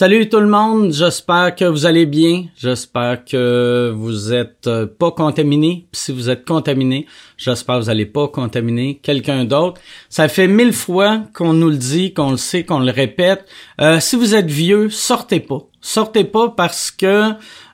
Salut tout le monde, j'espère que vous allez bien, j'espère que vous êtes euh, pas contaminé. Si vous êtes contaminé, j'espère que vous allez pas contaminer quelqu'un d'autre. Ça fait mille fois qu'on nous le dit, qu'on le sait, qu'on le répète. Euh, si vous êtes vieux, sortez pas. Sortez pas parce que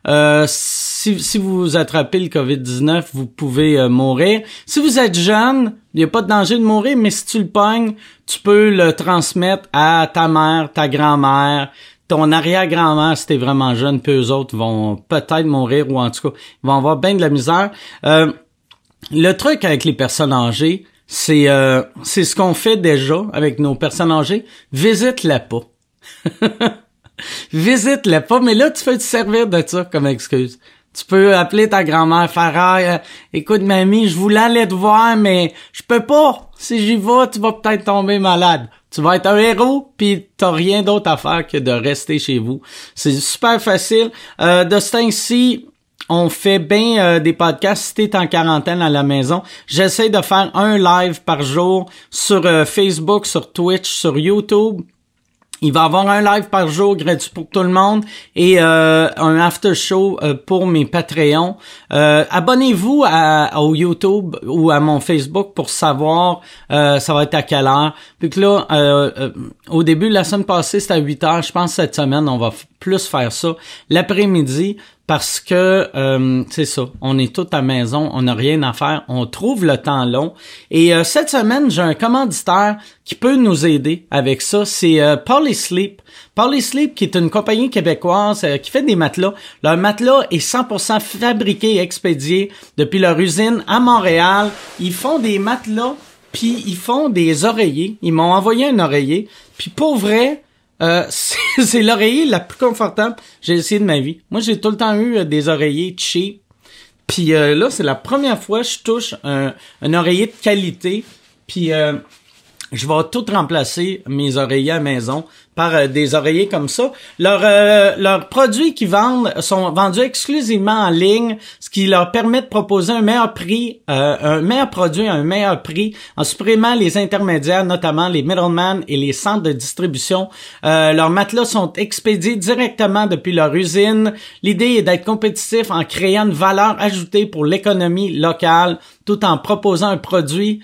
euh, si, si vous attrapez le COVID-19, vous pouvez mourir. Si vous êtes jeune, il n'y a pas de danger de mourir, mais si tu le pognes, tu peux le transmettre à ta mère, ta grand-mère, ton arrière-grand-mère, si t'es vraiment jeune, puis eux autres vont peut-être mourir ou en tout cas, vont avoir bien de la misère. Euh, le truc avec les personnes âgées, c'est euh, c'est ce qu'on fait déjà avec nos personnes âgées. Visite-les pas. Visite-les pas, mais là, tu peux te servir de ça comme excuse. Tu peux appeler ta grand-mère, faire ah, écoute mamie, je voulais aller te voir, mais je peux pas. Si j'y vais, tu vas peut-être tomber malade. Tu vas être un héros, puis t'as rien d'autre à faire que de rester chez vous. C'est super facile. Euh, de ce temps-ci, on fait bien euh, des podcasts si t'es en quarantaine à la maison. J'essaie de faire un live par jour sur euh, Facebook, sur Twitch, sur YouTube. Il va avoir un live par jour gratuit pour tout le monde et euh, un after show euh, pour mes Patreons. Euh, abonnez-vous au YouTube ou à mon Facebook pour savoir ça va être à quelle heure. Puis que là, au début, la semaine passée, c'était à 8 heures. Je pense que cette semaine, on va plus faire ça l'après-midi parce que euh, c'est ça, on est tous à maison, on n'a rien à faire, on trouve le temps long. Et euh, cette semaine, j'ai un commanditaire qui peut nous aider avec ça, c'est euh, Polysleep. Polysleep qui est une compagnie québécoise euh, qui fait des matelas. Leur matelas est 100% fabriqué et expédié depuis leur usine à Montréal. Ils font des matelas puis ils font des oreillers. Ils m'ont envoyé un oreiller. Puis pour vrai, euh, c'est l'oreiller la plus confortable que j'ai essayé de ma vie. Moi, j'ai tout le temps eu euh, des oreillers cheap. Puis euh, là, c'est la première fois que je touche un, un oreiller de qualité. Puis je vais tout remplacer mes oreillers à maison par euh, des oreillers comme ça. Leurs euh, leurs produits qu'ils vendent sont vendus exclusivement en ligne, ce qui leur permet de proposer un meilleur prix, euh, un meilleur produit à un meilleur prix en supprimant les intermédiaires, notamment les middlemen et les centres de distribution. leurs matelas sont expédiés directement depuis leur usine. L'idée est d'être compétitif en créant une valeur ajoutée pour l'économie locale tout en proposant un produit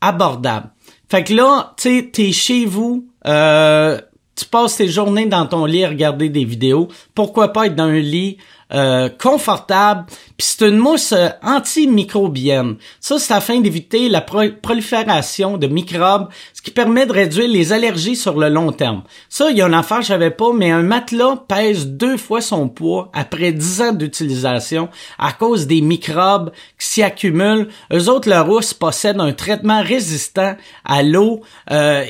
abordable. Fait que là, tu sais, t'es chez vous, euh, tu passes tes journées dans ton lit à regarder des vidéos. Pourquoi pas être dans un lit euh, confortable. Puis c'est une mousse euh, antimicrobienne. Ça, c'est afin d'éviter la prolifération de microbes, ce qui permet de réduire les allergies sur le long terme. Ça, il y a une affaire je savais pas, mais un matelas pèse deux fois son poids après dix ans d'utilisation à cause des microbes qui s'y accumulent. Eux autres, leur mousse possède un traitement résistant à l'eau. Euh,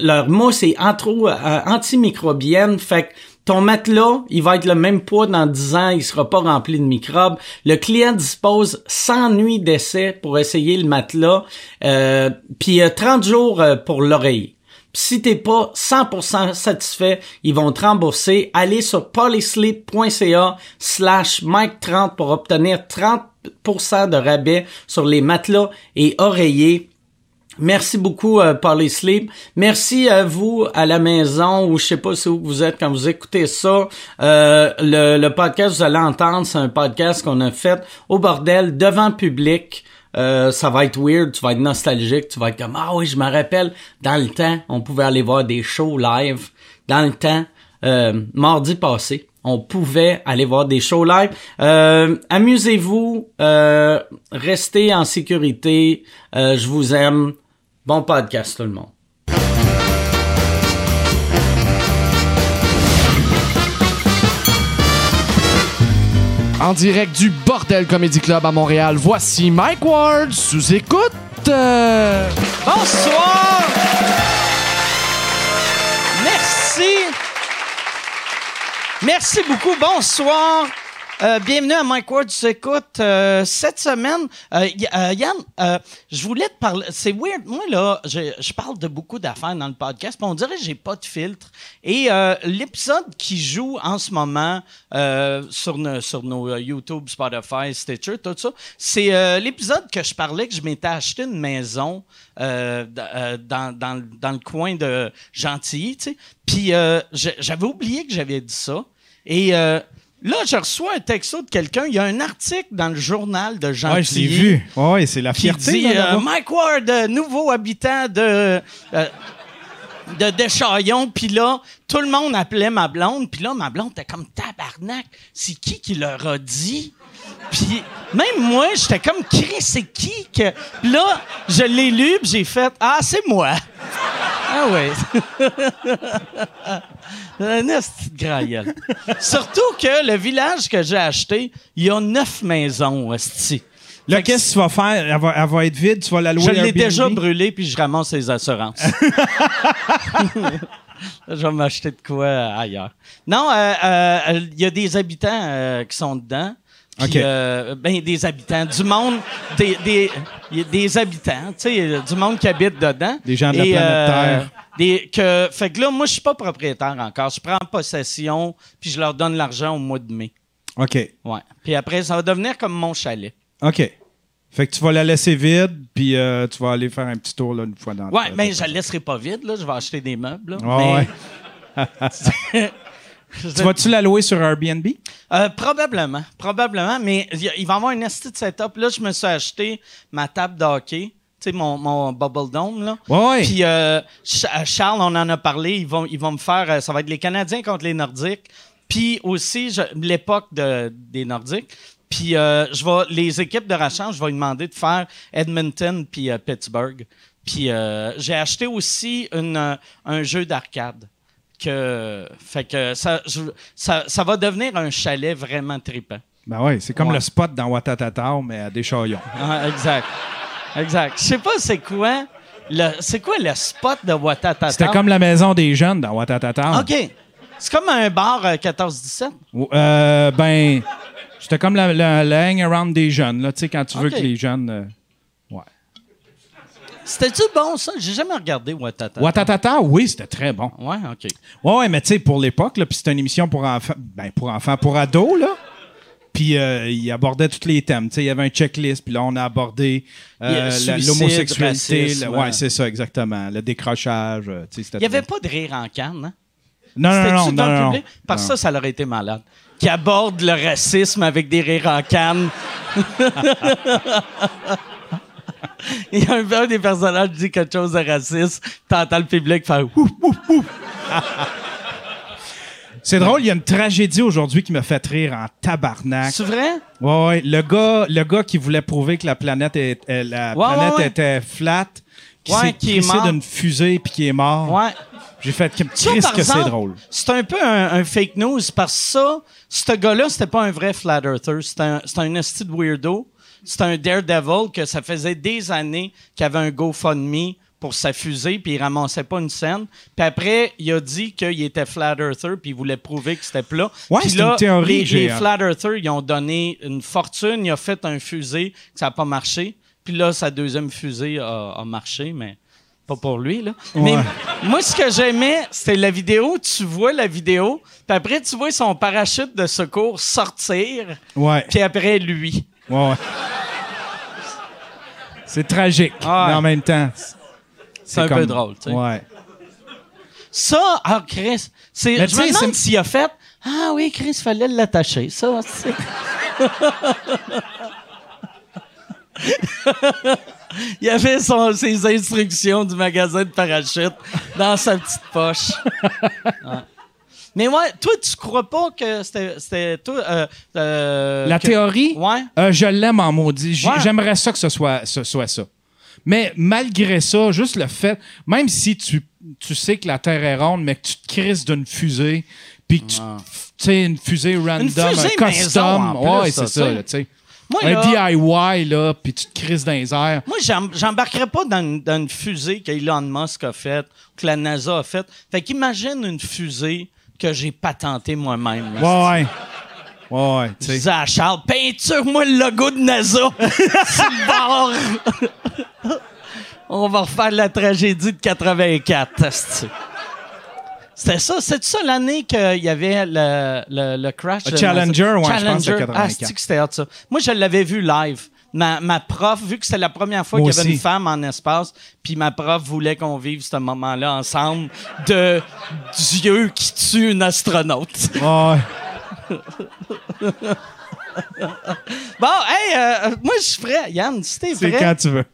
leur mousse est euh, antimicrobienne, fait que ton matelas, il va être le même poids dans 10 ans, il sera pas rempli de microbes. Le client dispose 100 nuits d'essai pour essayer le matelas, euh, puis 30 jours euh, pour l'oreille. Si t'es pas 100% satisfait, ils vont te rembourser. Allez sur polysleep.ca slash Mike30 pour obtenir 30% de rabais sur les matelas et oreillers. Merci beaucoup, euh, Sleep. Merci à vous à la maison ou je sais pas si où vous êtes quand vous écoutez ça. Euh, le, le, podcast, vous allez entendre, c'est un podcast qu'on a fait au bordel devant public. Euh, ça va être weird, tu vas être nostalgique, tu vas être comme ah oui, je me rappelle dans le temps, on pouvait aller voir des shows live. Dans le temps, euh, mardi passé, on pouvait aller voir des shows live. Euh, amusez-vous, euh, restez en sécurité. je vous aime. Bon podcast tout le monde. En direct du Bordel Comedy Club à Montréal, voici Mike Ward sous écoute. Bonsoir. Merci. Merci beaucoup. Bonsoir. Euh, bienvenue à Mike Ward, tu écoutes. Euh, cette semaine, euh, euh, Yann, je voulais te parler. C'est weird. Moi, là, je, parle de beaucoup d'affaires dans le podcast, on dirait que j'ai pas de filtre. Et l'épisode qui joue en ce moment sur, nos- sur nos YouTube, Spotify, Stitcher, tout ça, c'est l'épisode que je parlais que je m'étais acheté une maison dans, dans, le- dans le coin de Gentilly, tu sais. Puis j'avais oublié que j'avais dit ça. Et là, je reçois un texto de quelqu'un. Il y a un article dans le journal de Gentilly. Ouais, je l'ai vu. Ouais, c'est la Qui fierté. dit là, euh. Mike Ward, euh, nouveau habitant de. euh, de Deschaillons, puis là, tout le monde appelait ma blonde, puis là, ma blonde était comme tabarnak. C'est qui qui leur a dit? Puis même moi, j'étais comme, Chris, c'est qui que. Puis là, je l'ai lu, puis j'ai fait, ah, c'est moi. Ah ouais. Un grand gueule. Surtout que le village que j'ai acheté, il y a neuf maisons, esti. Là, qu'est-ce que tu vas faire? Elle va, elle va être vide, tu vas la louer Je l'ai déjà brûlé, puis je ramasse les assurances. je vais m'acheter de quoi ailleurs. Non, euh, euh, il y a des habitants euh, qui sont dedans. Puis, OK. euh, ben, des habitants, du monde, des, des, habitants, tu sais, du monde qui habite dedans. Des gens de la planète Terre. Des, que, fait que là, moi, je suis pas propriétaire encore. Je prends possession, puis je leur donne l'argent au mois de mai. OK. Ouais. Puis après, ça va devenir comme mon chalet. OK. Fait que tu vas la laisser vide, puis euh, tu vas aller faire un petit tour là, une fois dans Ouais, mais je la laisserai pas vide, là. Je vais acheter des meubles, là. Mais- Tu vas-tu la louer sur Airbnb? Euh, probablement, probablement, mais il va y avoir un esti de setup. Là, je me suis acheté ma table de hockey, tu sais, mon, mon Bubble Dome, là. Ouais. Puis euh, euh, Charles, on en a parlé, ils vont, ils vont me faire, ça va être les Canadiens contre les Nordiques, puis aussi l'époque de, des Nordiques. Puis euh, je vais, les équipes de rachat, je vais lui demander de faire Edmonton puis euh, Pittsburgh. Puis euh, j'ai acheté aussi une, un jeu d'arcade. Que, fait que ça, je- ça, ça va devenir un chalet vraiment trippant. Ben ouais, c'est comme Ouais. le spot dans Watatata, mais à Deschaillons. Ah, exact. Exact. Je sais pas c'est quoi. C'est quoi le spot de Watatata? C'était comme la maison des jeunes dans Watatata. OK. C'est comme un bar euh, 14-17. Euh, ben, c'était comme la, la, la hang-around des jeunes, là, tu sais, quand tu veux que les jeunes... euh. C'était-tu bon, ça? J'ai jamais regardé Watatata. Watatata, oui, c'était très bon. Ouais, OK. Ouais, ouais, mais tu sais, pour l'époque, puis c'était une émission pour enfants, ben, pour enfants, pour ados, là. Puis euh, il abordait tous les thèmes. Tu sais, il y avait un checklist, puis là, on a abordé euh, l'homosexualité. le- ouais, c'est ça, exactement. Le décrochage. euh, tu sais, c'était Il n'y avait pas de rire en canne, hein? Non, non, non, dans non, le non, public? Parce que ça, ça aurait été malade. Qui aborde le racisme avec des rires en canne. Il y a un, un des personnages qui dit quelque chose de raciste. T'entends le public faire ouf, ouf, ouf. C'est drôle, il y a une tragédie aujourd'hui qui me fait rire en tabarnak. C'est vrai? Ouais, ouais. Le gars, le gars qui voulait prouver que la planète, est, euh, la Ouais, planète ouais, était flat, qui s'est qui est crissé mort. d'une fusée puis qui est mort. Ouais. J'ai fait Christ par que c'est drôle. C'est un peu un, un fake news parce que ça, ce gars-là, c'était pas un vrai flat earther. C'était un, un esti de weirdo. C'était un daredevil que ça faisait des années qu'il avait un GoFundMe pour sa fusée, puis il ramassait pas une scène. Puis après, il a dit qu'il était flat earther, puis il voulait prouver que c'était plat. Ouais, Puis c'est là, une théorie Les, les flat earthers, ils ont donné une fortune. Il a fait un fusée, que ça a pas marché. Puis là, sa deuxième fusée a, a marché, mais pas pour lui, là. Mais moi, ce que j'aimais, c'était la vidéo. Tu vois la vidéo, puis après, tu vois son parachute de secours sortir, Ouais. puis après, lui. Ouais, ouais. C'est tragique, Ah ouais. mais en même temps. C'est un peu drôle, tu sais. Ouais. Ça, ah, Chris, c'est, je me demande s'il a fait Ah oui, Chris, fallait l'attacher. Ça, c'est. Il avait son- ses instructions du magasin de parachute dans sa petite poche. Ouais. Mais ouais, toi, tu crois pas que c'était, c'était toi. euh, euh, La que- théorie, Ouais. euh, je l'aime en maudit. Ouais. J'aimerais ça que ce soit, ce soit ça. Mais malgré ça, juste le fait, même si tu, tu sais que la Terre est ronde, mais que tu te crises d'une fusée, puis que tu Ah. tu sais, une fusée random, fusée un custom, en plus, ouais, c'est ça, tu sais. Moi, Un là- DIY, là, puis tu te crises dans les airs. Moi, j'em- j'embarquerais pas dans une, dans une fusée qu'Elon Musk a faite, que la NASA a faite. Fait qu'imagine une fusée que j'ai patentée moi-même. Ouais, ouais. Ouais, ouais, tu Je sais. disais à Charles, peinture-moi le logo de NASA sur le bord. On va refaire la tragédie de 84. asti. C'était ça, c'est ça l'année qu'il y avait le, le, le crash. Le Challenger, ouais, je pense que Challenger. 84. Ah, que c'était ça? Moi, je l'avais vu live. Ma, ma prof, vu que c'était la première fois qu'il y avait une femme en espace, puis ma prof voulait qu'on vive ce moment-là ensemble de Dieu qui tue une astronaute. Bon, hey, euh, moi, je suis prêt. Yann, si t'es C'est prêt, quand tu veux.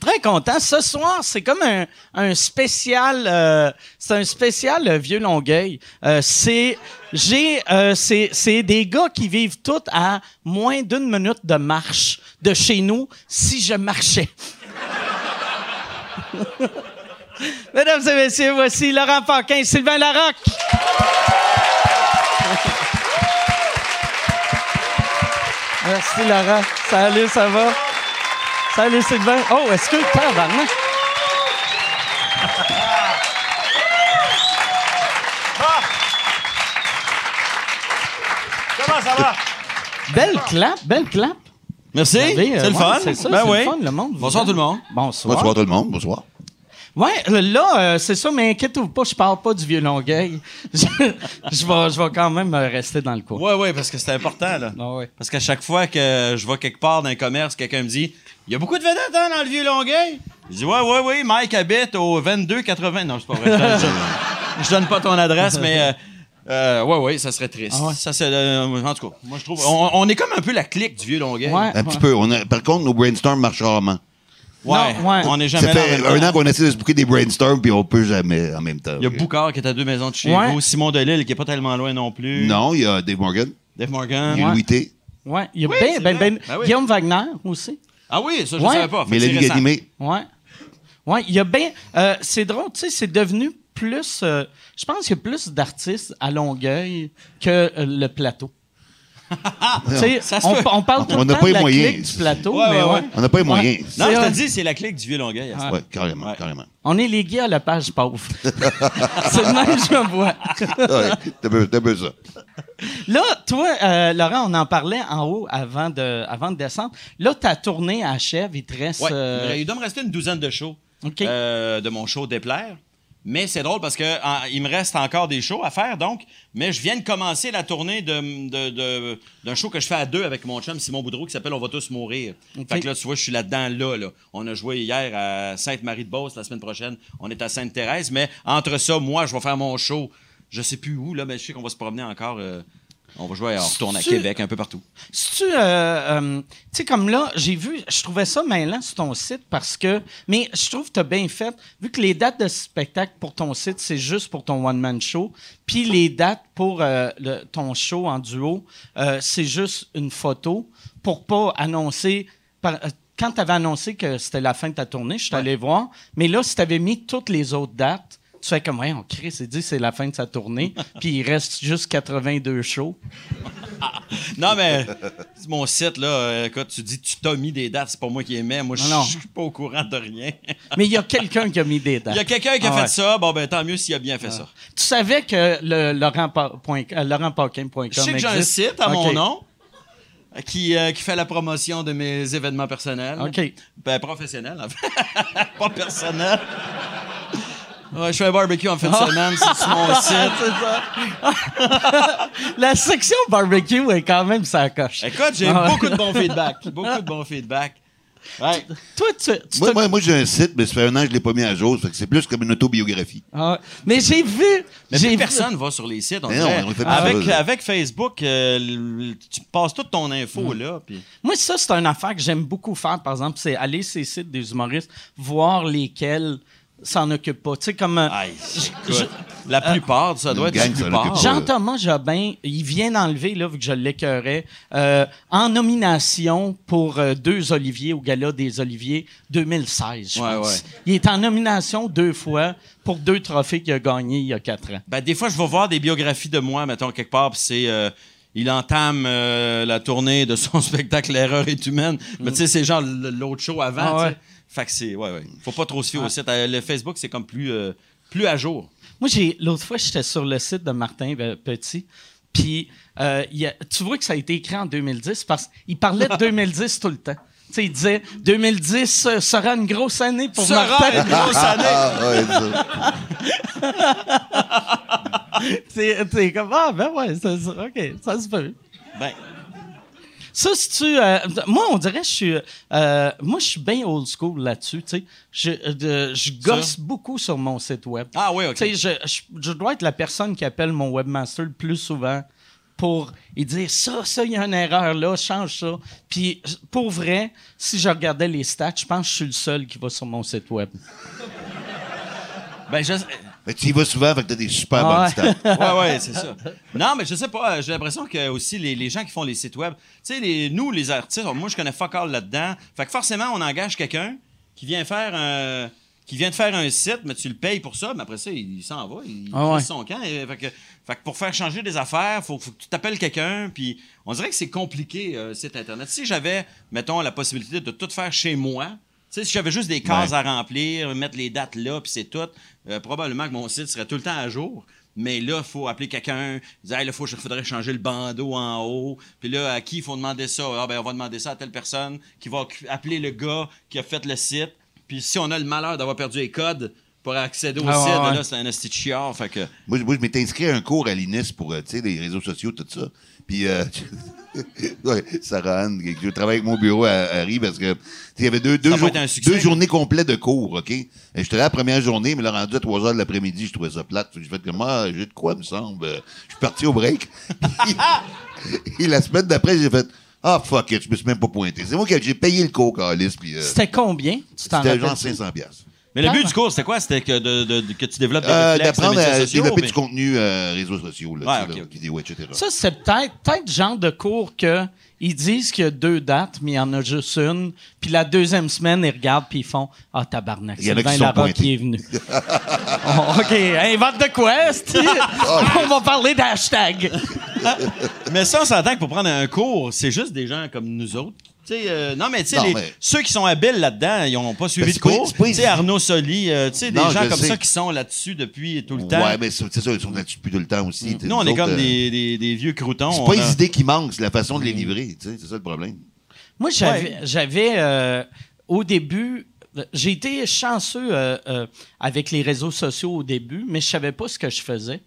très content. Ce soir, c'est comme un, un spécial, euh, c'est un spécial euh, vieux Longueuil. C'est, j'ai, euh, c'est, des gars qui vivent tous à moins d'une minute de marche de chez nous si je marchais. Mesdames et messieurs, voici Laurent Paquin, Sylvain Larocque. Merci Laurent. Salut, ça va? Salut Sylvain. Oh, est-ce que tabarnak? Comment ça va? Belle clap, belle clap. Merci. Euh, C'est le ouais, fun. C'est ça, Ben c'est oui. le fun, le monde. Bonsoir tout le monde. Bonsoir. Bonsoir tout le monde, bonsoir. Ouais, euh, là, euh, c'est ça, mais inquiétez-vous pas, je parle pas du vieux Longueuil. je, je vais, je vais quand même euh, rester dans le coin. Ouais, ouais, parce que c'est important, là. Ah ouais. Parce qu'à chaque fois que je vais quelque part dans un commerce, quelqu'un me dit Il y a beaucoup de vedettes hein, dans le vieux Longueuil. Je dis Ouais, ouais, ouais, Mike habite au 2280. Non, c'est pas vrai. Je, je- je donne pas ton adresse, mais. euh, euh, ouais, ouais, ça serait triste. Ah ouais? Ça, c'est. euh, en tout cas, moi, je trouve. On, on est comme un peu la clique du vieux Longueuil. Ouais. Un petit peu. On a- par contre, nos brainstorms marchent rarement. Ouais. Non, ouais. On n'est Ça jamais là en fait même un an qu'on essaie de se bouquer des brainstorms, puis on peut jamais en même temps. Il y a Boucard qui est à deux maisons de chez Ouais. vous. Simon Delille qui est pas tellement loin non plus. Non, il y a Dave Morgan, Dave Morgan. il y a Ouais. Louis T, Ouais, il y a Oui, ben, ben, ben, Ben oui. Guillaume Wagner aussi. Ah oui, ça, je Ouais. savais pas. Mélanie c'est récent. Ganimé. Ouais. Ouais, il y a bien. euh, c'est drôle, tu sais, c'est devenu plus. euh, je pense qu'il y a plus d'artistes à Longueuil que euh, le plateau. Ça se on, peut. on parle tout On le n'a temps pas de les la moyens. clique du plateau, Ouais, mais ouais, ouais. ouais. On n'a pas les moyens. Non, je te dis, c'est la clique du vieux Longueuil. à ce Ouais, carrément, Ouais. carrément. On est les gars à la page pauvre. c'est le même que je me vois. Ouais, t'as peu, t'as peu ça. Là, toi, euh, Laurent, on en parlait en haut avant de, avant de descendre. Là, ta tournée achève, il te reste. Ouais, euh, il doit me rester une douzaine de shows OK. euh, de mon show Déplaire. Mais c'est drôle parce que en- il me reste encore des shows à faire, donc. Mais je viens de commencer la tournée de, de- de- d'un show que je fais à deux avec mon chum Simon Boudreau qui s'appelle On va tous mourir. Fait que là, tu vois, je suis là-dedans, là, là. On a joué hier à Sainte-Marie-de-Beauce. La semaine prochaine, on est à Sainte-Thérèse. Mais entre ça, moi, je vais faire mon show. Je sais plus où, là, mais je sais qu'on va se promener encore. euh, on va jouer, on retourne à Québec, un peu partout. Si tu, euh, euh, tu sais, comme là, j'ai vu, je trouvais ça mêlant sur ton site parce que, mais je trouve que tu as bien fait, vu que les dates de spectacle pour ton site, c'est juste pour ton one-man show, puis les dates pour euh, le- ton show en duo, euh, c'est juste une photo pour pas annoncer. par- euh, quand tu avais annoncé que c'était la fin de ta tournée, je suis allé voir, mais là, si tu avais mis toutes les autres dates, tu fais comme, ouais, on crie, c'est dit, c'est la fin de sa tournée, puis il reste juste 82 shows. Non, mais c'est mon site, là, euh, écoute, tu dis, tu t'as mis des dates, c'est pas moi qui les mets. Moi, je suis pas au courant de rien. Mais il y a quelqu'un qui a mis des dates. Il y a quelqu'un qui a Ah fait ouais. ça, bon, ben, tant mieux s'il a bien fait ça. Tu savais que le euh, laurentpaquin.com Je sais que j'ai un site à mon nom euh, qui, euh, qui fait la promotion de mes événements personnels. OK. Ben, professionnels, en fait. pas personnel. Ouais, je fais un barbecue en fin de semaine, c'est sur mon site. La section barbecue est quand même sa coche. Écoute, j'ai Ah ouais. beaucoup de bons feedback. Beaucoup de bons feedback. Ouais. Toi, tu. tu Moi, moi, moi, j'ai un site, mais ça fait un an que je l'ai pas mis à jour. ça fait que c'est plus comme une autobiographie. Ah. Mais j'ai vu. Mais j'ai plus vu- personne va sur les sites. On Mais non, dirait. on le fait pas avec, ça, là. avec Facebook, euh, l- tu passes toute ton info là. puis- Moi, ça, c'est une affaire que j'aime beaucoup faire, par exemple, c'est aller sur les sites des humoristes, voir lesquels s'en occupent pas. Tu sais, comme. euh, Aïe, je- écoute, la plupart, ça doit être la plupart. Jean-Thomas Jobin, il vient d'enlever, là, vu que je l'écœurais, euh, en nomination pour euh, deux Oliviers au Gala des Oliviers 2016, je Ouais, pense. ouais. Il est en nomination deux fois pour deux trophées qu'il a gagnés il y a quatre ans. Ben, des fois, je vais voir des biographies de moi, mettons, quelque part, puis c'est. euh, il entame euh, la tournée de son spectacle L'erreur est humaine. Mais tu sais, c'est genre l'autre show avant. Ah. Fait que c'est. Ouais, ouais. Faut pas trop se fier au site. Euh, Le Facebook, c'est comme plus, euh, plus à jour. Moi, j'ai l'autre fois, j'étais sur le site de Martin euh, Petit, Puis euh, tu vois que ça a été écrit en 2010 parce qu'il parlait de 2010 tout le temps. Tu sais, il disait 2010 euh, sera une grosse année pour Sera Martin. une grosse année. Ah, t'es comme ah ben ouais, ça, ça- ok, ça se peut. Ben, Ça, si tu. euh, moi, on dirait que je suis. euh, moi, je suis bien old school là-dessus, tu sais. Je, euh, je gosse beaucoup sur mon site web. ah oui, OK. Tu sais, je, je, je dois être la personne qui appelle mon webmaster le plus souvent pour lui dire ça, ça, il y a une erreur là, change ça. Puis, pour vrai, si je regardais les stats, je pense que je suis le seul qui va sur mon site web. Ben, je... Mais tu y vas souvent, fait que t'as des super Ah bonnes ouais. stats. ouais, ouais, c'est ça. Non, mais je sais pas. euh, J'ai l'impression que aussi les, les gens qui font les sites web, tu sais, les, nous, les artistes, moi, je connais fuck all là-dedans. Fait que forcément, on engage quelqu'un qui vient faire un. qui vient de faire un site, mais tu le payes pour ça, mais après ça, il, il s'en va, il Ah ouais. son camp. Et fait, que, fait que pour faire changer des affaires, faut, faut que tu t'appelles quelqu'un, puis on dirait que c'est compliqué, euh, site Internet. Si j'avais, mettons, la possibilité de tout faire chez moi, sais, si j'avais juste des cases Ouais. à remplir, mettre les dates là, puis c'est tout, euh, probablement que mon site serait tout le temps à jour. Mais là, il faut appeler quelqu'un, dire, hey, là, faut, il faudrait changer le bandeau en haut. Puis là, à qui il faut demander ça? Ah, ben, on va demander ça à telle personne qui va appeler le gars qui a fait le site. Puis si on a le malheur d'avoir perdu les codes pour accéder au Ah, site, ouais, ben ouais. là, c'est un esti de chiard. Fait que. Moi, je- moi, je m'étais inscrit à un cours à l'INIS pour, euh, tu sais, les réseaux sociaux, tout ça. Puis, euh, ouais, Sarah Anne, je travaille avec mon bureau à, Rie parce que, il y avait deux, deux, journées complètes de cours, OK? Et j'étais là la première journée, mais là, rendu à 3 heures de l'après-midi, je trouvais ça plate. J'ai fait comme, ah, j'ai de quoi, me semble. Je suis parti au break. Et la semaine d'après, j'ai fait, ah, fuck it, je me suis même pas pointé. C'est moi qui j'ai payé le cours, Carlis, euh, C'était combien? C'était genre 500 piastres. Mais le but Ah. du cours, c'était quoi? C'était que, de, de- de- que tu développes des Euh, réflexes de D'apprendre médias à sociaux, développer mais- du contenu euh, réseaux sociaux, là, Ouais, là, vidéo, etc. Ça, c'est peut-être peut le genre de cours que ils disent qu'il y a deux dates, mais il y en a juste une. Puis la deuxième semaine, ils regardent puis ils font Ah, tabarnak, Il y en a qui Sylvain Larocque qui est venu. Oh, OK, invente de quoi, esti? On va parler d'hashtag. Mais ça, on s'entend que pour prendre un cours, c'est juste des gens comme nous autres. Euh, non, mais tu sais, mais- ceux qui sont habiles là-dedans, ils n'ont pas suivi Ben, de cours. Tu sais. Arnaud Soli, euh, tu sais, des gens comme sais. ça qui sont là-dessus depuis tout le temps. Ouais, mais c'est ça, ils sont là-dessus depuis tout le temps aussi. Nous, on est autres, comme euh, des, des- des vieux croutons. C'est pas a- les idées qui manquent, c'est la façon de les livrer. tu sais, C'est ça le problème. Moi, j'avais, euh, au début, j'ai été chanceux euh, euh, avec les réseaux sociaux au début, mais je savais pas ce que je faisais.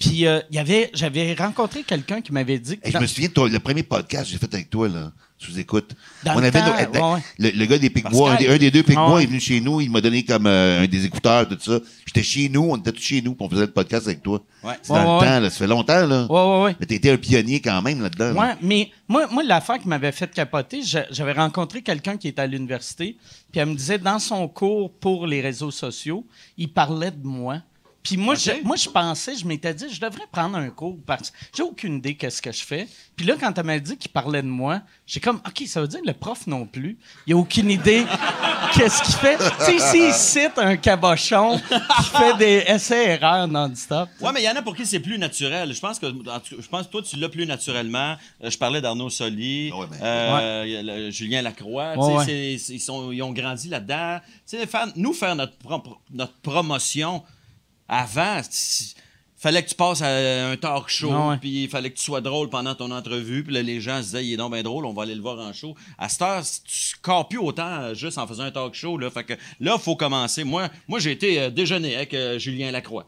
Puis euh, il y avait, j'avais rencontré quelqu'un qui m'avait dit que Hey, je me souviens toi, le premier podcast que j'ai fait avec toi, là, sous écoute. Dans on le avait temps, nos- ouais, ouais. le, le gars des Picbois, un, Pascal. des- un des deux Picbois ouais. est venu chez nous, il m'a donné comme euh, un des écouteurs, tout ça. J'étais chez nous, on était tous chez nous, puis on faisait le podcast avec toi. Ouais. C'est dans Ouais, le ouais. temps, là, ça fait longtemps, là. Ouais, ouais, ouais. Mais été un pionnier quand même là-dedans. là. Ouais, mais moi, moi l'affaire qui m'avait fait capoter, j'a- j'avais rencontré quelqu'un qui était à l'université, puis elle me disait, dans son cours pour les réseaux sociaux, il parlait de moi. Puis moi, je, moi, je pensais, je m'étais dit, je devrais prendre un cours parce que j'ai aucune idée qu'est-ce que je fais. Puis là, quand elle m'a dit qu'il parlait de moi, j'ai comme, OK, ça veut dire le prof non plus. Il a aucune idée qu'est-ce qu'il fait. Tu sais, s'il cite un cabochon qui fait des essais-erreurs non-stop. Ouais, mais il y en a pour qui c'est plus naturel. Je pense que, en tout cas, je pense que toi, tu l'as plus naturellement. Euh, je parlais d'Arnaud Soli, Ouais, mais- euh, le- Julien Lacroix. Ouais, ils, sont- ils ont grandi là-dedans. Tu sais, faire- nous, faire notre, pro- notre promotion avant, il fallait que tu passes à un talk show, puis il fallait que tu sois drôle pendant ton entrevue, puis là, les gens se disaient, il est donc bien drôle, on va aller le voir en show. À cette heure, tu scores plus autant juste en faisant un talk show. Là, fait que là, il faut commencer. Moi, moi j'ai été euh, déjeuner avec euh, Julien Lacroix.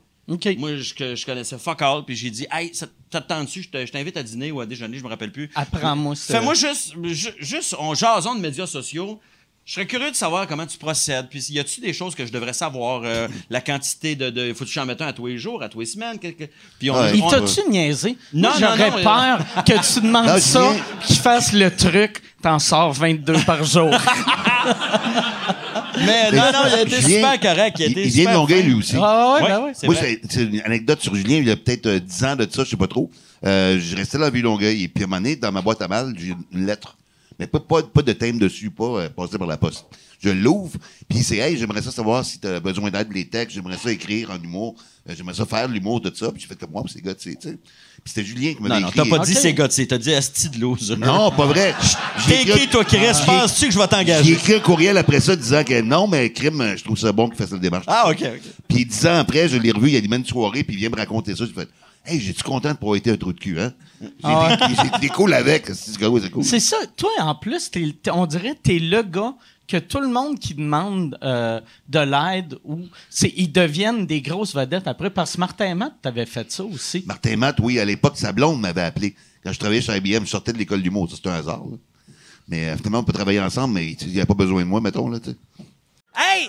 Moi, je, connaissais fuck all, puis j'ai dit, hey, ça ça te tente-tu? Je te- je t'invite à dîner ou à déjeuner, je me rappelle plus. Apprends-moi ça. Fais-moi juste, ju- juste, on jason de médias sociaux. Je serais curieux de savoir comment tu procèdes. Puis, y a-tu des choses que je devrais savoir? Euh, la quantité de. de faut-tu que j'en mette un à tous les jours, à tous les semaines? que- que- Puis, on, Ouais. Il on- t'a-tu niaisé? Non, non, J'aurais non, euh, peur que tu demandes Non, ça, qu'il fasse le truc, t'en sors 22 par jour. Mais non, non, il a été Julien, super correct. Il, a Il, vient de Longueuil, lui aussi. Ah ouais, Ouais, ben ouais. c'est Moi, vrai. c'est c'est une anecdote sur Julien, il y a peut-être euh, 10 ans de ça, je sais pas trop. Euh, je restais dans la ville Longueuil, et puis à un moment donné, dans ma boîte à mal, j'ai une lettre. Mais pas, pas, pas de thème dessus, pas euh, passé par la poste. Je l'ouvre, puis c'est Hey, j'aimerais ça savoir si tu as besoin d'aide les textes, j'aimerais ça écrire en humour, euh, j'aimerais ça faire de l'humour, tout ça. Puis j'ai fait comme moi, puis c'est gars, tu sais. tu sais. Puis c'était Julien qui m'a Non, non, écrit. t'as pas dit c'est gars, t'as dit asti de loser. Non, pas vrai. J'ai T'es qui, toi, Chris? j'ai- Penses-tu que je vais J'ai t'engager? écrit un courriel après ça disant que non, mais crime, je trouve ça bon qu'il fasse la démarche. Ah, OK, OK. Puis dix ans après, je l'ai revu, il animait une soirée, puis il vient me raconter ça. J'ai fait, Hey, j'ai-tu content de pas été un trou de cul, hein? J'ai Ah des- cool avec. C'est c'est cool. C'est ça. Toi, en plus, on dirait que t'es le gars que tout le monde qui demande euh, de l'aide ou c'est ils deviennent des grosses vedettes après parce que Martin Matt t'avais fait ça aussi. Martin Matt, oui, à l'époque, sa blonde m'avait appelé. Quand je travaillais chez IBM, je sortais de l'école d'humour. Ça, c'était un hasard. là. Mais euh, finalement, on peut travailler ensemble, mais il n'y a pas besoin de moi, mettons. Là, tu sais. Hey,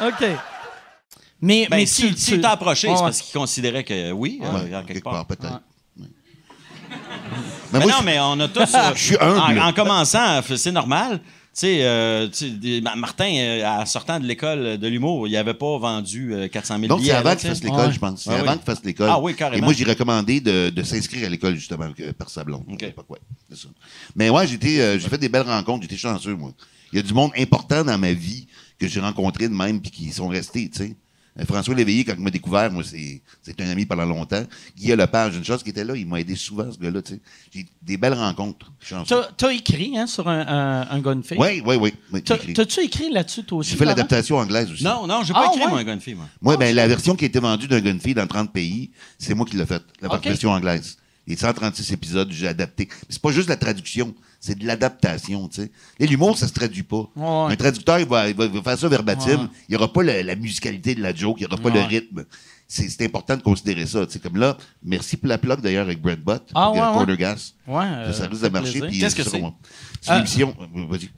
OK. Mais, Ben, mais si, tu- si tu- t'a approché, c'est parce qu'il considérait que oui, euh, Ouais, en quelque quelque part. part, peut-être. Ouais. Mais Mais moi, non, je- mais on a tous. euh, Je suis humble. En, en commençant, c'est normal. Tu sais, euh, Ma- Martin, euh, en sortant de l'école de l'humour, il n'avait pas vendu euh, 400 000 Donc, c'est avant qu'il fasse l'école, Ouais. je pense. C'est Ah avant oui. qu'il fasse l'école. Ah oui, carrément. Et moi, j'ai recommandé de, de s'inscrire à l'école, justement, par sa blonde. OK. à l'époque, ouais. Mais ouais, j'ai été, euh, j'ai fait des belles rencontres. J'étais chanceux, moi. Il y a du monde important dans ma vie que j'ai rencontré de même puis qui sont restés, tu sais. Euh, François Léveillé, quand il m'a découvert, moi, c'est, c'est un ami pendant longtemps. Guy Lepage, une chose qui était là, il m'a aidé souvent, ce gars-là, tu sais. J'ai des belles rencontres. T'as, t'as écrit hein, sur un, un. Oui, oui, oui. t'as-tu écrit là-dessus toi aussi? J'ai fait l'adaptation anglaise aussi. Non, non, j'ai pas Ah, écrit, ouais? moi, un gun fille, moi. Moi, ben, la version qui a été vendue d'un gun fille dans 30 pays, c'est moi qui l'ai faite, la Ok. version anglaise. Les 136 épisodes, j'ai adapté. C'est pas juste la traduction, c'est de l'adaptation, tu sais. L'humour, ça se traduit pas. Ouais. Un traducteur, il va, il va- faire ça verbatim. Ouais. Il y aura pas la musicalité de la joke, il y aura pas le rythme. C'est c'est important de considérer ça, sais. Comme là, merci pour la plug d'ailleurs avec Brad Butt, Ah, ouais, euh. Corner Gas. Ça, euh, ça risque de marcher. Qu'est-ce euh, que c'est? C'est.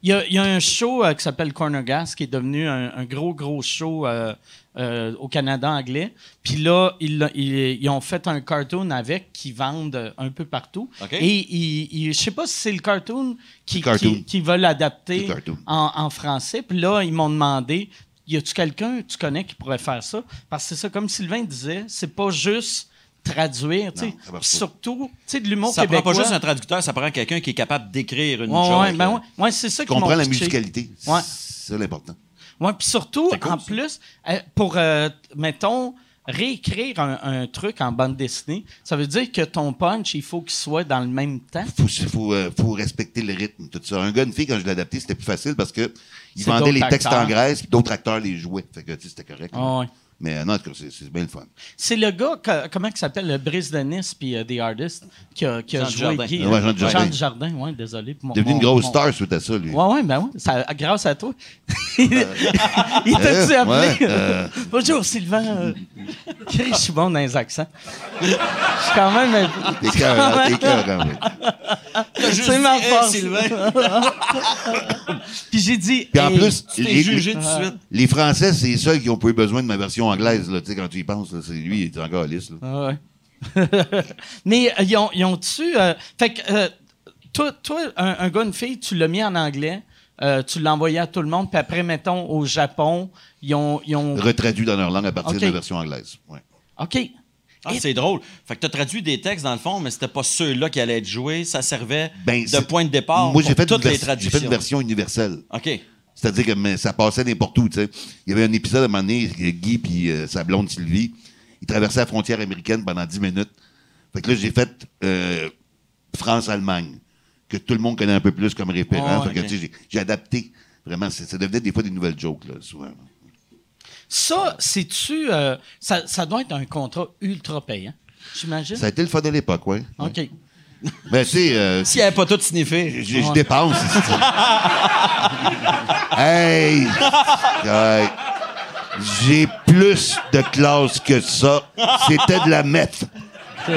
Il y, a, il y a un show euh, qui s'appelle Corner Gas qui est devenu un, un gros, gros show euh, euh, au Canada anglais. Puis là, ils, l'a- ils- ils ont fait un cartoon avec qui vendent un peu partout. Et ils- je sais pas si c'est le cartoon qui, cartoon. qui, Le cartoon. en, en français. Puis là, ils m'ont demandé y a-tu quelqu'un que tu connais qui pourrait faire ça? Parce que c'est ça, comme Sylvain disait, c'est pas juste traduire. tu. Surtout, tu sais, de l'humour Ça prend québécois. pas juste un traducteur, ça prend quelqu'un qui est capable d'écrire une Ouais, chose. ouais, ben là. ouais, ouais, c'est ça qui Comprends m'ont la musicalité. Ouais. C'est ça l'important. Oui, puis surtout, cool, en ça. plus, euh, pour, euh, mettons, réécrire un, un truc en bande dessinée, ça veut dire que ton punch, il faut qu'il soit dans le même temps? faut, faut, euh, faut respecter le rythme, tout ça. Un gars, une fille, quand je l'ai adapté, c'était plus facile parce que ils vendaient les textes acteurs. en Grèce, puis d'autres acteurs les jouaient. Fait que, tu sais, c'était correct. Mais euh, non, en tout cas, c'est, bien le fun. C'est le gars, que- comment il s'appelle, le Brice de Nice puis euh, The Artist, qui a, qui a Jean joué. Guy. Ouais, Jean Dujardin. Jean Dujardin, ouais, désolé. pour mon- Devenu une grosse mon- star suite à ça, lui. Ouais, ouais, ben ouais, ça, grâce à toi. il t'a-tu Euh, appelé? ouais, euh. Bonjour, Sylvain. Euh, je suis bon dans les accents. Je suis quand même... T'es t'es cœur, oui. C'est ma Hey, force. Sylvain. Puis j'ai dit... Puis en hey, plus, Tu les, jugé tout de suite. les Français, c'est les seuls qui ont pas eu besoin de ma version anglaise, là. Tu sais, quand tu y penses, là, c'est lui, il est encore lisse. Ah ouais. Mais euh, ils ont, ils ont-tu. euh, fait que, euh, toi, toi un, un gars, une fille, tu l'as mis en anglais, euh, tu l'as envoyé à tout le monde, puis après, mettons, au Japon, ils ont. Ils ont Retraduit dans leur langue à partir de la version anglaise. Ouais. OK. Ah, c'est drôle. Fait que t'as traduit des textes dans le fond, mais c'était pas ceux-là qui allaient être joués. Ça servait Ben, de point de départ Moi, j'ai pour fait, toutes une les vers- j'ai traductions. fait une version universelle. OK. C'est-à-dire que mais, ça passait n'importe où, tu sais. Il y avait un épisode à un moment donné, Guy puis euh, sa blonde Sylvie, ils traversaient la frontière américaine pendant 10 minutes. Fait que là, j'ai fait euh, France-Allemagne, que tout le monde connaît un peu plus comme référent. Oh, fait que, ok. tu sais, j'ai- j'ai adapté. Vraiment, c'est- ça devenait des fois des nouvelles jokes, là, souvent. Ça, c'est-tu. euh, ça, ça doit être un contrat ultra payant, j'imagine? Ça a été le fun de l'époque, ouais. OK. Mais tu sais, euh, S'il avait pas tout signifié. je je dépense. hey! Ouais. J'ai plus de classe que ça. C'était de la meth.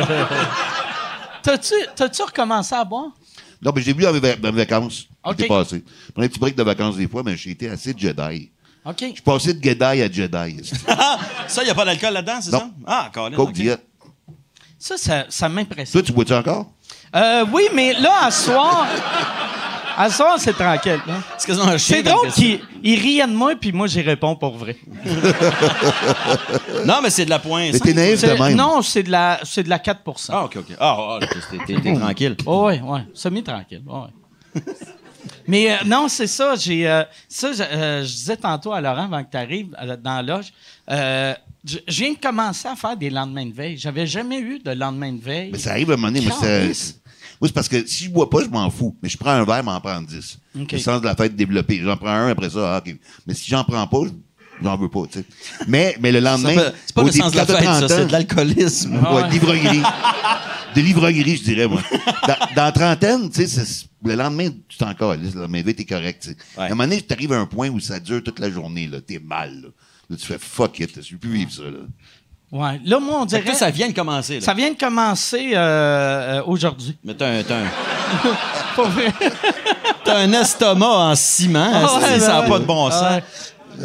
T'as-tu, recommencé à boire? Non, mais j'ai vu dans mes, vacances. Ok. J'étais passé. Je prenais un petit break de vacances des fois, mais j'ai été assez Jedi. OK. Je suis passé de Jedi à Jedi. Ça, il n'y a pas d'alcool là-dedans, c'est ça? Ah, Colin. Coke diète. Ça, ça, ça m'impressionne. Toi, tu bois-tu encore? Euh, oui, mais là, à soir. À ce soir, c'est tranquille. hein. C'est quasiment un chien C'est comme drôle question. qu'il il riait de moi, puis moi, j'y réponds pour vrai. Non, mais c'est de la pointe. Mais t'es naïf de même. Non, c'est de la, c'est de la 4 Ah, OK, OK. Ah, ah, t'es- t'es tranquille. Oh, ouais, ouais. Semi-tranquille. ouais. Mais euh, non, c'est ça. J'ai euh, ça. Je, euh, je disais tantôt à Laurent avant que tu arrives dans la loge. euh, je viens de commencer à faire des lendemains de veille. J'avais jamais eu de lendemain de veille. Mais ça arrive à un moment donné. Moi, c'est, parce que si je bois pas, je m'en fous. Mais je prends un verre, m'en prends 10. OK. Le sens de la fête développé. J'en prends un après ça. ah, OK. Mais si j'en prends pas, j'en veux pas. tu sais. Mais, mais le lendemain. C'est pas au le sens de la fête, ça, 30 c'est de l'alcoolisme. Ah Ouais, ouais. de l'ivrognerie. de l'ivrognerie, je dirais, moi. Dans, dans la trentaine, tu sais, c'est- le lendemain, tu t'en. Le lendemain, t'es correct. Ouais. À un moment donné, tu arrives à un point où ça dure toute la journée. là. T'es mal. Là. Là, tu fais fuck it. Je veux plus vivre ça. Là. Ouais. Là, moi, on que dirait. toi, ça vient de commencer. Là. Ça vient de commencer euh, euh, aujourd'hui. Mais t'as un, t'as un, vrai. t'as un estomac en ciment. Ah ouais, c'est- ça n'a ben pas ouais. de bon sens.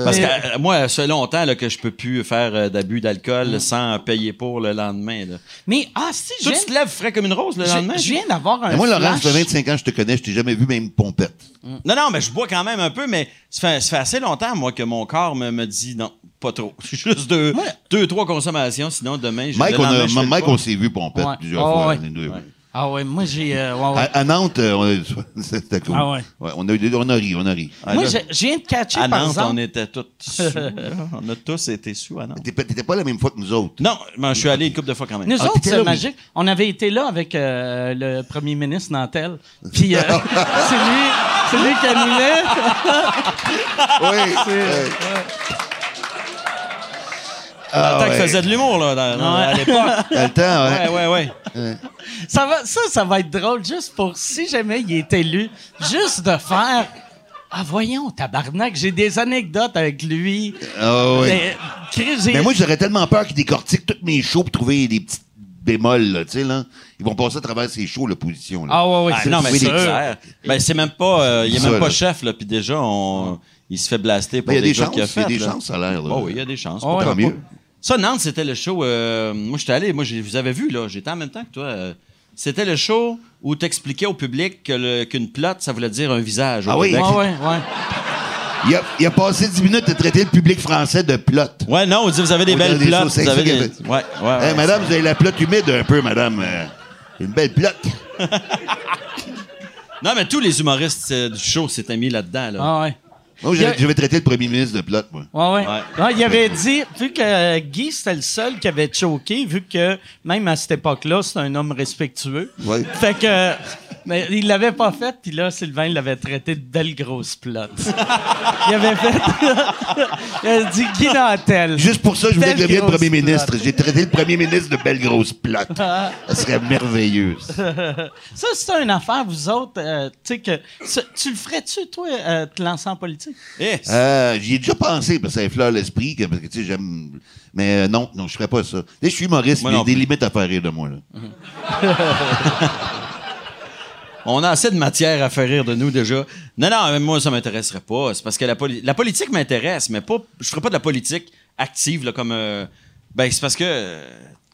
Parce que Mais- euh, moi, ça fait longtemps là, que je peux plus faire euh, d'abus d'alcool sans payer pour le lendemain. Là. Mais, ah, si, je Toi, tu te lèves frais comme une rose le lendemain? je, viens d'avoir un. Mais moi, flash. fait 25 ans que je te connais. Je t'ai jamais vu même pompette. Non, non, mais je bois quand même un peu, mais ça fait, ça fait assez longtemps, moi, que mon corps me, me dit non, pas trop. Juste deux, deux trois consommations, sinon demain, je Mike, le on, a, je Mike, on s'est vu pompette Ouais. plusieurs Ah fois. ouais. Ah, ouais, moi, j'ai. euh, ouais, ouais. À, à Nantes, euh, on a, c'était cool. Ah ouais. on, a, eu- on a ri, on a ri. Ah, moi, là, je viens de catcher, à par Nantes, exemple. on était tous sous. on a tous été sous à Nantes. T'étais pas- la même fois que nous autres. Non, mais je suis allé une couple de fois quand même. Nous Ah, autres, c'est magique. On avait été là avec euh, le premier ministre Nantel. Puis euh, c'est lui, c'est lui qui animait. Oui. Ah, Tant qu'il ouais. faisait de l'humour, là, dans- dans- Ouais. à l'époque. Dans le temps, ouais. Ouais, ouais, ouais. Ça, va, ça, ça va être drôle juste pour si jamais il est élu, juste de faire. Ah, voyons, tabarnak, j'ai des anecdotes avec lui. Ah, ouais. Mais, moi, j'aurais tellement peur qu'ils décortiquent tous mes shows pour trouver des petites bémols, là, tu sais, là. Ils vont passer à travers ces shows, l'opposition, là. Ah, ouais, ouais. Ah, c'est non, mais c'est des- clair. Ben, c'est même pas. euh, il est Ça, même pas là. chef, là. Puis déjà, on, il se fait blaster pour Ben, il y a des jeux chances, qu'il a il y a fait. des là. chances, ça a l'air, là. Oh, oui, il y a des chances. Ouais. Tant mieux. Ça, Nantes, c'était le show. euh, moi, j'étais allé. Moi, je vous avais vu, là. J'étais en même temps que toi. euh, c'était le show où tu expliquais au public que le- qu'une plotte, ça voulait dire un visage. au Ah oui? Québec. Ouais, ouais, ouais. Il a, il a passé 10 minutes à traiter le public français de plotte. Ouais, non, on dit vous avez des On belles dirait des plottes. Vous avez c'est des... Ouais, ouais, ouais. Hey, madame, vous avez la plotte humide un peu, madame. Euh, une belle plotte. Non, mais tous les humoristes euh, du show s'étaient mis là-dedans. Là. Ah, ouais. Moi, a- j'avais j'avais traité le premier ministre de plotte, moi. Ouais, ouais. Ouais. Il avait dit, vu que Guy, c'était le seul qui avait choqué, vu que même à cette époque-là, c'est un homme respectueux. Ouais. Fait que. Mais il l'avait pas fait, puis là, Sylvain l'avait traité de belle grosse plotte. il avait fait. il a dit Guy Nantel. Juste pour ça, je voulais devienne grosse premier ministre. J'ai traité le premier ministre de belle grosse plotte. Ça serait merveilleux. ça. Ça, c'est une affaire, vous autres. euh, tu sais que. ça- tu le ferais-tu, toi, euh, te lancer en politique? Euh, J'y ai déjà pensé, parce que ça effleure l'esprit, que- parce que, tu sais, j'aime... Mais euh, non, non, je ferais pas ça. Je suis humoriste, il y a des limites à faire rire de moi, là. On a assez de matière à faire rire de nous déjà. Non, non, mais moi, ça m'intéresserait pas. C'est parce que la, poli- la politique m'intéresse, mais pas. Je ferais pas de la politique active, là, comme. euh, ben, c'est parce que. euh,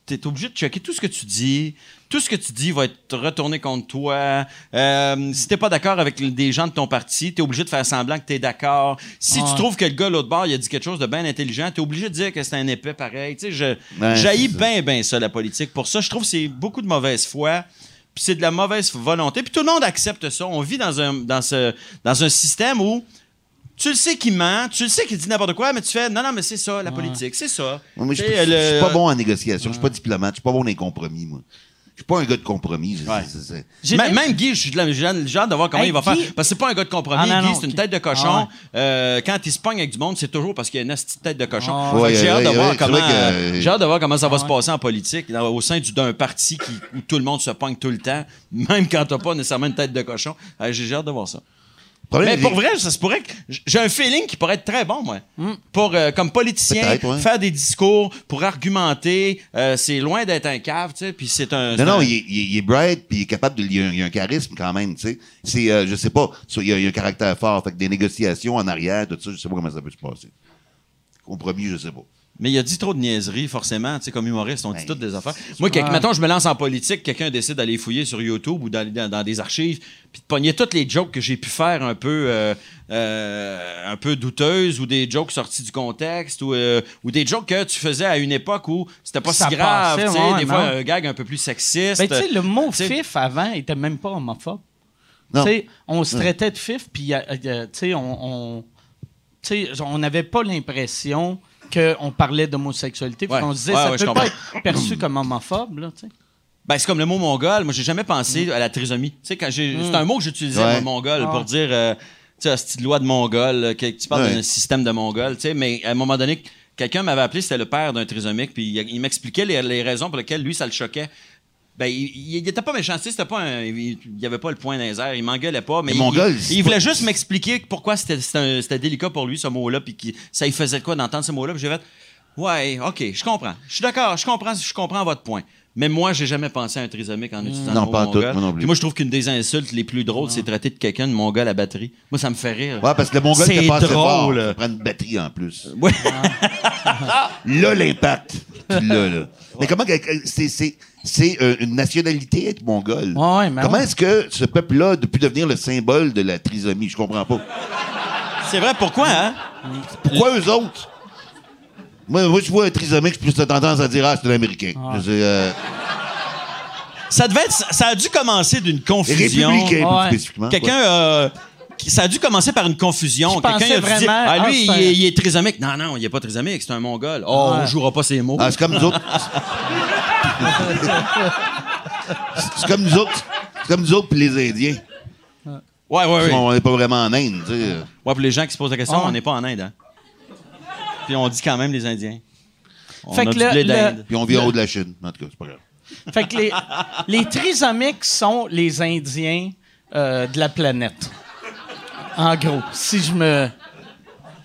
T'es obligé de checker tout ce que tu dis. Tout ce que tu dis va être retourné contre toi. Euh, si t'es pas d'accord avec des gens de ton parti, t'es obligé de faire semblant que t'es d'accord. Si Ouais. tu trouves que le gars l'autre bord, il a dit quelque chose de bien intelligent, t'es obligé de dire que c'est un épais pareil. Tu sais, je bien, bien ça, la politique. Pour ça, je trouve que c'est beaucoup de mauvaise foi. Puis c'est de la mauvaise volonté. Puis tout le monde accepte ça. On vit dans un, dans ce, dans un système où tu le sais qu'il ment, tu le sais qu'il dit n'importe quoi, mais tu fais non, non, mais c'est ça, la politique, c'est ça. Moi, moi, je suis pas bon en négociation, je suis pas diplomate, je suis pas bon dans les compromis, moi. Je suis pas un gars de compromis. je- Ouais. Même, même Guy, je suis de la- j'ai j'ai hâte de voir comment Hey, il va Guy- faire. Parce que c'est pas un gars de compromis. Ah, non, Guy, c'est une tête de cochon. Ah, Euh, quand il se pogne avec du monde, c'est toujours parce qu'il y a une petite tête de cochon. Ah, ouais, j'ai hâte ouais, de voir comment. vrai que- J'ai hâte de voir comment ça va Ah, se ouais. passer en politique dans- au sein du- d'un parti qui, où tout le monde se pogne tout le temps, même quand t'as pas nécessairement une tête de cochon. Euh, j'ai j'ai hâte de voir ça. Problème, Mais pour vrai, ça se pourrait que j'ai un feeling qui pourrait être très bon, moi. Pour euh, comme politicien, ouais. faire des discours, pour argumenter, euh, c'est loin d'être un cave, tu sais. Puis c'est un. Non, non, un- il est, il est- bright, puis il est capable de. Il a, un, il a un charisme quand même, tu sais. C'est, euh, je sais pas, il a, il a un caractère fort. Fait que des négociations en arrière, tout ça, je sais pas comment ça peut se passer. Compromis, je sais pas. Mais il a dit trop de niaiseries, forcément. Tu sais, comme humoriste, on dit Ben, toutes des affaires. Moi, quelque, mettons, je me lance en politique, quelqu'un décide d'aller fouiller sur YouTube ou d'aller dans, dans des archives, puis de pogner toutes les jokes que j'ai pu faire un peu, euh, euh, un peu douteuses ou des jokes sortis du contexte ou, euh, ou des jokes que tu faisais à une époque où c'était pas Ça si grave. passait, ouais, des fois, un gag un peu plus sexiste. Ben, tu sais, le mot fif avant était même pas homophobe. Non. Tu sais, on se traitait de fif, puis euh, on, on, sais, on n'avait pas l'impression qu'on parlait d'homosexualité. puis Ouais. On se disait, Ouais, ça ouais, je peut pas comprends. être perçu comme homophobe, là, tu sais. Ben, c'est comme le mot mongol. Moi, j'ai jamais pensé à la trisomie. Tu sais, quand j'ai, c'est un mot que j'utilisais, Ouais. moi, mongol, Ah. pour dire, euh, tu sais, de loi de mongol, euh, que tu parles Ouais. d'un système de mongol, tu sais, mais à un moment donné, quelqu'un m'avait appelé, c'était le père d'un trisomique, puis il, il m'expliquait les, les raisons pour lesquelles lui, ça le choquait. Ben, il, il, il était pas méchant, c'était pas un, il, il y avait pas le point dans les airs, il m'engueulait pas, mais il, il- voulait juste m'expliquer pourquoi c'était, délicat pour lui, ce mot-là, puis ça lui faisait de quoi d'entendre ce mot-là, puis j'ai fait, ouais, ok, je comprends, je suis d'accord, je comprends, je comprends votre point. Mais moi, j'ai jamais pensé à un trisomique en utilisant Non, le mot pas en tout, moi non plus. Moi, je trouve qu'une des insultes les plus drôles, c'est traiter de quelqu'un de mongol à batterie. Moi, ça me fait rire. Ouais, parce que le Mongol C'est pas assez fort. drôle. Ça prend une batterie en plus. Ouais. Là, l'impact. L'as, là. Mais comment c'est c'est euh, une nationalité être mongol. Ouais, mais comment ouais. est-ce que ce peuple-là a pu devenir le symbole de la trisomie? Je comprends pas. C'est vrai, pourquoi, hein? Pourquoi eux autres? Moi, moi, je vois un trisomique, j'ai plus tendance à dire ah c'est un américain. C'est, euh, Ça devait être, ça a dû commencer d'une confusion. républicain plus Ouais. spécifiquement. Quelqu'un, euh, ça a dû commencer par une confusion. Quelqu'un a dû dire, vraiment, ah, lui, ah, il, est, il est trisomique. Non, non, il est pas trisomique, c'est un mongol. Oh, Ouais. on jouera pas ces mots. Ah, c'est comme nous autres. c'est comme nous autres. C'est comme nous autres puis les Indiens. ouais, ouais, ouais. On n'est pas vraiment en Inde, tu sais. Ouais, pour les gens qui se posent la question, Ah. on n'est pas en Inde, hein? Puis on dit quand même les Indiens. On Fait a que du le- blé le- d'Inde. Puis on vit en haut de la Chine. En tout cas, c'est pas grave. Fait que les, les trisomiques sont les Indiens euh, de la planète. En gros, si je me...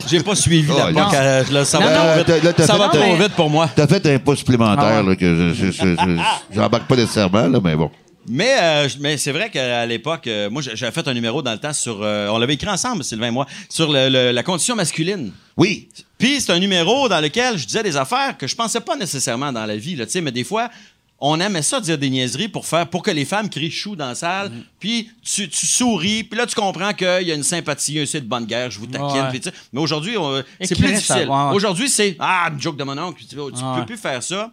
J'ai pas suivi Oh, la là. Euh, là, ça Non, va non, trop vite. t'as- là, t'as Ça fait- va trop mais- vite pour moi. T'as fait un pas supplémentaire Ah ouais. là, que je, je, je, je- j'embarque pas nécessairement, là, mais bon. Mais, euh, mais c'est vrai qu'à l'époque, euh, moi, j'avais fait un numéro dans le temps sur. euh, on l'avait écrit ensemble, Sylvain et moi, sur le- le- la condition masculine. Oui. Puis c'est un numéro dans lequel je disais des affaires que je pensais pas nécessairement dans la vie, là, tu sais, mais des fois. On aimait ça dire des niaiseries pour faire pour que les femmes crient chou dans la salle, Mm-hmm. puis tu, tu souris, puis là tu comprends qu'il y a une sympathie, un de bonne guerre, je vous taquine, Ouais. mais aujourd'hui on- c'est plus difficile. ouais. Aujourd'hui c'est ah une joke de mon oncle, tu, tu Ouais. peux plus faire ça.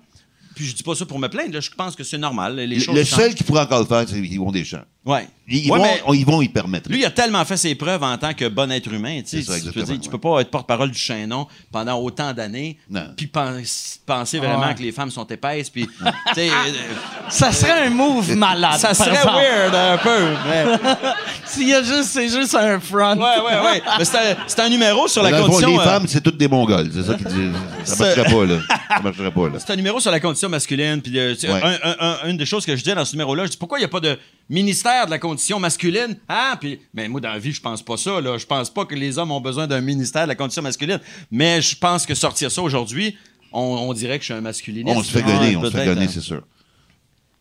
Puis je dis pas ça pour me plaindre, là, je pense que c'est normal, les Le, choses le seul qui pourrait encore le faire, c'est Yvon Deschamps. Ouais. Ils, Ouais, vont, mais- on- ils vont y permettre. Lui, il a tellement fait ses preuves en tant que bon être humain. Tu ça, tu, peux tu pas être porte-parole du chaînon pendant autant d'années, puis pense- penser vraiment Ouais. que les femmes sont épaisses. Puis, euh, Ça serait un move malade. ça serait exemple. weird un peu. Mais, juste, c'est juste un front. ouais, ouais, ouais. C'est un, numéro sur la condition. les euh, femmes, c'est toutes des Mongols. C'est ça qui dit. Ça C'est- marcherait pas, là. Ça marcherait pas, là. C'est un numéro sur la condition masculine. Puis, euh, tu sais, Ouais. un- un- un- une des choses que je dis dans ce numéro-là, je dis pourquoi il n'y a pas de ministère de la condition masculine? Hein? Puis, mais moi, dans la vie, je pense pas ça. Là. Je pense pas que les hommes ont besoin d'un ministère de la condition masculine. Mais je pense que sortir ça aujourd'hui, on, on dirait que je suis un masculiniste. On se fait gonner, on se fait gonner, hein. c'est sûr.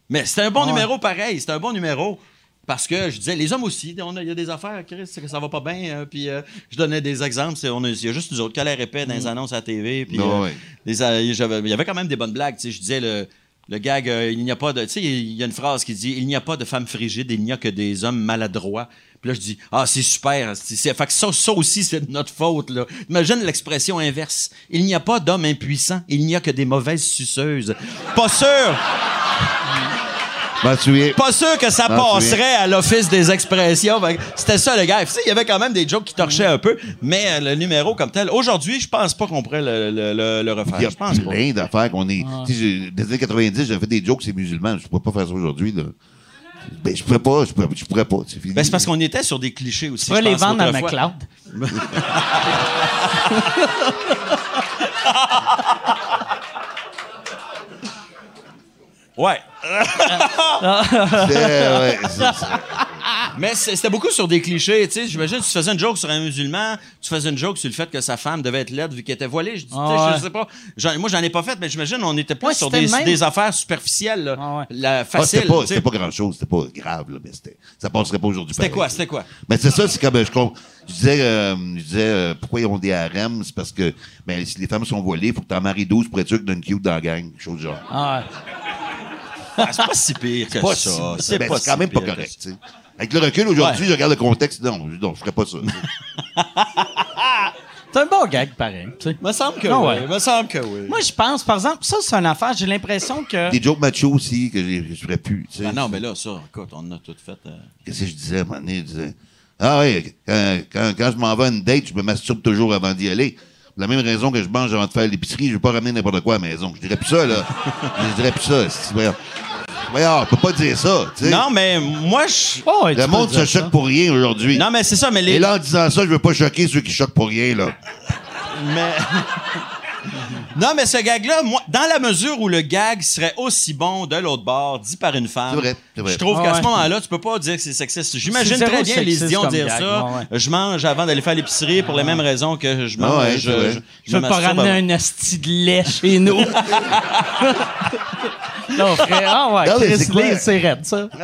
Mais c'est un bon Ouais. numéro pareil. C'est un bon numéro. Parce que je disais, les hommes aussi, on a- il y a des affaires, Chris, c'est que ça va pas bien. euh, puis euh, je donnais des exemples. c'est- on a- Il y a juste nous autres qui les répète dans les annonces à la TV. Puis, Ouais, euh, ouais. les, j'avais- il y avait quand même des bonnes blagues. Je disais, le, le gag, euh, il n'y a pas de. Tu sais, il y a une phrase qui dit Il n'y a pas de femmes frigides, il n'y a que des hommes maladroits. Puis là, je dis Ah, c'est super. C'est, fait que ça, aussi, c'est notre faute. Là. Imagine l'expression inverse Il n'y a pas d'hommes impuissants, il n'y a que des mauvaises suceuses. Pas sûr m'en souviens. pas sûr que ça Ah, passerait à l'office des expressions. Fait que C'était ça, le gars. Tu sais, Il y avait quand même des jokes qui torchaient un peu, mais euh, le numéro comme tel, aujourd'hui, je pense pas qu'on pourrait le, le- le- le refaire. Il y a Je pense pas. plein d'affaires qu'on est. Tu sais, j'ai- Des années 90, j'avais fait des jokes, c'est musulman. Je pourrais pas faire ça aujourd'hui, là. Ben, je pourrais pas, je pourrais, je pourrais pas. C'est fini. Ben, c'est parce qu'on était sur des clichés aussi. Tu je les pense, vendre à autrefois. McLeod. Ouais. C'est- ouais, c'est- c'est- Mais c'est- c'était beaucoup sur des clichés, tu sais. J'imagine que tu faisais une joke sur un musulman, tu faisais une joke sur le fait que sa femme devait être laide vu qu'elle était voilée. Je dis, tu sais, Ah ouais. je sais pas. J'en- moi, j'en ai pas fait, mais j'imagine on était plus Ouais, sur des, le même. des affaires superficielles, là. Ah ouais. La Ah, facile. c'était pas, grand-chose, c'était pas grave, là, mais c'était, ça passerait pas aujourd'hui. C'était pareil. quoi? C'était quoi? Mais c'est ça, c'est comme je, je disais, euh, je disais euh, pourquoi ils ont des harems, c'est parce que ben, si les femmes sont voilées, il faut que t'en maries 12 pour être sûr que d'une cute dans la gang, chose du genre. Ah ouais. Ah, c'est pas si pire que Pas ça. si- C'est ben, pas c'est quand si même pas correct. Avec le recul aujourd'hui, je regarde le contexte, non, je- non, je ferais pas ça. C'est un bon gag, pareil. Me semble que Ah oui. ouais. Me semble que oui. Moi, je pense, par exemple, ça, c'est une affaire, j'ai l'impression que. des jokes macho aussi que je ferais plus. Ah non, mais là, ça, écoute, on a tout fait. euh. Qu'est-ce que je disais à un moment donné? Je disais, ah oui, quand, quand, quand je m'en vais à une date, je me masturbe toujours avant d'y aller. Pour la même raison que je mange avant de faire l'épicerie, je veux pas ramener n'importe quoi à la maison. Je dirais plus ça, là. je dirais plus ça. c'est- Voyons, Voyons, on peut pas dire ça, tu sais. Non, mais moi, je. Oh, ouais, tu Le monde se ça. choque pour rien aujourd'hui. Non, mais c'est ça, mais les. Et là, en disant ça, je veux pas choquer ceux qui choquent pour rien, là. Mais. Non, mais ce gag-là, moi, dans la mesure où le gag serait aussi bon de l'autre bord, dit par une femme, vrai, je trouve Ah qu'à ouais. ce moment-là, tu peux pas dire que c'est sexiste. J'imagine très bien les idiots dire gag, ça. ouais. Je mange avant d'aller faire l'épicerie pour les mêmes raisons que je mange. Ah ouais, c'est je, je- Je veux pas ramener avant. un asti de lait chez nous. non, frère. Ah ouais, Non, mais Chris c'est clair. Lee, c'est raide, ça.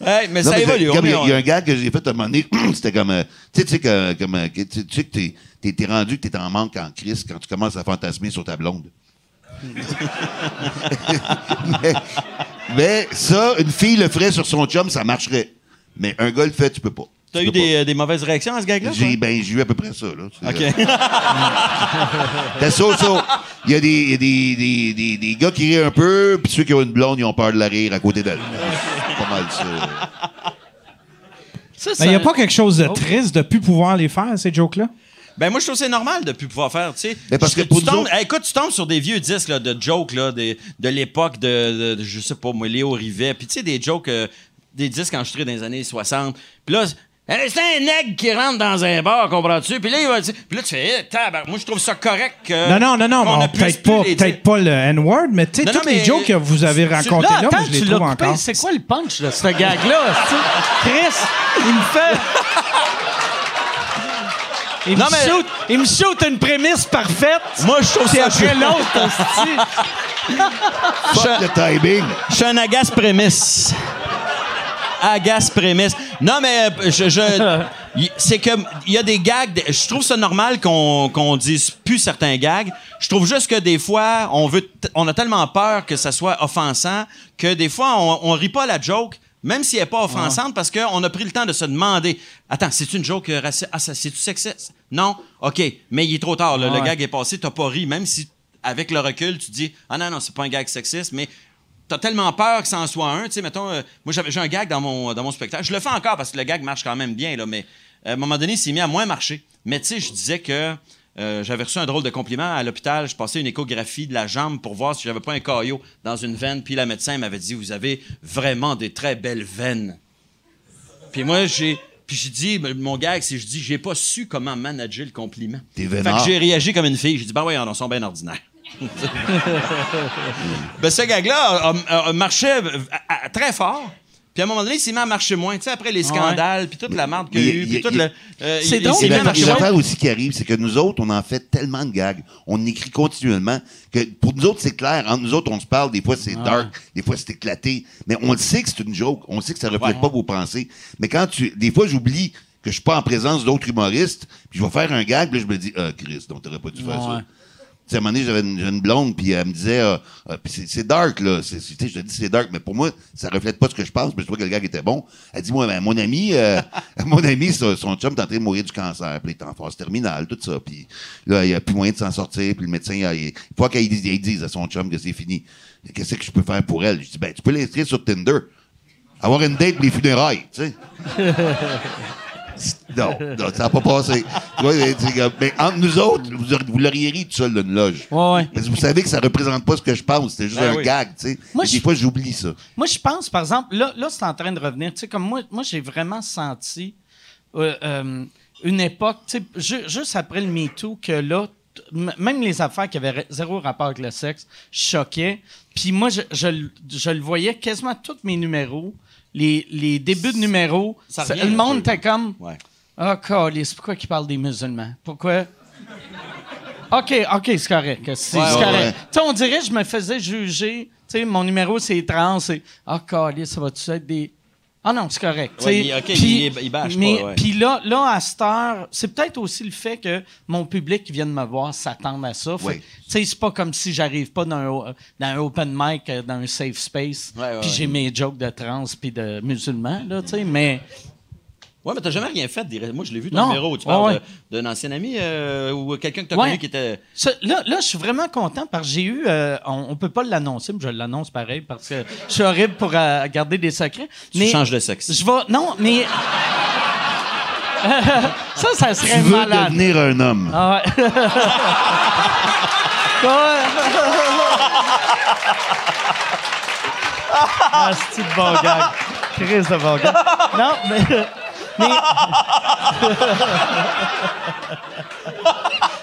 Hey, mais Non, ça mais évolue. Il y, a- il y a un gars que j'ai fait à un moment donné, c'était comme, euh, tu sais, tu sais que, comme, euh, tu sais que t'es, t'es, rendu que t'es en manque en crise quand tu commences à fantasmer sur ta blonde. mais, mais ça, une fille le ferait sur son chum, ça marcherait. Mais un gars le fait, tu peux pas. T'as eu peux des, des mauvaises réactions à ce gag-là? J'ai, ben, j'ai eu à peu près ça, là. OK. euh, T'as ça, ça. Il y a, des, il y a des, des, des, des gars qui rient un peu, puis ceux qui ont une blonde, ils ont peur de la rire à côté d'elle. C'est pas mal ça. Il n'y a un- pas quelque chose de Oh. triste de plus pouvoir les faire, ces jokes-là? Ben moi je trouve que c'est normal de plus pouvoir faire, tu sais. Mais parce que pour tu nous tombes, autres- hey, écoute, tu tombes sur des vieux disques là, de jokes là, des- de l'époque de, de- de, je sais pas moi Léo Rivet, puis tu sais des jokes euh, des disques enregistrés dans les années 60. Puis là c'est un nègre qui rentre dans un bar, comprends-tu? Puis là, il va dire- puis là, tu fais, eh, moi, je trouve ça correct que. Non, non, non, non, puisse peut-être pas, dire. pas le N-word, mais tu sais, Non, non, tous les jokes que vous avez racontés Là, moi, je les tu trouve encore. C'est quoi le punch de ce gag-là? Chris, il me fait. Il me, mais- shoot, il me shoot une prémisse parfaite. Moi, je trouve ça. après l'autre. Fuck le timing. Je suis un agace prémisse. Agace prémisse. Non, mais euh, je, je- c'est que il y a des gags. de- Je trouve ça normal qu'on qu'on dise plus certains gags. Je trouve juste que des fois, on veut, on a tellement peur que ça soit offensant que des fois, on, on rit pas à la joke. Même si elle n'est pas offensante, parce qu'on a pris le temps de se demander Attends, c'est une joke euh, raciste? Ah, ça, c'est-tu sexiste? Non? OK, mais il est trop tard. là. Le Ouais. gag est passé, t'as pas ri. Même si, avec le recul, tu dis Ah non, non, c'est pas un gag sexiste, mais t'as tellement peur que ça en soit un. Tu sais, mettons, euh, moi, j'avais j'ai un gag dans mon, dans mon spectacle. Je le fais encore parce que le gag marche quand même bien, là, mais euh, à un moment donné, il s'est mis à moins marcher. Mais tu sais, je disais que euh, j'avais reçu un drôle de compliment à l'hôpital. Je passais une échographie de la jambe pour voir si j'avais pas un caillot dans une veine. Puis la médecin m'avait dit Vous avez vraiment des très belles veines. Puis moi, j'ai. Puis j'ai dit, mon gag, c'est je dis, j'ai pas su comment manager le compliment. T'es Fait que j'ai réagi comme une fille. J'ai dit, ben oui, on sont bien ordinaires. ben, ce gag-là à- très fort. Puis à un moment donné, il s'est mis à marcher moins. Tu sais, après les scandales, puis toute la marde qu'il y a eu, puis tout le. euh, C'est il- drôle, il s'est Et mis à la- marcher et moins. l'affaire aussi qui arrive, c'est que nous autres, on en fait tellement de gags. On écrit continuellement que pour nous autres, c'est clair. Entre nous autres, on se parle. Des fois, c'est dark. Des fois, c'est éclaté. Mais on le sait que c'est une joke. On sait que ça reflète pas vos pensées. Mais quand tu, des fois, j'oublie que je suis pas en présence d'autres humoristes, puis je vais faire un gag, puis là, je me dis, ah, Chris, donc t'aurais pas dû faire Ouais. ça. Tu sais, à un moment donné, j'avais une, blonde, puis elle me disait, ah, puis c'est, dark, là. C'est, c'est- tu sais, je te dis, c'est dark, mais pour moi, ça reflète pas ce que je pense, mais je trouvais que le gag était bon. Elle dit, moi, ben, mon ami, euh, mon ami, son, son chum est en train de mourir du cancer, puis il est en phase terminale, tout ça, puis là, il a plus moyen de s'en sortir, puis le médecin, il, il faut qu'il dise, il dise à son chum que c'est fini. Qu'est-ce que je peux faire pour elle? Je dis, ben, tu peux l'inscrire sur Tinder. Avoir une date les funérailles, tu sais. Non, non, ça n'a pas passé. Tu vois, c'est comme- mais entre nous autres, vous, auriez- vous l'auriez ri tout seul d'une loge. Ouais, ouais. Parce que vous savez que ça représente pas ce que je pense. C'est juste Ben un oui. gag, tu sais. Moi, Et Des je- fois, j'oublie ça. Moi, je pense, par exemple, là, là c'est en train de revenir. Tu sais, comme moi, moi j'ai vraiment senti euh, euh, une époque, tu sais, ju- juste après le MeToo, que là, m- même les affaires qui avaient ra- zéro rapport avec le sexe, je choquais. Puis moi, je, je, le- je le voyais quasiment tous mes numéros, les, les débuts de. Ça revient le un monde peu. était comme Ouais. Ah, câlisse, pourquoi ils parlent des musulmans? Pourquoi? OK, OK, c'est correct. C'est c'est ouais, correct. ouais. Tu sais, on dirait que je me faisais juger. Tu sais, mon numéro, c'est trans. C'est Ah, câlisse, ça va-tu être des. Ah non, c'est correct. Ouais, il- Puis- il- il bâche mais- pas, ouais. Puis là, là, à cette heure, c'est peut-être aussi le fait que mon public qui vient de me voir s'attend à ça. Oui. que, Tu sais, c'est pas comme si j'arrive pas dans un, dans un open mic, euh, dans un safe space, Ouais, puis j'ai mes jokes de trans puis de musulmans, là, tu sais, mais... Ouais, mais t'as jamais rien fait. des- Moi, je l'ai vu ton Non. numéro. Tu Ouais, parles ouais. d'un ancien ami euh, ou quelqu'un que t'as Ouais. connu qui était. Ça, là, là, je suis vraiment content parce que j'ai eu. euh, on, on peut pas l'annoncer, mais je l'annonce pareil parce que je suis horrible pour euh, garder des secrets. Tu mais changes de sexe. Je vais. Non, mais. ça, ça Tu serait veux malade. devenir un homme. Ah ouais. Ouais. ah, c'est de bon gag? Chris de bon gag. Non, mais. Mais...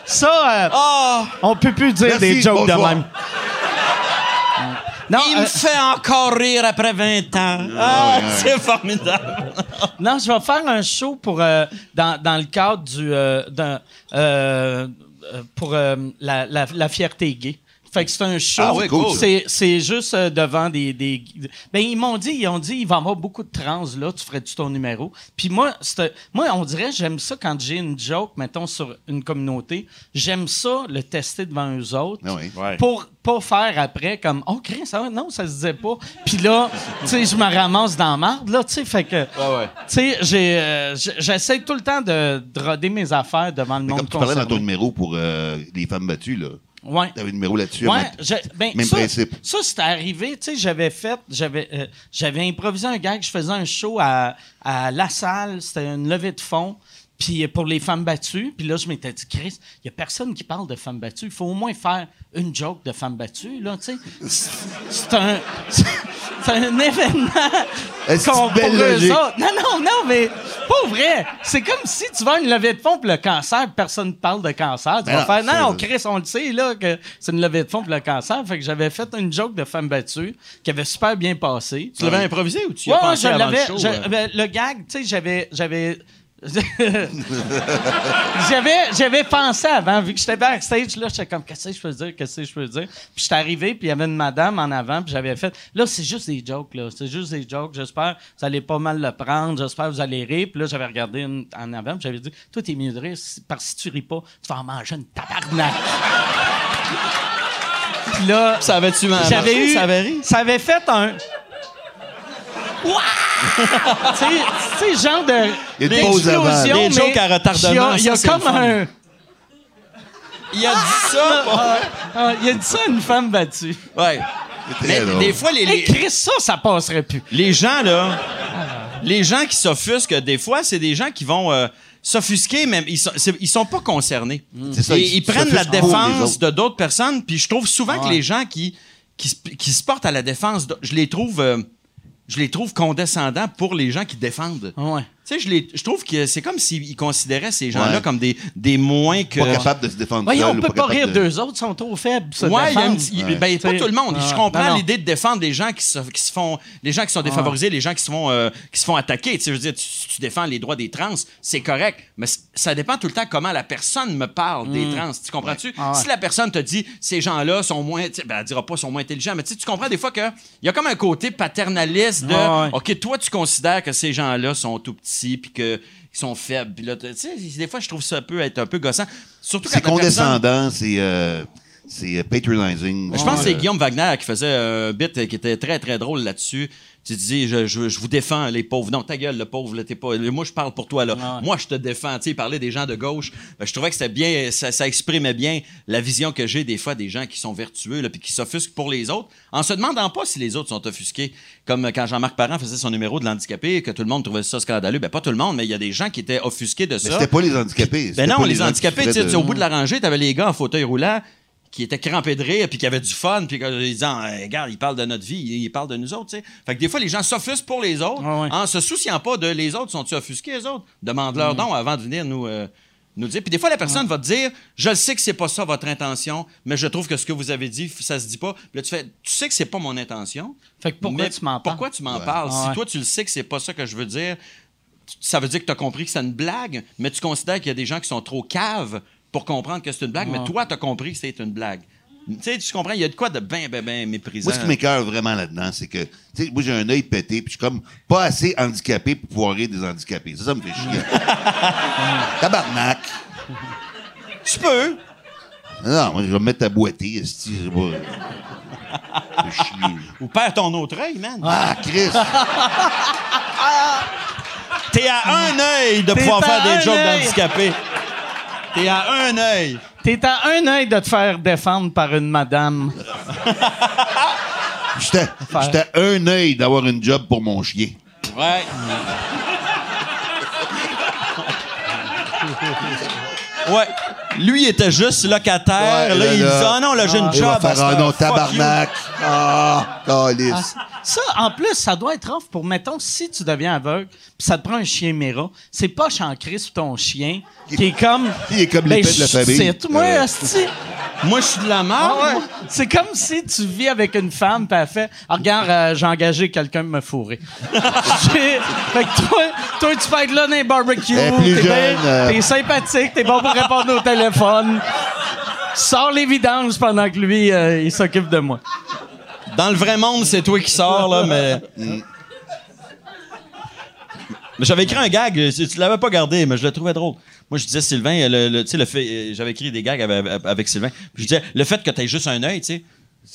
Ça, euh, on peut plus dire Merci, des jokes de même. Non, Il euh, me fait encore rire après 20 ans. Ah, c'est formidable. Non, je vais faire un show pour euh, dans, dans le cadre du euh, d'un euh, euh, pour euh, la, la, la fierté gay. Fait que c'est un show. Ah ouais, cool. C'est c'est juste euh, devant des des. Ben ils m'ont dit ils ont dit il va y avoir beaucoup de trans là. Tu ferais tu ton numéro? Puis moi moi on dirait j'aime ça quand j'ai une joke mettons sur une communauté. J'aime ça le tester devant eux autres. Ah oui. Ouais. Pour pas faire après comme oh Chris ça va? non ça se disait pas. Puis là tu sais je me ramasse dans la marde là tu sais fait que Ouais, ouais. tu sais, j'ai, euh, j'essaie tout le temps de, de roder mes affaires devant le Mais monde comme tu parlais dans ton numéro pour euh, les femmes battues, là. Ouais. T'avais un numéro là-dessus. Ouais, ben, Même ça, principe. Ça, c'était arrivé, tu sais, j'avais fait, j'avais, euh, j'avais improvisé un gag, je faisais un show à, à La Salle, c'était une levée de fonds, puis pour les femmes battues, puis là, je m'étais dit, Chris, il y a personne qui parle de femmes battues, il faut au moins faire une joke de femmes battues, là, tu sais. C'est- un, c'est un événement Est-ce qu'on- pour eux autres. Non, non, non, mais pas vrai. C'est comme si tu vas à une levée de fonds pour le cancer, personne ne parle de cancer. Tu Ben vas non, faire, non, Chris, on le sait, là, que c'est une levée de fonds pour le cancer. Fait que j'avais fait une joke de femme battue qui avait super bien passé. Tu l'avais improvisé ou tu y Ouais, as pensé je avant l'avais. le show? je- euh? ben, le gag, tu sais, j'avais. J'avais. j'avais pensé avant vu que j'étais backstage là j'étais comme qu'est-ce que je peux dire qu'est-ce que je peux dire? Puis j'étais arrivé puis il y avait une madame en avant puis j'avais fait là c'est juste des jokes là c'est juste des jokes j'espère que vous allez pas mal le prendre j'espère que vous allez rire puis là j'avais regardé une- en avant puis j'avais dit toi t'es mieux de rire parce que si tu ris pas tu vas en manger une tabarnak puis là Ça avait-tu marché? j'avais eu. Ça avait ri? Ça avait fait un. Ouah! Tu sais- genre de. Il y a une Des jokes à retardement, Il y a, il y a ça, c'est comme un. Il a dit ça? Ah, ah, il a dit ça à une femme battue. Ouais. Mais des fois, les, les, Chris, ça, ça passerait plus. les gens, là, les gens qui s'offusquent, des fois, c'est des gens qui vont euh, s'offusquer, mais ils sont, ils sont pas concernés. C'est ça, ils ils prennent la défense de d'autres personnes, puis je trouve souvent que les gens qui, qui, se- qui se portent à la défense, je les trouve... euh, je les trouve condescendants pour les gens qui défendent. Tu sais, je, les- je trouve que c'est comme s'ils considéraient ces gens-là Ouais. comme des, des moins que... Pas capable de se défendre Voyons, seul on ou peut pas capable rire de- d'eux autres, ils sont trop faibles. se Ouais, il y a défendre. un petit- il- Ouais. ben, pas T'sais, tout le monde. ah, je comprends non. l'idée de défendre les gens qui se, qui se font, les gens qui sont défavorisés, les gens qui se font, euh, qui se font attaquer. Tu sais, je veux dire, tu, tu défends les droits des trans, c'est correct, mais c- ça dépend tout le temps comment la personne me parle des trans. Tu comprends-tu? Ah ouais. Si la personne te dit ces gens-là sont moins, tu sais, ben, elle dira pas sont moins intelligents, mais tu sais, tu comprends des fois que il y a comme un côté paternaliste de, Ah ouais. ok, toi tu considères que ces gens-là sont tout petits puis que ils sont faibles. Puis là, tu sais, des fois je trouve ça peut être un peu gossant. Surtout C'est quand personne- condescendant, c'est euh, c'est euh, patronizing. je pense que c'est Euh, Guillaume Wagner qui faisait un bit qui était très, très drôle là-dessus. Tu dis, je, je, je vous défends, les pauvres. Non, ta gueule, le pauvre, là, t'es pas. Moi, je parle pour toi, là. Ah ouais. Moi, je te défends. Tu sais, il parlait des gens de gauche. Ben, je trouvais que c'était bien, ça, ça exprimait bien la vision que j'ai des fois des gens qui sont vertueux, là, puis qui s'offusquent pour les autres, en se demandant pas si les autres sont offusqués. Comme quand Jean-Marc Parent faisait son numéro de l'handicapé, que tout le monde trouvait ça scandaleux. Ben, pas tout le monde, mais il y a des gens qui étaient offusqués de Mais ça. c'était pas les handicapés. Ben non, les, handicapés, tu de- au bout de la rangée, t'avais les gars en fauteuil roulant qui étaient crampés de rire, puis qui avaient du fun, puis qu'ils disaient, regarde, ils parlent de notre vie, ils parlent de nous autres, tu sais. Fait que des fois, les gens s'offusquent pour les autres, Ah ouais. en se souciant pas de les autres, sont-ils offusqués, les autres? Demande-leur Mm. donc avant de venir nous, euh, nous dire. Puis des fois, la personne va te dire Je le sais que c'est pas ça votre intention, mais je trouve que ce que vous avez dit, ça se dit pas. Puis là, tu fais Tu sais que c'est pas mon intention. Fait que pourquoi mais tu m'en parles? Pourquoi tu m'en parles? Ah ouais. Si toi, tu le sais que c'est pas ça que je veux dire, ça veut dire que tu as compris que c'est une blague, mais tu considères qu'il y a des gens qui sont trop caves pour comprendre que c'est une blague, mais toi, tu as compris que c'est une blague. Tu sais, tu comprends, il y a de quoi de bien, bien, bien méprisant. Moi, ce qui m'écœure vraiment là-dedans, c'est que, tu sais, moi, j'ai un œil pété, puis je suis comme pas assez handicapé pour pouvoir rire des handicapés. Ça, ça me fait chier. Tabarnak! Tu peux. Non, moi, je vais me mettre à boiter, esti, je pas. Chier. Ou perds ton autre œil, man. Ah, Chris! T'es à un œil de pouvoir faire des jokes d'handicapés. T'es à un œil. T'es à un œil de te faire défendre par une madame. J'étais j'étais à un œil d'avoir une job pour mon chien. Ouais. ouais. Lui, il était juste locataire. Ouais, là, là, il là. dit Ah non, là, j'ai une Il job. va à faire cette un heure. non, tabarnak. Ah, calice. Ça, en plus, ça doit être rough pour, mettons, si tu deviens aveugle, puis ça te prend un chien Mira, c'est pas Chancris ou ton chien, qui est comme... Il est comme l'épée de la famille. sais, moi, Euh. je suis de la merde. Ah ouais. C'est comme si tu vis avec une femme, puis elle fait Ah, Regarde, euh, j'ai engagé quelqu'un de me fourrer. Fait que toi, toi, tu peux être là dans les barbecues, t'es euh. t'es sympathique, t'es bon pour répondre au téléphone. Sors les vidanges pendant que lui, euh, il s'occupe de moi. Dans le vrai monde, c'est toi qui sors, là, mais. Mais j'avais écrit un gag, tu tu l'avais pas gardé, mais je le trouvais drôle. Moi, je disais, Sylvain, le, le- tu sais, le fait, euh, j'avais écrit des gags avec, avec Sylvain. Puis je disais, le fait que tu aies juste un œil, tu sais,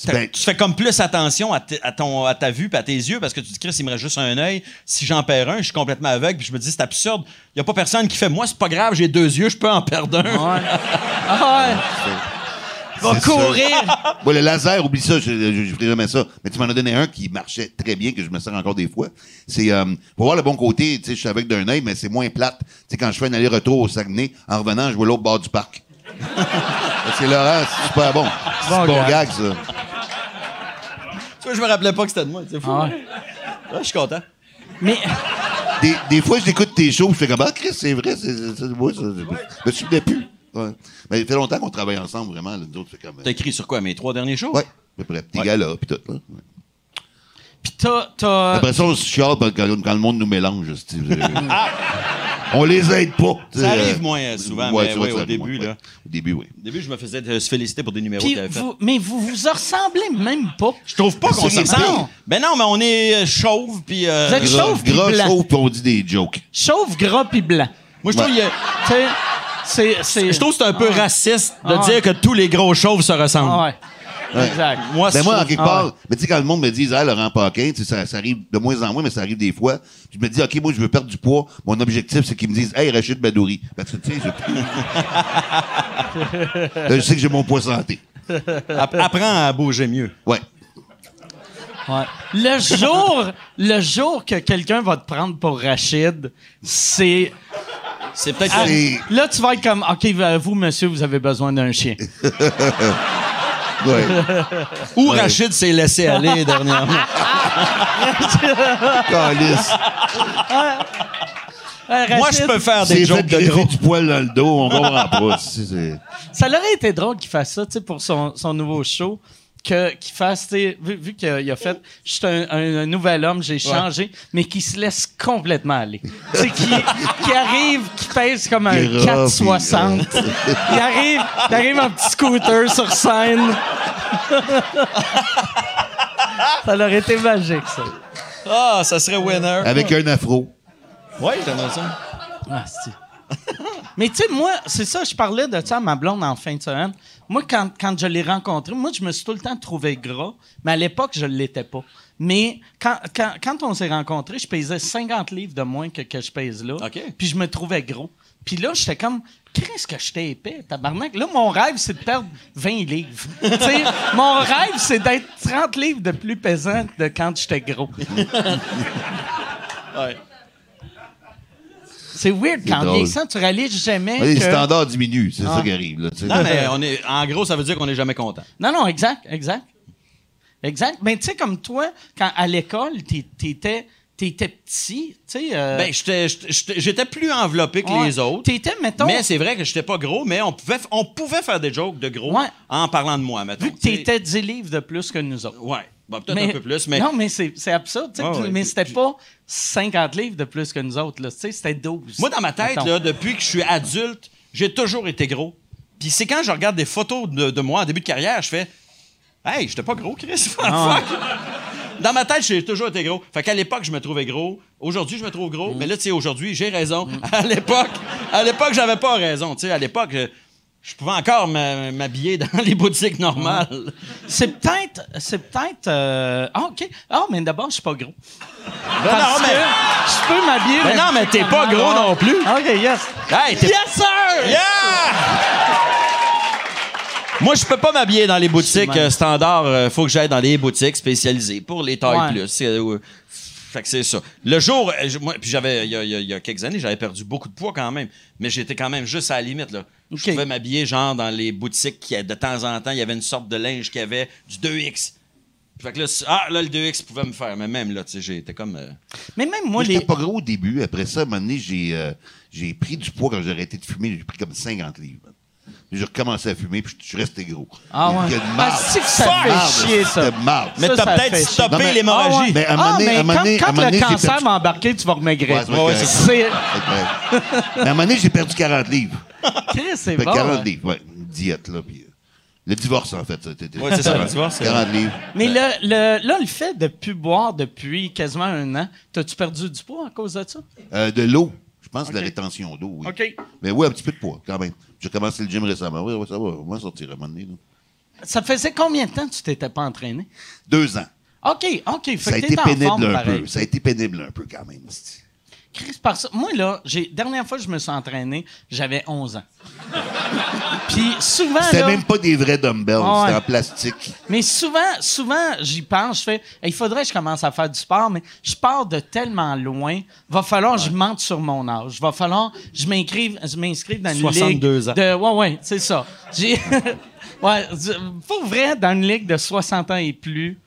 Ben- tu fais comme plus attention à, ton, à ta vue puis à tes yeux parce que tu te dis, Chris, il me reste juste un œil. Si j'en perds un, je suis complètement aveugle. Puis je me dis, c'est absurde. Il y a pas personne qui fait, moi, c'est pas grave, j'ai deux yeux, je peux en perdre un. Ouais. Ah ouais. Va courir. Bon, le laser, oublie ça, je ne ferai jamais ça. Mais tu m'en as donné un qui marchait très bien, que je me sers encore des fois. C'est, euh, pour voir le bon côté, tu sais, je suis avec d'un œil, mais c'est moins plate. Tu sais, quand je fais un aller-retour au Saguenay, en revenant, je vois l'autre bord du parc. c'est Laurent, c'est super bon. C'est Bon un bon gag. gag, ça. Tu vois, je me rappelais pas que c'était de moi. C'est fou. Ah ouais. Ouais, je suis content. Mais Des, des fois, j'écoute tes shows, je fais comme, ah, Chris, c'est vrai, c'est moi, ça. Je me souvenais plus. Ouais. Mais il fait longtemps qu'on travaille ensemble, vraiment. là, nous autres, c'est comme. T'as écrit sur quoi, mes trois derniers shows? Ouais, à peu près. Petits Ouais. gars là, puis tout. Là. Ouais. pis t'as. t'as- Après ça, on se chiale quand, quand le monde nous mélange. c'est- on les aide pas. Ça arrive euh, moins euh, souvent, ouais, mais ouais, au arrive début, moins, là. ouais. Au début, oui. Au début, je me faisais euh, se féliciter pour des numéros que t'avais fait. vous, mais vous vous ressemblez même pas. Je trouve pas qu'on se ressemble. Ben non, mais on est euh, chauve, puis... euh, Vous êtes Gras, chauve pis gras, blanc. chauve, puis on dit des jokes. Chauve, gras pis blanc. Moi, je trouve C'est. c'est- je trouve que c'est un peu raciste de Ah. dire que tous les gros chauves se ressemblent. Ah ouais. Ouais. Exact. Moi, Ben moi, en quelque Ah part, ouais. mais tu sais, quand le monde me dit, ah, Laurent Paquin, tu sais, ça, ça arrive de moins en moins, mais ça arrive des fois. Puis je me dis, OK, moi, je veux perdre du poids. Mon objectif, c'est qu'ils me disent, hey, Rachid Badouri. Parce que, tu sais, je... Là, je sais que j'ai mon poids santé. App- Apprends à bouger mieux. Ouais. Ouais. Le jour, le jour que quelqu'un va te prendre pour Rachid, c'est. C'est peut-être... Ah, là, tu vas être comme, OK, vous, monsieur, vous avez besoin d'un chien. Ouais. Ou Rachid s'est laissé aller dernièrement. Calice. Euh, Moi, je peux faire des jokes de gros. du poil dans le dos, on comprend pas. Ça aurait été drôle qu'il fasse ça, tu sais, pour son, son nouveau show. Que, qu'il fasse, tu sais, vu, vu qu'il a, fait, je suis un, un- un nouvel homme, j'ai changé, mais qu'il se laisse complètement aller. Tu sais, qui, qui arrive, qui pèse comme un Il est rough, 460. Il arrive, il arrive en petit scooter sur scène. ça aurait été magique, ça. Ah, ça serait winner. Avec un afro. Ouais, j'aimerais ça. Ah, Mais tu sais, moi, c'est ça, je parlais de ça à ma blonde en fin de semaine. Moi, quand, quand je l'ai rencontré, moi, je me suis tout le temps trouvé gras, mais à l'époque, je ne l'étais pas. Mais quand, quand, quand on s'est rencontrés, je pesais 50 livres de moins que, que je pèse là. OK. Puis je me trouvais gros. Puis là, j'étais comme, qu'est-ce que j'étais épais, tabarnak? Là, mon rêve, c'est de perdre 20 livres. mon rêve, c'est d'être 30 livres de plus pesant de quand j'étais gros. Ouais. C'est weird, quand drôle. vieillissant, tu réalises jamais Ouais, Les que... standards diminuent, c'est Ah. ça qui arrive. Là, tu sais. Non, mais on est, en gros, ça veut dire qu'on n'est jamais content. Non, non, exact, exact. Exact. Mais tu sais, comme toi, quand à l'école, t'é- t'étais, t'étais petit, tu sais. euh, Ben, j'étais- plus enveloppé que ouais. les autres. T'étais, mettons, Mais c'est vrai que j'étais pas gros, mais on pouvait, on pouvait faire des jokes de gros Ouais. en parlant de moi, mettons. vu que t'étais 10 livres de plus que nous autres. Ouais. Bon, peut-être un peu plus, mais. Non, mais c'est absurde, tu sais. Ouais, puis- ouais. mais c'était pas 50 livres de plus que nous autres, là. Tu sais, c'était 12. Moi, dans ma tête, mettons. là, depuis que je suis adulte, j'ai toujours été gros. Puis c'est quand je regarde des photos de, de moi en début de carrière, je fais Hey, j'étais pas gros, Chris. Ah Fuck. Dans ma tête, j'ai toujours été gros. Fait qu'à l'époque, je me trouvais gros. Aujourd'hui, je me trouve Mm. gros. Mais là, tu sais, aujourd'hui, j'ai raison. À l'époque, à l'époque, j'avais pas raison. Tu sais, à l'époque, je, je pouvais encore m'habiller dans les boutiques normales. C'est peut-être. C'est peut-être. euh, Ah, OK. Ah, mais d'abord, je suis pas gros. Ben non, mais. je peux m'habiller. Ben non, mais t'es pas boutiques gros non plus. OK, yes. Hey, Yes, sir! Yeah! Moi, je peux pas m'habiller dans les boutiques euh, standards. euh, faut que j'aille dans les boutiques spécialisées pour les tailles Ouais. plus. C'est, euh, fait que c'est ça. Le jour, moi, puis j'avais, il y, y a quelques années, j'avais perdu beaucoup de poids quand même, mais j'étais quand même juste à la limite là. Je pouvais m'habiller genre dans les boutiques qui, de temps en temps, il y avait une sorte de linge qui avait du 2X. Fait que là, ah, là, le 2X pouvait me faire, mais même là, tu sais, j'étais comme. euh, Mais même moi, Moi, les. j'étais pas gros au début. Après ça, à un moment donné, j'ai, euh, j'ai pris du poids quand j'ai arrêté de fumer. J'ai pris comme 50 livres. J'ai recommencé à fumer, puis je suis resté gros. Ah ouais. Ah, c'est que ça fait chier, ça. c'était marde. Mais Ça, t'as ça peut-être stoppé chier. Non, mais- l'hémorragie. Ah ouais. Mais à un Ah, moment donné- quand, donné- quand à un moment le cancer perdu- va embarquer, tu vas remaigrir. Ouais, c'est- Mais à un moment donné, j'ai perdu 40 livres. Chris, c'est Fait bon. 40 hein. livres, ouais. Une diète, là. Puis, euh, le divorce, en fait. Ouais, c'est ça, le divorce, c'est- 40 livres. Mais le, le- là, le fait de plus boire depuis quasiment un an, t'as-tu perdu du poids à cause de ça? Euh, de l'eau. Je pense que Ok. la rétention d'eau, oui. OK. Mais oui, un petit peu de poids, quand même. J'ai commencé le gym récemment. Oui, oui, ça va. On va sortir à un moment donné. là. Ça faisait combien de temps que tu t'étais pas entraîné? Deux ans. OK, OK. Fait Ça a été pénible forme, un pareil. peu. Ça a été pénible un peu, quand même. Chris, par ça, moi, là, j'ai, dernière fois que je me suis entraîné, j'avais 11 ans. Puis souvent, C'était là, même pas des vrais dumbbells. Ah ouais. C'était en plastique. mais souvent, souvent, j'y pense, je fais, il faudrait que je commence à faire du sport, mais je pars de tellement loin, va falloir que je mente sur mon âge. Va falloir que je m'inscrive, je m'inscrive dans une 62 ligue ans. de, ouais, ouais, c'est ça. J'ai, ouais, pour vrai, dans une ligue de 60 ans et plus,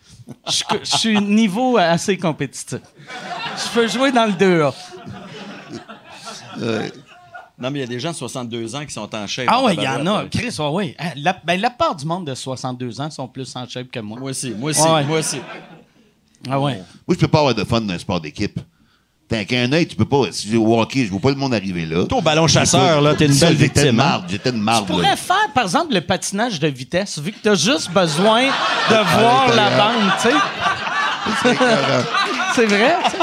je, je suis niveau assez compétitif. Je peux jouer dans le 2A. Non, mais il y a des gens de 62 ans qui sont en shape. Ah ouais, il y en a. Chris, ouais, ouais. Hein, La, ben, la part du monde de 62 ans sont plus en shape que moi. Moi aussi, moi aussi, Ouais. moi aussi. Ah ouais. Moi, je peux pas avoir de fun dans un sport d'équipe. Tant qu'un œil, tu peux pas. Si j'ai au hockey, je vois pas le monde arriver là. Toi, au ballon chasseur, là, t'es une belle J'étais une victime. hein? marde. J'étais une marde. Tu là. pourrais faire, par exemple, le patinage de vitesse, vu que tu as juste besoin de voir la bande, tu sais. C'est vrai, tu sais.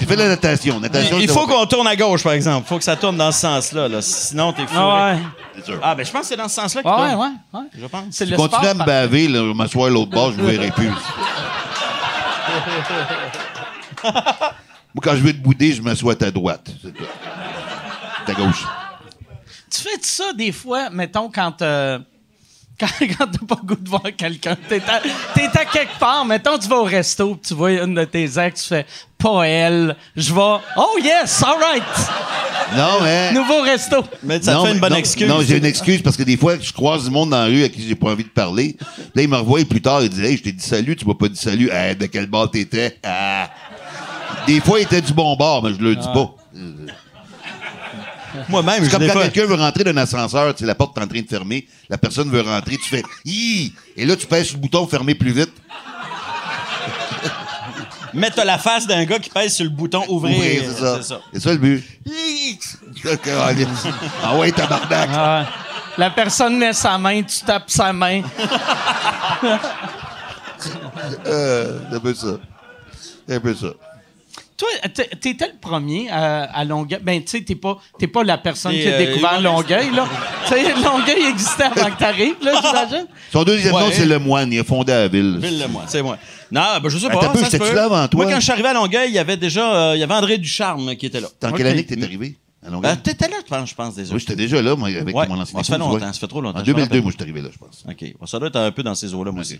J'ai fait la natation. natation Il, faut qu'on tourne à gauche, par exemple. Il faut que ça tourne dans ce sens-là. là. Sinon, t'es fou. Ah ouais. sûr. Ah, ben, je pense que c'est dans ce sens-là qu'il Ouais, tourne. ouais, ouais. Je pense. C'est Si le je continue à me baver, là, je m'asseoir à l'autre bord, je ne verrai plus. Moi, quand je veux te bouder, je m'assois à ta droite. C'est tout. Ta gauche. Tu fais ça des fois, mettons, quand. euh, Quand, quand t'as pas le goût de voir quelqu'un, t'es à, t'es à quelque part, mettons, tu vas au resto, pis tu vois une de tes ex, tu fais pas elle, je vais, oh yes, alright, Non, mais. nouveau resto. Mais ça te non, fait une bonne non, excuse. Non, j'ai une excuse parce que des fois, je croise du monde dans la rue à qui j'ai pas envie de parler. Là, il me revoit plus tard, il dit Hey, je t'ai dit salut, tu m'as pas dit salut. Hey, de quel bord t'étais? Ah. Des fois, il était du bon bord, mais je le dis pas. Moi-même, C'est je comme quand pas. quelqu'un veut rentrer dans un ascenseur, tu sais, la porte est en train de fermer, la personne veut rentrer, tu fais Hi! Et là, tu pèses sur le bouton fermer plus vite. Mais t'as la face d'un gars qui pèse sur le bouton ouvrir. Ouvrir, c'est ça. C'est ça le but. Hi! ah ouais, tabarnak. Ah, la personne met sa main, tu tapes sa main. Euh, c'est un peu ça. C'est un peu ça. Toi, t'es- t'étais le premier à, à Longueuil. Ben, tu sais, t'es pas, t'es pas la personne qui a euh, découvert. Longueuil, là. tu sais, Longueuil existait avant que t'arrives, là, j'imagine. Son deuxième nom, c'est Le Moine. Il a fondé la ville. Ville le moi, c'est moi. Non, ben je sais pas. Attends peu, ça là avant toi? Moi, quand je suis arrivé à Longueuil, il y avait déjà euh, il y avait André Ducharme qui était là. Dans quelle année que t'es arrivé? À Longueuil? Euh, T'étais là, je pense, je pense déjà. oui, j'étais déjà là, moi, avec Ouais. mon ancien ça fait longtemps, ouais. ça fait trop longtemps. En je me 2002, rappelle. moi, je suis arrivé là, je pense. OK. Bon, ça doit être un peu dans ces eaux-là, moi aussi.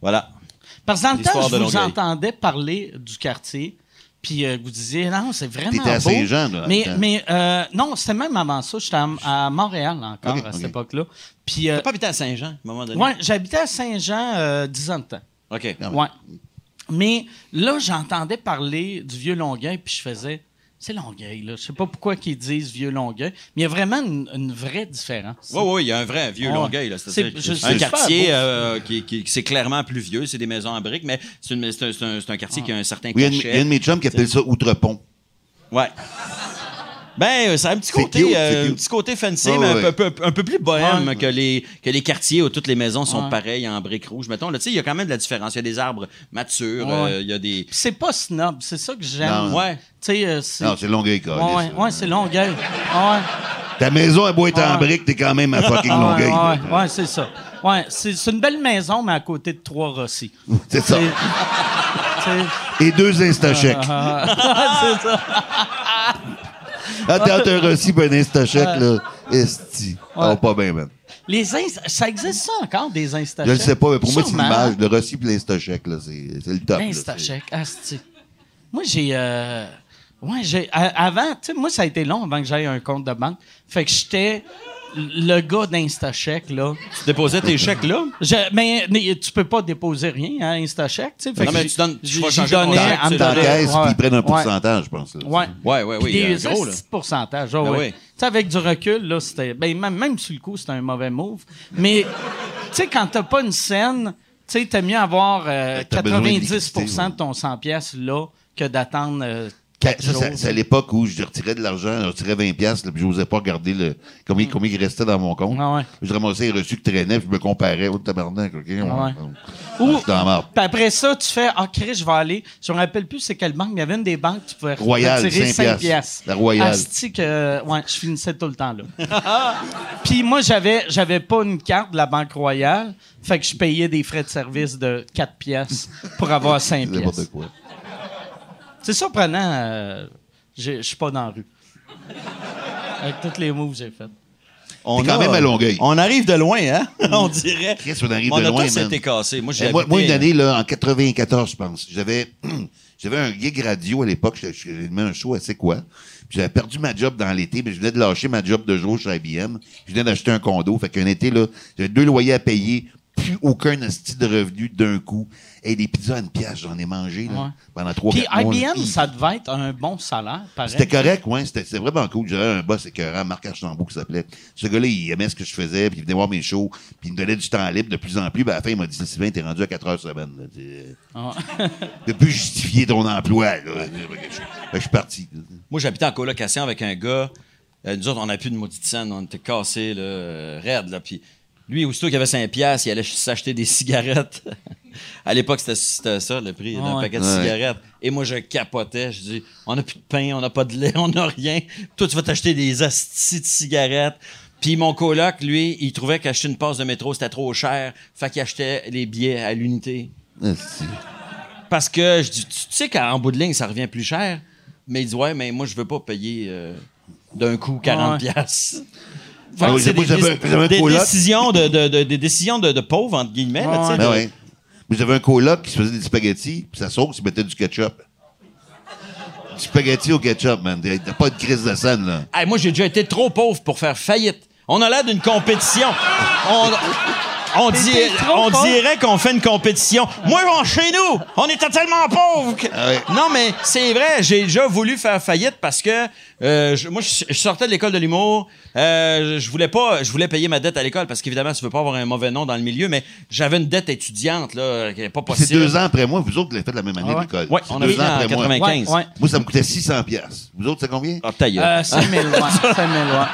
Voilà. Parce que dans le temps, L'histoire je vous entendais parler du quartier, puis euh, vous disiez, non, c'est vraiment T'étais à beau. Saint-Jean, là, Mais, mais euh, non, c'était même avant ça. J'étais à, à Montréal encore à cette époque-là. Puis, euh, T'as pas habité à Saint-Jean, à un moment donné? ouais, j'habitais à Saint-Jean euh, 10 ans de temps. OK. Ah ouais. Ouais. Mais là, j'entendais parler du vieux Longueuil, puis je faisais, c'est Longueuil, là. Je sais pas pourquoi qu'ils disent vieux Longueuil, mais il y a vraiment une, une vraie différence. Oui, oui, il y a un vrai vieux Ouais. Longueuil. Là. C'est- un quartier euh, qui, qui- qui- c'est clairement plus vieux, c'est des maisons en briques, mais c'est, une- c'est un, c'est un- quartier qui a un certain Oui, il y a une- il cachet. y a un de mes chums qui appelle ça Outrepont. Ouais. Ben, euh, ça a un petit C'est côté, cute, euh, c'est un petit côté fancy, mais un ouais. peu, peu- un peu plus bohème Ouais. que, les, que les quartiers où toutes les maisons sont Ouais. pareilles en briques rouges. Mettons, là, tu sais, il y a quand même de la différence. Il y a des arbres matures, Ouais. euh, il y a des. C'est pas snob, c'est ça que j'aime. Non. Ouais. Tu sais, euh, c'est. Non, c'est Longueuil, quoi. Ouais, ouais, ouais, c'est Longueuil. Ouais. Ta maison, elle doit être en briques, t'es quand même à fucking Ouais, Longueuil. Ouais, ouais, c'est ça. Ouais, c'est c'est une belle maison, mais à côté de trois Rossi. C'est ça. C'est- c'est- Et deux Instachèques. c'est ça. Ah, t'as pis un Instachèque, là. Esti. Oh, pas bien, man. Les inst- ça existe ça encore, des Instachèques? Je le sais pas, mais pour moi, c'est l'image. Le Rossi pis l'Instachèque, là, c'est le top. là. Instachèque, asti. Moi, j'ai... euh, Ouais, j'ai... Avant, tu sais, moi, ça a été long avant que j'aille un compte de banque. Fait que j'étais le gars d'Instachèque, là. Tu déposais tes chèques là? Je- mais, mais tu peux pas déposer rien à Instachèque, tu sais. Non, mais tu donnes- tu vas changer ton donnais tu puis ils prennent un Ouais. pourcentage, je pense. là. Ouais. Ouais, ouais, oui. des gros, là. pourcentage. Ben ouais. oui. Tu sais, avec du recul, là, c'était. Ben, même, même sur le coup, c'était un mauvais move. Mais, tu sais, quand t'as pas une scène, tu sais, t'as mieux avoir euh, T'as besoin 90 d'électricité, ouais. de ton 100 pièces là que d'attendre euh, quatre ça, jours. c'est à l'époque où je retirais de l'argent, je retirais 20 pièces, puis je n'osais pas regarder le, combien, combien il restait dans mon compte. Ah ouais. Je ramassais les reçus qui traînaient, puis je me comparais. Oh, tabarnak, OK? ouais. Ou- marde. Puis après ça, tu fais Ah, Chris, je vais aller. Je me rappelle plus c'est quelle banque, mais il y avait une des banques, tu pouvais Royal, retirer 5 5 piastres. La Royal. Asti que, ouais, je finissais tout le temps là. Puis moi, j'avais, j'avais pas une carte de la Banque Royale, fait que je payais des frais de service de 4 piastres pour avoir 5 piastres. N'importe quoi. C'est surprenant, euh, je suis pas dans la rue. Avec tous les moves que j'ai faits. On quand a- même à Longueuil. On arrive de loin, hein? on dirait. Chris, on arrive Mon de loin, man. cassé. Moi, j'ai Eh, moi, habité- moi, une année, là, en 94, je pense, j'avais, j'avais un gig radio à l'époque, j'ai mis un show à C'est quoi? Puis J'avais perdu ma job dans l'été, mais je venais de lâcher ma job de jour chez IBM. Je venais d'acheter un condo. Fait qu'un été, là, j'avais deux loyers à payer, plus aucun asti de revenu d'un coup. Et des pizzas à une pièce, j'en ai mangé, là, Ouais. pendant trois, Puis mois. IBM, ça devait être un bon salaire, pareil. C'était correct, ouais. C'était vraiment cool. J'avais un boss écœurant, Marc Archambault, qui s'appelait. Ce gars-là, il aimait ce que je faisais, puis il venait voir mes shows, puis il me donnait du temps libre de plus en plus. Puis à la fin, il m'a dit Sylvain, t'es rendu à 4 heures semaine. Ah. De plus justifier ton emploi. Là. Que je suis parti. Moi, j'habitais en colocation avec un gars. Euh, nous autres, on n'a plus de maudite scène. On était cassés, là, euh, raides, là. Puis lui, aussitôt qu'il avait 5 piastres, il allait s'acheter des cigarettes. à l'époque, c'était- ça, le prix d'un ouais. paquet de Ouais. cigarettes. Et moi, je capotais. Je dis, on n'a plus de pain, on n'a pas de lait, on n'a rien. Toi, tu vas t'acheter des astis de cigarettes. Puis mon coloc, lui, il trouvait qu'acheter une passe de métro, c'était trop cher. Fait qu'il achetait les billets à l'unité. Parce que je dis, tu tu sais qu'en bout de ligne, ça revient plus cher. Mais il dit, ouais, mais moi, je veux pas payer euh, d'un coup 40 Ouais. piastres. Ah Fait que oui, c'est moi, des, décisions de, de- de- des décisions de, de pauvres, entre guillemets. là, tu sais, Ben de- ouais. Mais j'avais un coloc qui se faisait des spaghettis, puis sa sauce, il mettait du ketchup. Du spaghetti au ketchup, man. T'as pas de crise de scène, là. Hey, moi, j'ai déjà été trop pauvre pour faire faillite. On a l'air d'une compétition. On, on, dit- on dirait qu'on fait une compétition. Moi, on- chez nous, on était tellement pauvres. que- Ah ouais. Non, mais c'est vrai, j'ai déjà voulu faire faillite parce que euh, je- moi, je, je sortais de l'école de l'humour. Euh, je voulais pas, je voulais payer ma dette à l'école parce qu'évidemment, tu veux pas avoir un mauvais nom dans le milieu, mais j'avais une dette étudiante là, qui est pas C'est possible. deux ans après moi. Vous autres, vous l'avez fait la même année, Ah ouais? l'école. Ouais, C'est on a deux ans en après moi. 95. Ouais, ouais. Moi, ça me coûtait 600 pièces. Vous autres, c'est combien? Ah, ta gueule. Euh, 5 000, ouais. 5 000, ouais.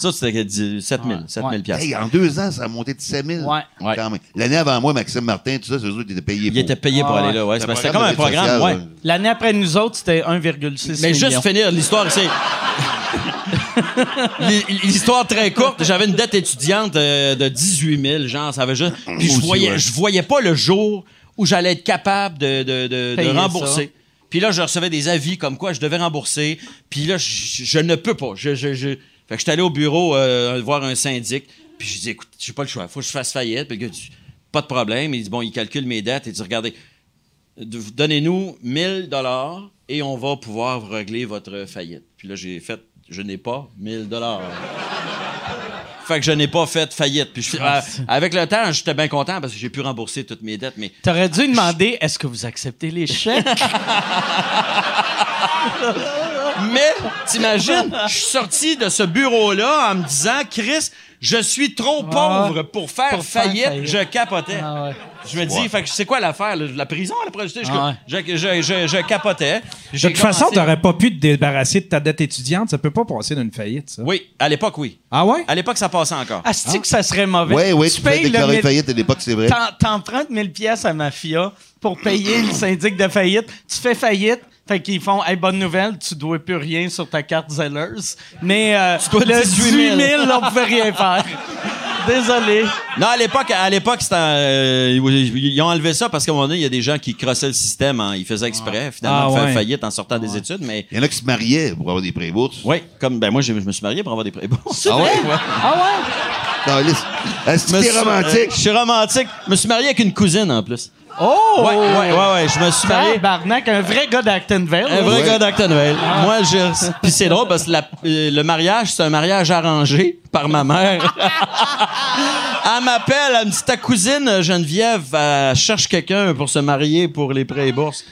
Ça, c'était 10 7 000, 7 000 piastres. Hey, en deux ans, ça a monté de 7 000. Ouais. Ouais. Quand même. L'année avant moi, Maxime Martin, tout ça, c'est eux autres qui étaient payés Il pour. était payé pour Ah, aller là, ouais. C'était comme un programme ouais. ouais. L'année après nous autres, c'était 1,6 Mais juste finir l'histoire, c'est. L'hi- L'histoire très courte, j'avais une dette étudiante euh, de 18 000, genre, ça avait juste. Puis je voyais, ouais. je voyais pas le jour où j'allais être capable de, de, de- de Payer rembourser. Puis là, je recevais des avis comme quoi je devais rembourser. Puis là, je, je ne peux pas. Je, je, je... Fait que j'étais allé au bureau euh, voir un syndic. Puis je dis, écoute, j'ai pas le choix. Faut que je fasse faillite. Puis le gars dit, pas de problème. Il dit, bon, il calcule mes dettes. Il dit, regardez, de- donnez-nous 1000 dollars et on va pouvoir régler votre faillite. Puis là, j'ai fait, je n'ai pas 1000 dollars. Fait que je n'ai pas fait faillite. Puis je- euh, avec le temps, j'étais bien content parce que j'ai pu rembourser toutes mes dettes. Mais T'aurais dû demander est-ce que vous acceptez les chèques? Mais, t'imagines, je suis sorti de ce bureau-là en me disant, Chris, je suis trop pauvre pour faire Pour faire faillite. faillite. Je capotais. Ah ouais. Je me dis, fait que c'est quoi l'affaire? La prison, la? Je, Ah je, je, je, je capotais. De toute façon, t'aurais pas pu te débarrasser de ta dette étudiante. Ça peut pas passer d'une faillite, ça. Oui, à l'époque, oui. Ah ouais? À l'époque, ça passait encore. Asti que ça serait mauvais? Ouais, ouais, tu tu peux payes le déclarer mille- faillite à l'époque, c'est vrai. T'en- T'empruntes 1000 pièces à Mafia pour payer le syndic de faillite. Tu fais faillite. Fait qu'ils font, hey, bonne nouvelle, tu dois plus rien sur ta carte Zellers. Mais euh, dois le 18 18 000. 000, on pouvait rien faire. Désolé. Non, à l'époque, à l'époque, c'était, euh, ils ont enlevé ça parce qu'à un moment donné, il y a des gens qui crossaient le système, hein, ils faisaient exprès, finalement, Ah, faire ouais. faillite en sortant des études, mais Il y en a qui se mariaient pour avoir des pré-bourses. oui, comme ben moi, je me suis marié pour avoir des prêts. Bon, Ah ouais? Ah ouais? Non. Est-ce que t'es romantique? Je suis romantique. Je me suis marié avec une cousine en plus. Oh! Ouais, ouais, ouais, ouais. Je me suis marié. Tabarnak, un vrai gars d'Actonville. Un vrai Ouais. gars d'Actonville. Moi, je. Puis c'est drôle parce que la- euh, le mariage, c'est un mariage arrangé par ma mère. elle m'appelle, elle me dit Ta cousine Geneviève elle cherche quelqu'un pour se marier pour les prêts et bourses.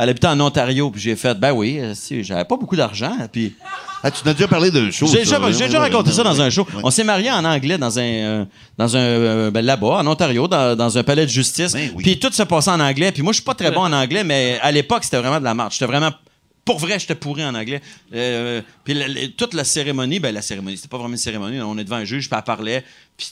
Elle habitait en Ontario, puis j'ai fait Ben oui, si, j'avais pas beaucoup d'argent. Puis Ah, tu n'as déjà parlé d'un show. j'ai ça, déjà, raconté ouais, ça dans ouais. un show. Ouais. On s'est marié en anglais dans un, euh, dans un euh, ben, là-bas, en Ontario, dans, dans un palais de justice. Ben oui. Puis tout se passait en anglais. Puis moi, je suis pas très bon en anglais, mais à l'époque, c'était vraiment de la marche. J'étais vraiment. Pour vrai, j'étais pourri en anglais. Euh, puis la- la- toute la cérémonie, ben la cérémonie, c'était pas vraiment une cérémonie. On est devant un juge, puis elle parlait. Puis,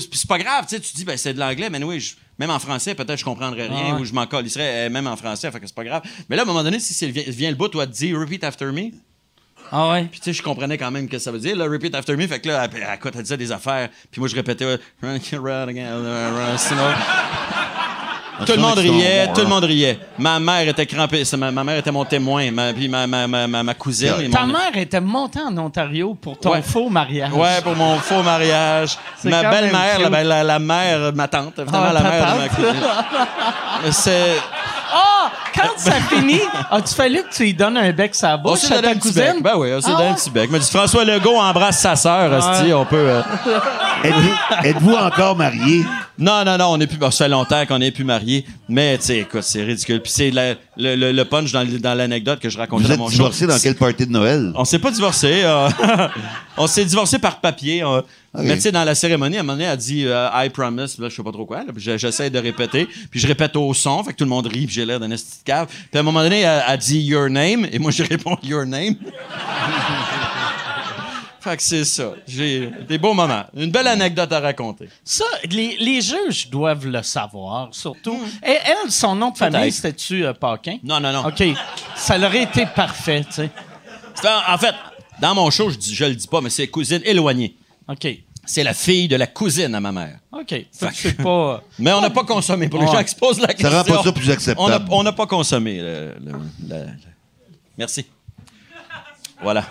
c'est- pas grave, tu sais. Tu te dis, ben c'est de l'anglais, mais oui, même en français, peut-être je comprendrais rien Ah ouais. ou je m'en colisserais, euh, même en français, fait que c'est pas grave. Mais là, à un moment donné, si vient, vient le bout, toi, te dis, repeat after me. Ah ouais? Puis tu sais, je comprenais quand même ce que ça veut dire, là, repeat after me. Fait que là, elle, elle, écoute, elle disait des affaires. Puis moi, je répétais, euh, run, run again, uh, run. Tout le monde riait, tout le monde riait. Ma mère était crampée, c'est ma, ma mère était mon témoin, ma, puis ma, ma, ma, ma, ma cousine. et Ta mon- mère était montée en Ontario pour ton Ouais. faux mariage. Ouais, pour mon faux mariage. Ma belle-mère, la, la, la mère de ma tante, finalement, Ah, la ta mère de ma cousine. C'est. Ah! Quand ça finit, as-tu fallu que tu lui donnes un bec On bouche à ta un petit cousine? bec. Ben oui, on s'est Ah donné un ouais? petit bec. Il m'a dit François Legault embrasse sa sœur, esti, on peut. euh, Êtes-vous êtes-vous encore mariés? Non, non, non, on est plus. ça fait longtemps qu'on n'est plus mariés. Mais, tu sais, écoute, c'est ridicule. Puis c'est la- le, le- le punch dans, l'anecdote que je racontais êtes mon show. divorcés dans quelle party de Noël? On s'est pas divorcé. euh, on s'est divorcé par papier. euh. Mais tu sais, dans la cérémonie, à un moment donné, elle dit euh, I promise. Là, je sais pas trop quoi. je- j'essaie de répéter. Puis je répète au son. Fait que tout le monde rit. Puis j'ai l'air d'un esti cave. Puis à un moment donné, elle, elle dit Your name. Et moi, je réponds Your name. fait que c'est ça. J'ai des beaux moments. Une belle anecdote à raconter. Ça, les, les juges doivent le savoir, surtout. Et elle, son nom de famille, c'était-tu euh, Paquin? Non, non, non. OK. Ça aurait été parfait, tu sais. En fait, dans mon show, je, dis, je le dis pas, mais c'est cousine éloignée. OK. C'est la fille de la cousine à ma mère. OK. Que c'est pas... Mais on n'a pas consommé. Pour les Ouais. gens qui se posent la Ça question. rend pas ça plus On n'a acceptable. on n'a pas consommé. le- le- le- le- Merci. Voilà.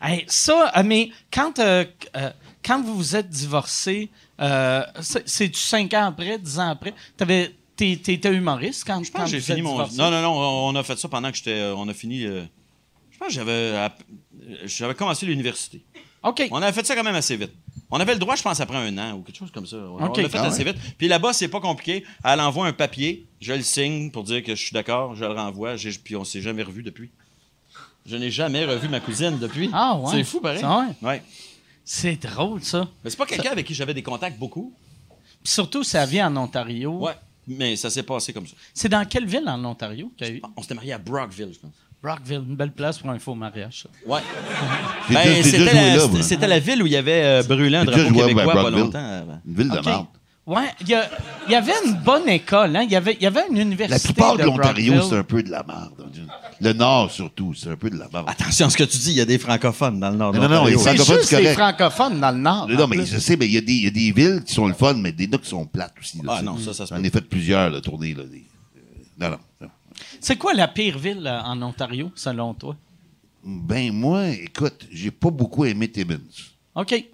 Hey, ça, euh, mais quand, euh, euh, quand vous vous êtes divorcés, euh, c'est- c'est-tu cinq ans après, dix ans après? T'avais, t'es- t'étais humoriste quand, Je pense j'ai fini mon. Non, non, non. On a fait ça pendant que j'étais. On a fini. euh, Je pense que j'avais. J'avais commencé l'université. OK. On avait fait ça quand même assez vite. On avait le droit, je pense, après un an ou quelque chose comme ça. On l'a fait Ah assez vite. Puis là-bas, c'est pas compliqué. Elle envoie un papier, je le signe pour dire que je suis d'accord, je le renvoie, puis on s'est jamais revu depuis. Je n'ai jamais revu ma cousine depuis. Ah, ouais. C'est fou, pareil. C'est vrai? Ouais. C'est drôle, ça. Mais c'est pas quelqu'un avec qui j'avais des contacts beaucoup. Puis surtout, ça vient en Ontario. Ouais. Mais ça s'est passé comme ça. C'est dans quelle ville en Ontario qu'il y a eu? On s'était mariés à Brockville, je pense. Rockville, une belle place pour un faux mariage. ça. Ouais. Ben, c'était la, c'était- la ville où il y avait euh, brûlé un drapeau québécois pas Brockville. longtemps. avant. Une ville de OK. merde. Ouais, il y, y avait une bonne école, hein? Il y avait, y avait une université. La plupart de l'Ontario, c'est un peu de la merde. Le Nord, surtout, c'est un peu de la merde. Attention à ce que tu dis, il y a des francophones dans le nord Non, non, non, les C'est francophones, correct. francophones dans le Nord. Non, mais plus. je sais, mais il y, a des- il y a des villes qui sont le fun, mais des là qui sont plates aussi. là. Ah, non, ça, ça se J'en ai fait plusieurs, là, tournées. Là, des- euh, Non, non. non. C'est quoi la pire ville euh, en Ontario, selon toi? Ben, moi, écoute, j'ai pas beaucoup aimé Timmins. OK.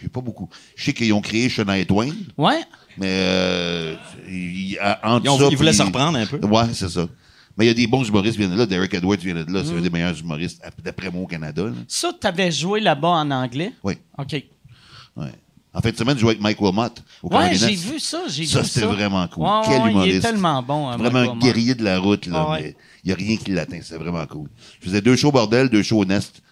J'ai pas beaucoup. Je sais qu'ils ont créé Shania Twain, Ouais. mais euh, il- il- à- entre Ils, ont- ça, ils voulaient puis- se reprendre un peu. Ouais, c'est ça. Mais il y a des bons humoristes qui viennent de là. Derek Edwards vient de là. C'est Mm. un des meilleurs humoristes, ap- d'après moi, au Canada. là. Ça, tu avais joué là-bas en anglais? Oui. OK. Ouais. En fin de semaine, je jouais avec Mike Wilmot au Ouais, j'ai vu ça, j'ai vu Ça, ça. c'était vraiment cool. Ouais, Quel ouais, humoriste. Il est tellement bon. hein, Vraiment Mike un guerrier de la route, là. Ouais. mais Il n'y a rien qui l'atteint. C'est vraiment cool. Je faisais deux shows bordel, deux shows Nest.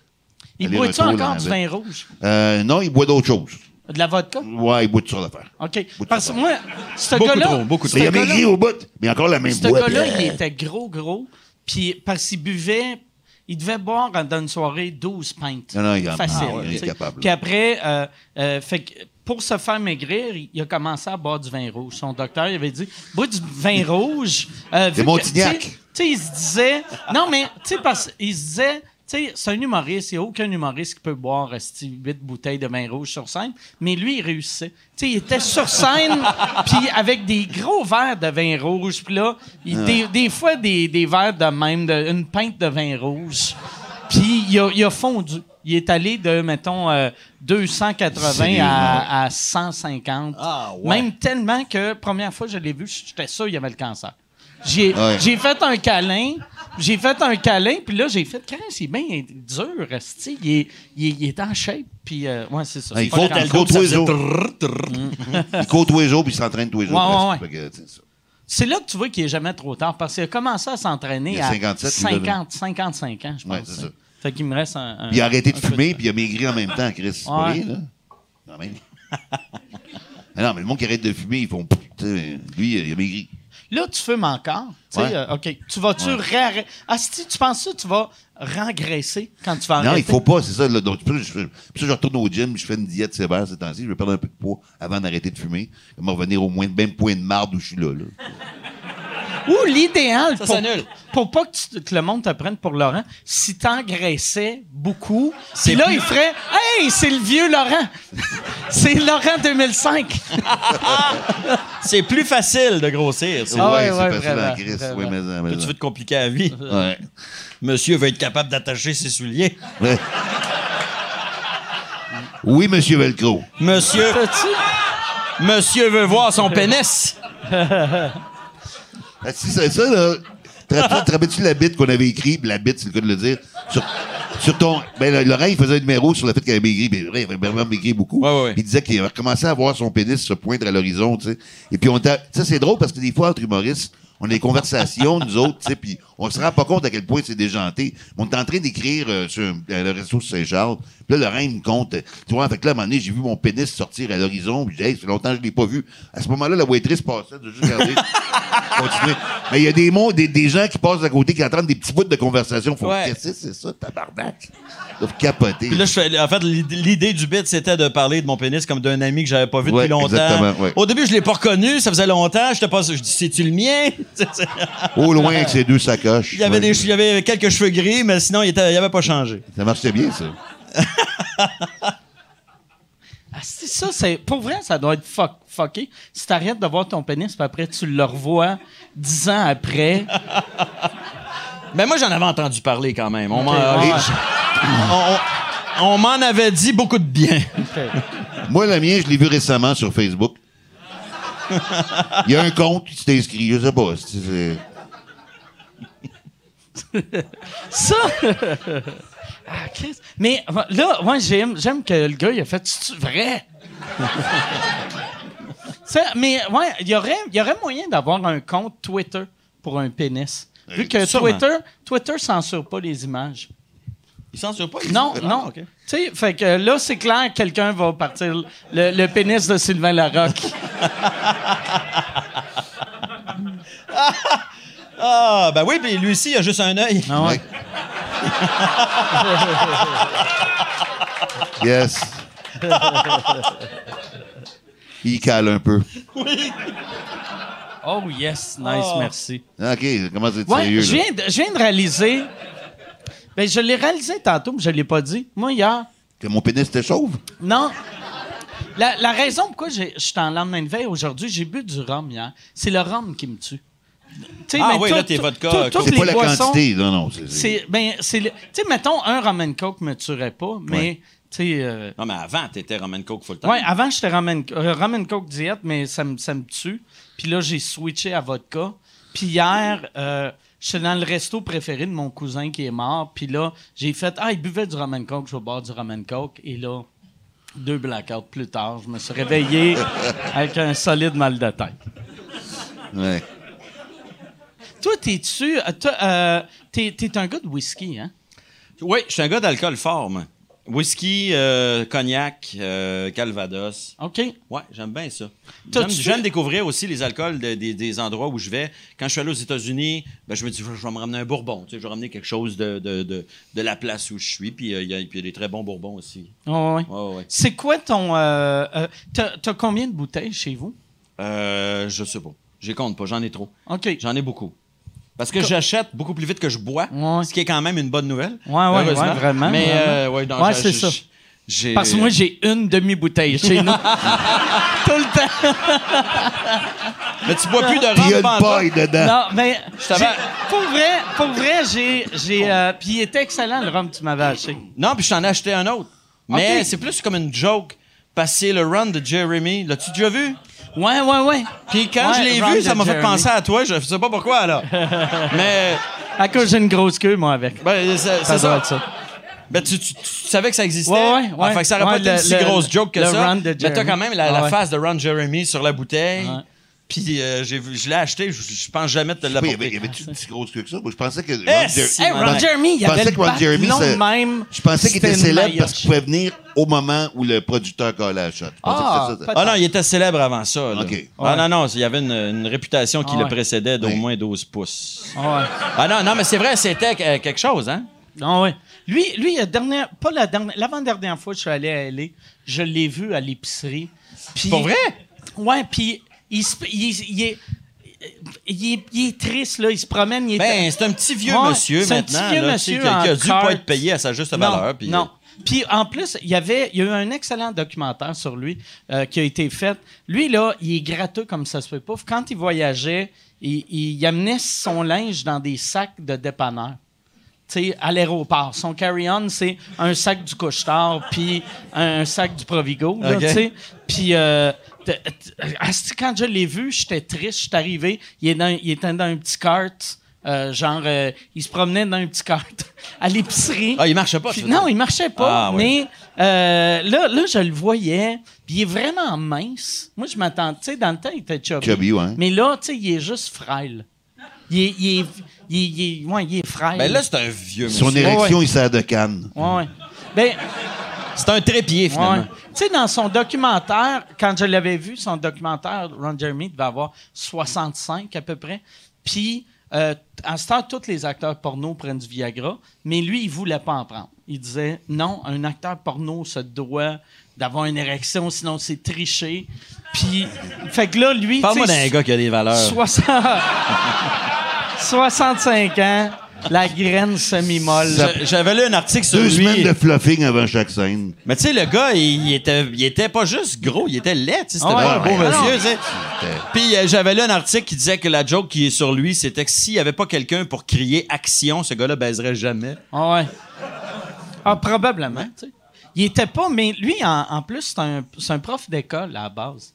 Il boit-tu encore du vin rouge? Euh, non, il boit d'autres choses. De la vodka? Ouais, il boit toutes sortes d'affaires. OK. De Parce que moi, ce Beaucoup trop, beaucoup Mais il a maigri au bout. Mais encore la même Ce gars-là, euh, il était gros, gros. Puis parce qu'il buvait, il devait boire dans une soirée 12 pintes. Non, non, il Facile. ah ouais, il est tu sais. capable. Puis après, euh, euh, fait que pour se faire maigrir, il, a commencé à boire du vin rouge. Son docteur, il avait dit, bois du vin rouge. euh, que- Montignac. Tu sais- tu sais, il se disait, non, mais, tu sais, parce qu'il se disait, tu sais, c'est un humoriste, il n'y a aucun humoriste qui peut boire 8 bouteilles de vin rouge sur scène, mais lui, il réussissait. Tu sais, il était sur scène, puis avec des gros verres de vin rouge, puis là, il- des, des fois, des, des verres de même, de, une pinte de vin rouge, puis il a, il a fondu. Il est allé de, mettons, euh, 280 Sérieux, à, à 150. Ah, ouais. Même tellement que, première fois que je l'ai vu, j'étais sûr qu'il y avait le cancer. J'ai Ouais. fait un câlin, j'ai fait un câlin, puis là, j'ai fait, Chris, il est bien dur, il est, il, est, il est en shape, puis euh, ouais, c'est ça. Ah, c'est il court tous les jours. Il court tous les jours puis il s'entraîne tous les jours. Ouais, c'est. C'est là que tu vois qu'il est jamais trop tard, parce qu'il a commencé à s'entraîner à 57, lui, là, 50, 55 ans, je pense. Ouais, c'est. Fait qu'il me reste un... un- Puis il a arrêté de fumer puis il a maigri en même temps, Chris. Ouais. rien, là. Quand même. Ah non, mais le monde qui arrête de fumer, ils font. Lui, il a maigri. Là, tu fumes encore. Tu sais, Ouais. euh, OK. Tu vas-tu réarrêter? Ah, si tu penses ça, tu vas rengraisser quand tu vas Non, arrêter? il faut pas, c'est ça. Là. Donc, puis ça, je, puis ça, je retourne au gym, je fais une diète sévère ces temps-ci, je vais perdre un peu de poids avant d'arrêter de fumer. Je vais revenir au moins même point de marde où je suis là. là. Ou l'idéal, Ça pour, pour pas que, tu- que le monde te prenne pour Laurent, si t'engraissais beaucoup, C'est puis là, plus- il ferait « Hey, c'est le vieux Laurent! c'est Laurent 2005! C'est plus facile de grossir. c'est- Ah ouais, c'est ouais, facile Chris. vraiment. Oui, mais, mais- Que tu veux te compliquer la vie. Ouais. Monsieur veut être capable d'attacher ses souliers. Ouais. Oui, monsieur Velcro. Monsieur, monsieur veut voir son pénis. Ah, si c'est ça, là. Te rappelles- te rappelles-tu la bite qu'on avait écrit? La bite, c'est le cas de le dire. Sur, sur ton. Ben, Laurent, il faisait un numéro sur le fait qu'il avait maigri. Ben, vrai, il avait vraiment maigri beaucoup. Ouais, ouais, ouais. Il disait qu'il avait commencé à voir son pénis se poindre à l'horizon, tu sais. Et puis, on t'a. Ça, c'est drôle parce que des fois, entre humoristes, on a des conversations, nous autres, tu sais, puis on se rend pas compte à quel point c'est déjanté. On est en train d'écrire euh, sur euh, le réseau Saint-Charles. Puis là, Laurent, il me compte. euh, Tu vois, fait que là, à un moment donné, j'ai vu mon pénis sortir à l'horizon. Puis j'ai dit, hey, ça fait longtemps que je l'ai pas vu. À ce moment-là, la waitress passait, de juste regarder. continuer. Mais il y a des mots, des, des gens qui passent à côté, qui entendent des petits bouts de conversation. Faut Ouais. que c'est ça, tabarnak? Ils capoter. Puis là, je fais, en fait, l'idée du bit, c'était de parler de mon pénis comme d'un ami que j'avais pas vu depuis longtemps. ouais. Au début, je l'ai pas reconnu, ça faisait longtemps. J'étais pas, je dis, c'est-tu le mien? Au loin avec ses deux sacoches. il y avait Ouais. des, il y avait quelques cheveux gris, mais sinon, il, il avait pas changé. Ça marchait bien, ça. Ah, c'est ça, c'est. Pour vrai, ça doit être fuck, fucké. Si t'arrêtes de voir ton pénis, puis après, tu le revois dix ans après. Mais moi, j'en avais entendu parler quand même. On m'en ouais. on- on- on m'en avait dit beaucoup de bien. Moi, le mien, je l'ai vu récemment sur Facebook. Il y a un compte qui s'est inscrit, je sais pas. c'est- Ça! ah, Chris. Mais là, moi, j'aime, j'aime que le gars, il a fait C'est vrai? Mais ouais, il y aurait, y aurait moyen d'avoir un compte Twitter pour un pénis. Vu que Sûrement. Twitter, Twitter censure pas les images. Il censure pas? Non, Ah, non. ok. Tu sais, fait que là, c'est clair que quelqu'un va partir le, le pénis de Sylvain Larocque. Ah, ben oui, puis lui aussi, il a juste un œil. Ah ouais. Yes. Il cale un peu. Oh yes, nice, Oh. merci. OK, comment c'est Ouais, sérieux, je là? viens, de, je viens de réaliser. Ben, je l'ai réalisé tantôt, mais je l'ai pas dit. Moi, hier, Que mon pénis était chauve? non. La, la raison pourquoi je suis en lendemain de veille aujourd'hui, j'ai bu du rhum hier. C'est le rhum qui me tue. Tu sais, Ah oui, là, t'es vodka, C'est pas la boissons, quantité, non, non. c'est- ben, c'est le- tu sais, mettons, un rum and coke me tuerait pas, mais, Ouais. tu sais, euh, Non, mais avant, t'étais Roman Coke full time. Ouais, avant, j'étais ramen, euh, ramen coke diète, mais ça me, ça me tue. Puis là, j'ai switché à vodka. Puis hier, euh, j'étais dans le resto préféré de mon cousin qui est mort. Puis là, j'ai fait Ah, il buvait du ramen coke, je vais boire du ramen coke. Et là, Deux blackouts plus tard, je me suis réveillé avec un solide mal de tête. Ouais. Toi, t'es-tu. euh, euh, t'es, t'es un gars de whisky, hein? Oui, je suis un gars d'alcool fort, moi. Whisky, euh, cognac, euh, calvados. OK. Ouais, j'aime bien ça. J'aime, découvrir aussi les alcools de- des- des endroits où je vais. Quand je suis allé aux États-Unis, ben, je me dis, je vais me ramener un bourbon. Tu sais, je vais ramener quelque chose de, de, de, la place où je suis. Puis euh, il y, a- puis il y a des très bons bourbons aussi. Ouais, ouais. Ouais, ouais. C'est quoi ton. t'as, t'as combien de bouteilles chez vous? Je sais pas. Je compte pas. J'en ai trop. OK. J'en ai beaucoup. Parce que j'achète beaucoup plus vite que je bois, Ouais. ce qui est quand même une bonne nouvelle. Ouais, ouais, heureusement. ouais, vraiment, Mais euh, ouais, non, Ouais, j'ai- c'est ça. j'ai- Parce que moi, j'ai une demi-bouteille chez nous. Tout le temps. Mais tu bois plus de Puis il y a rhum une paille dedans. Non, mais. Pour vrai, pour vrai, j'ai. j'ai euh, puis il était excellent, le rhum que tu m'avais acheté. Non, puis je t'en ai acheté un autre. Mais c'est plus comme une joke. Parce que c'est le run de Jeremy. L'as-tu déjà vu? Ouais, ouais, ouais. Puis quand Ouais, je l'ai vu, ça m'a fait penser à toi. Je sais pas pourquoi, là. Mais, À cause j'ai une grosse queue, moi, avec. ben, c'est Ça ça. être ça. Ben, tu, tu- tu savais que ça existait? Ouais, ouais, Ah, ouais. fait que ça aurait pas été une si grosse joke que le ça. Mais t'as quand même la, la Ah face de Ron Jeremy sur la bouteille. Puis euh, j'ai vu- je l'ai acheté. Je, je pense jamais te Oui, il y avait, l'apporter. il y avait-tu une si grosse queue que ça? Moi, je pensais que. Ron Eh, Jer- si, Hey, Ouais. Ron Jeremy, il Je avait que Ron Jeremy, même. Je pensais qu'il était célèbre parce qu'il pouvait venir au moment où le producteur collait la shot. Ah, ça. Ah non, il était célèbre avant ça. là. Ah non, non, il y avait une, une réputation qui Ah le précédait d'au Oui. moins 12 pouces. Ah. Ah non, non, mais c'est vrai, c'était euh, quelque chose, hein? Ah ouais. Lui, lui, la dernière, pas la dernière, l'avant-dernière fois que je suis allé à LA, je l'ai vu à l'épicerie. Pour vrai? Ouais, puis il, se- il, il est, il, est, il est triste, là. Il se promène. Il est Ben, c'est un petit vieux Ouais, monsieur c'est un maintenant, petit vieux là, monsieur tu sais, qui, a- qui a en dû carte. pas être payé à sa juste non, valeur. puis- non. Puis en plus, il y avait, il y a eu un excellent documentaire sur lui euh, qui a été fait. Lui là, il est gratteux comme ça se fait pas. Quand il voyageait, il, il amenait son linge dans des sacs de dépanneur. Tu sais, à l'aéroport. Son carry-on, c'est un sac du couche-tard puis un sac du Provigo. là, OK. tu sais. Puis euh, quand je l'ai vu, j'étais triste. Je suis arrivé, il, est dans- il était dans un petit cart. euh, genre, euh, il se promenait dans un petit cart à l'épicerie. Ah, il marchait pas, Puis- non, dire? il marchait pas. Ah. Mais euh, là, là, je le voyais. Puis il est vraiment mince. Moi, je m'attendais. Tu sais, dans le temps, il était chubby. Chubby, ouais. Mais là, tu sais, il est juste frêle. Il est, il est, il est, il est- ouais, il est frêle. Ben là, c'est un vieux Son monsieur. érection, il sert de canne. Ouais, ouais. Ben, C'est un trépied, finalement. Sais, dans son documentaire, quand je l'avais vu, son documentaire, Ron Jeremy devait avoir 65 à peu près. Puis, euh, à ce temps, tous les acteurs porno prennent du Viagra, mais lui, il voulait pas en prendre. Il disait, non, un acteur porno se doit d'avoir une érection, sinon c'est tricher. Puis, fait que là, lui, Parle-moi d'un gars qui a des valeurs. 60 65 ans, la graine semi-molle. J'a- J'avais lu un article sur Deux lui. semaines de fluffing avant chaque scène. Mais tu sais, le gars, il, il était, il était pas juste gros, il était laid. C'était ouais, pas un beau ouais. monsieur. Puis euh, j'avais lu un article qui disait que la joke qui est sur lui, c'était que s'il y avait pas quelqu'un pour crier action, ce gars-là baiserait jamais. Ah ouais. Ah, probablement, tu sais. Il était pas, mais lui, en, en plus, c'est un, prof d'école à la base.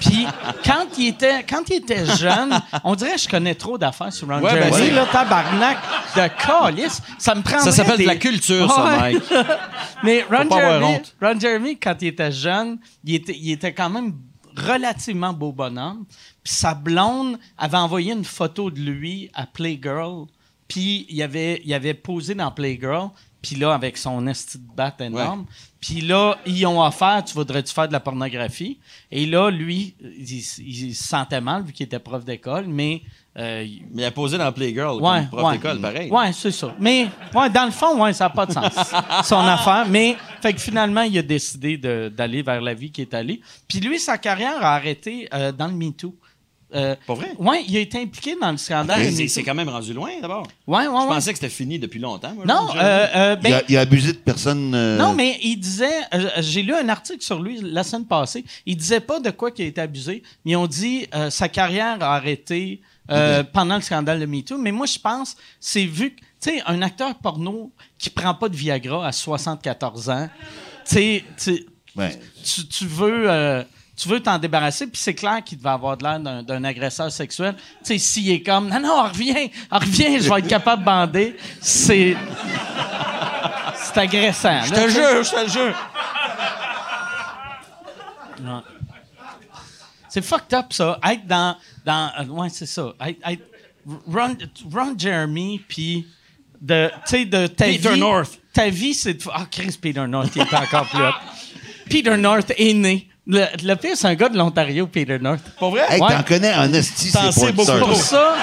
Puis, quand il était, quand il était jeune, on dirait que je connais trop d'affaires sur Ron Ouais, ben, Jeremy, c'est- là, tabarnak de calice. Ça me prend Ça s'appelle de la culture, ça, Mike. mais Jeremy. Ron Jeremy, quand il était jeune, il était, il était quand même relativement beau bonhomme. Puis sa blonde avait envoyé une photo de lui à Playgirl. Puis il avait, il avait posé dans Playgirl. Puis là, avec son esti de batte énorme. Puis là, ils ont offert, tu voudrais-tu faire de la pornographie? Et là, lui, il, il se sentait mal vu qu'il était prof d'école, mais... euh, Mais il a posé dans Playgirl, Ouais, comme prof ouais. d'école, pareil. Ouais, c'est ça. Mais ouais, dans le fond, ouais, ça n'a pas de sens, son affaire. Mais fait que finalement, il a décidé d'aller vers la vie qui est allée. Puis lui, sa carrière a arrêté euh, dans le MeToo. Euh, Pas vrai? ouais, il a été impliqué dans le scandale. De c'est- quand même rendu loin, d'abord. Ouais, ouais, Je ouais. pensais que c'était fini depuis longtemps. moi, Non, euh, euh, Il, ben, a, il a abusé de personne. euh, non, mais il disait, euh, j'ai lu un article sur lui la semaine passée. Il disait pas de quoi qu'il a été abusé, mais on dit euh, sa carrière a arrêté euh, pendant le scandale de MeToo. Mais moi, je pense, c'est vu que, tu sais, un acteur porno qui prend pas de Viagra à 74 ans, Ouais. tu, tu veux. Tu veux t'en débarrasser, puis c'est clair qu'il devait avoir de l'air d'un, agresseur sexuel. Tu sais, s'il est comme, non, non, reviens, reviens, je vais être capable de bander, c'est. C'est agressant. Je te jure, je te le jure. C'est fucked up, ça. Être dans. dans euh, ouais, c'est ça. Être, être- Ron, Ron Jeremy, puis de. Tu sais, de ta Peter vie. North. Ta vie, c'est de. Ah, Chris Peter North, il est pas encore plus hot. Peter North est né. Le, le pire, c'est un gars de l'Ontario, Peter North. Pour vrai? Hey, Ouais. t'en connais esti, T'en c'est sais beaucoup Pour ça,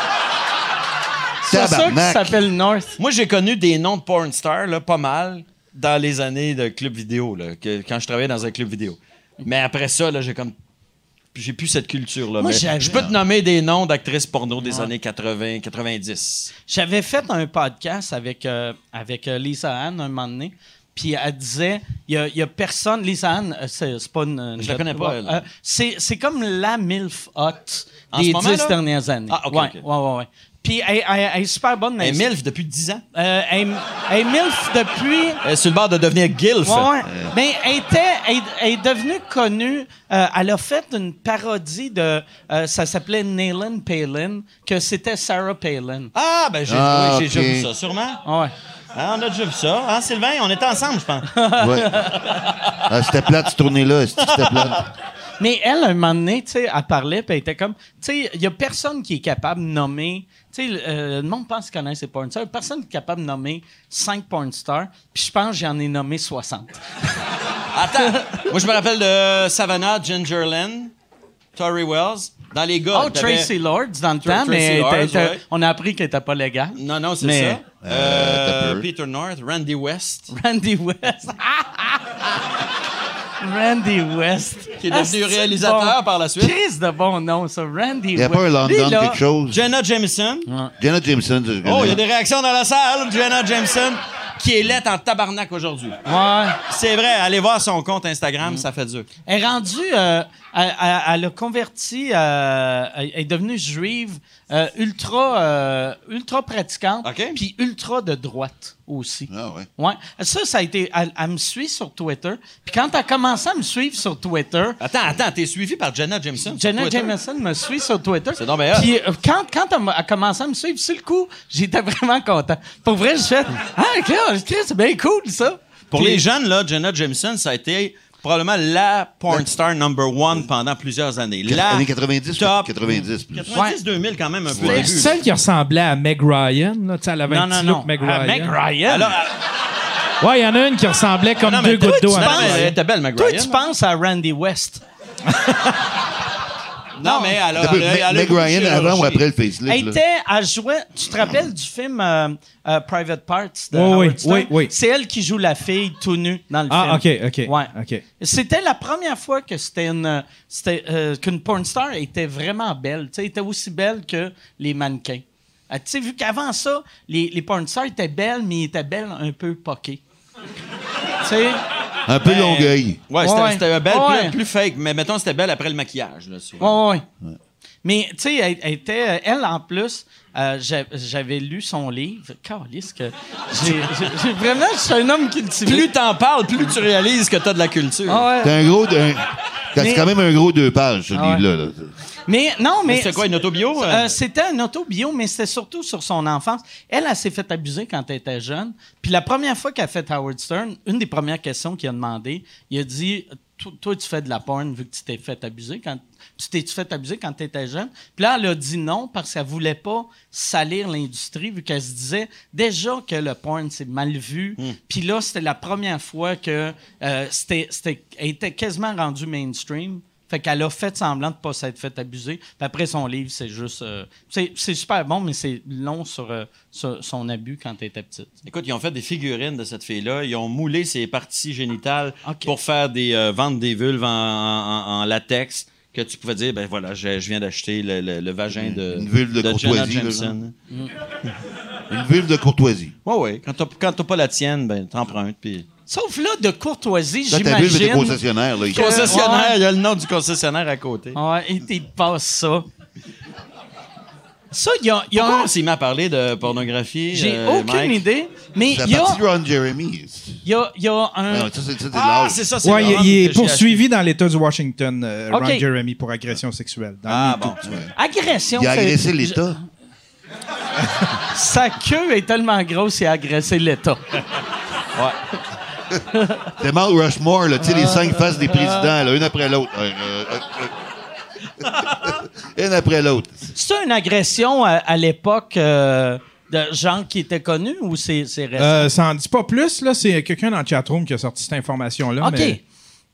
c'est ça qu'il Tabarnak. s'appelle North. Moi, j'ai connu des noms de porn stars, là, pas mal, dans les années de club vidéo, là, que- quand je travaillais dans un club vidéo. Mais après ça, là, j'ai comme. J'ai plus cette culture-là. Moi, mais j'avais- je peux te nommer des noms d'actrices porno des années 80, 90. J'avais fait un podcast avec, euh, avec euh, Lisa Anne un moment donné. Puis elle disait, il y a, il y a personne. Lisa Anne, euh, c'est c'est pas une. Je la connais pas, elle. Euh, c'est c'est comme la MILF hot En des dix dernières années. Ah, ok, ouais, ok. ouais, ouais, ouais. Puis elle, elle- elle est super bonne. Elle est mais- MILF depuis 10 ans? Euh, elle, elle est MILF depuis. Elle est sur le bord de devenir GILF. Ouais, ouais. Mais elle, était, elle, elle est devenue connue. euh, elle a fait une parodie de. euh, ça s'appelait Nayland Palin, que c'était Sarah Palin. Ah, ben j'ai Ah, oui, j'ai ok. déjà vu ça, sûrement. Ouais. Ah, on a déjà vu ça. Hein, Sylvain, on était ensemble, je pense. Ouais. Ah, c'était plate, cette tournée-là. C'était plate? Mais elle, un moment donné, tu sais, elle parlait, puis elle était comme, tu sais, il y a personne qui est capable de nommer, tu sais, euh, le monde pense qu'il connaît ces porn stars, personne qui est capable de nommer cinq porn stars, puis je pense que j'en ai nommé 60. Attends, moi je me rappelle de Savannah, Ginger Lynn, Tori Wells. Dans les gars, Oh, Tracy Lords dans le Tra- temps, Tracy mais Lords, ouais. on a appris qu'elle n'était pas légale. Non, non, c'est Mais- ça. Euh, peu. Peter North, Randy West, Randy West. Randy West. qui est devenu Ah, réalisateur bon? par la suite. Chris de bon nom, ça. Randy Il n'y a West. pas un London quelque chose. Jenna Jameson. Jenna Jameson, Oh, il y a des réactions dans la salle. Jenna Jameson, qui est laite en tabarnak aujourd'hui. Ouais. C'est vrai, allez voir son compte Instagram, ça fait dur. Elle est rendue, euh, elle, a converti, euh, elle est devenue juive, euh, ultra, ultra pratiquante, puis ultra de droite aussi. Ah, ouais. Ouais. Ça, ça a été. Elle, elle me suit sur Twitter. Puis quand elle a commencé à me suivre sur Twitter, Attends, attends, t'es suivi par Jenna Jameson? sur Jenna? Jameson me suit sur Twitter. C'est donc bien. Puis euh, quand, quand elle a commencé à me suivre, sur le coup, j'étais vraiment content. Pour vrai, je fais Ah, Chris, c'est bien cool, ça. Pour Puis- les jeunes, là, Jenna Jameson, ça a été probablement la porn star number one pendant plusieurs années. La Années 90, top 90 plus. 90-2000 quand même un peu. là. Celle qui ressemblait à Meg Ryan, là, tu sais, elle avait Non, un non, petit non. look Meg Ah, Ryan. Meg Ryan. Alors, Ouais, il y en a une qui ressemblait comme deux toi, gouttes d'eau. tu à penses- Meg elle Ryan. était belle, Meg Toi, Ryan, tu penses à Randy West. Non, mais alors, Un peu, elle, elle a Meg eu une Ryan avant ou après le facelift? Elle là? était, elle jouait, tu te rappelles du film euh, euh, Private Parts de Oui, Howard oui, Stern? oui, oui. C'est elle qui joue la fille tout nue dans le Ah, OK, film. OK. Ouais. OK. C'était la première fois que c'était une, c'était, euh, qu'une porn star était vraiment belle. Tu sais, elle était aussi belle que les mannequins. Euh, tu sais, vu qu'avant ça, les, les porn stars étaient belles, mais ils étaient belles un peu poquées. Un peu Ben, longueuil. Ouais, c'était Ouais. c'était belle, Ouais. plus, plus fake. Mais mettons, c'était belle après le maquillage. Là. Ouais, ouais. Mais, tu sais, elle, elle était. Elle, en plus, euh, j'a- j'avais lu son livre. Calisse que. J'ai vraiment, je suis un homme cultivé. Plus t'en parles, plus tu réalises que t'as de la culture. Ah ouais. C'est un gros. un- C'est quand même un gros deux pages, ce Ah ouais. livre-là. là. Mais non, mais. Mais c'est quoi, une autobio? euh? Euh, c'était un auto-bio, mais c'était surtout sur son enfance. Elle, elle s'est fait abuser quand elle était jeune. Puis la première fois qu'elle a fait Howard Stern, une des premières questions qu'il a demandé, il a dit Toi, toi, tu fais de la porn vu que tu t'es fait abuser quand. Tu t'es fait abuser quand tu étais jeune? Puis là, elle a dit non parce qu'elle voulait pas salir l'industrie vu qu'elle se disait déjà que le porn, c'est mal vu. Puis là, c'était la première fois que euh, c'était, c'était, elle était quasiment rendue mainstream. Fait qu'elle a fait semblant de pas s'être fait abuser. Puis après, son livre, c'est juste... euh, c'est, c'est super bon, mais c'est long sur, euh, sur son abus quand elle était petite. Écoute, ils ont fait des figurines de cette fille-là. Ils ont moulé ses parties génitales OK. pour faire des euh, vendre des vulves en, en- en latex que tu pouvais dire, ben voilà, je, je viens d'acheter le, le- le vagin de, Une vulve de Jenna courtoisie. Une vulve de courtoisie. Oui, oui. Quand t'as, quand t'as pas la tienne, ben t'empruntes. Puis... Sauf là, de courtoisie, j'imagine... concessionnaire. Là, il- Concessionnaire, ouais. il y a le nom du concessionnaire à côté. Ouais, et il passe ça. Ça, il y a, y a Pourquoi un- on s'est mis à parler de pornographie? J'ai euh, aucune Mike? idée, mais il y a, Ron Jeremy. il y a, il y a un... Ouais, non, ça, c'est ça, c'est Ah, c'est ça, c'est Ouais, il, est poursuivi dans l'État du Washington, euh, OK. Ron Jeremy, pour agression sexuelle. Dans Ah, bon. MeToo. Agression. Il a agressé l'État. Sa queue est tellement grosse, il a agressé l'État. C'est Mount Rushmore, là, tu sais, les cinq faces des présidents, là, une après l'autre. Euh, euh, euh, euh. Une après l'autre. C'est une agression à, à l'époque euh, de gens qui étaient connus ou c'est c'est récent? Euh, ça en dit pas plus, là. C'est quelqu'un dans le chatroom qui a sorti cette information-là. OK. mais-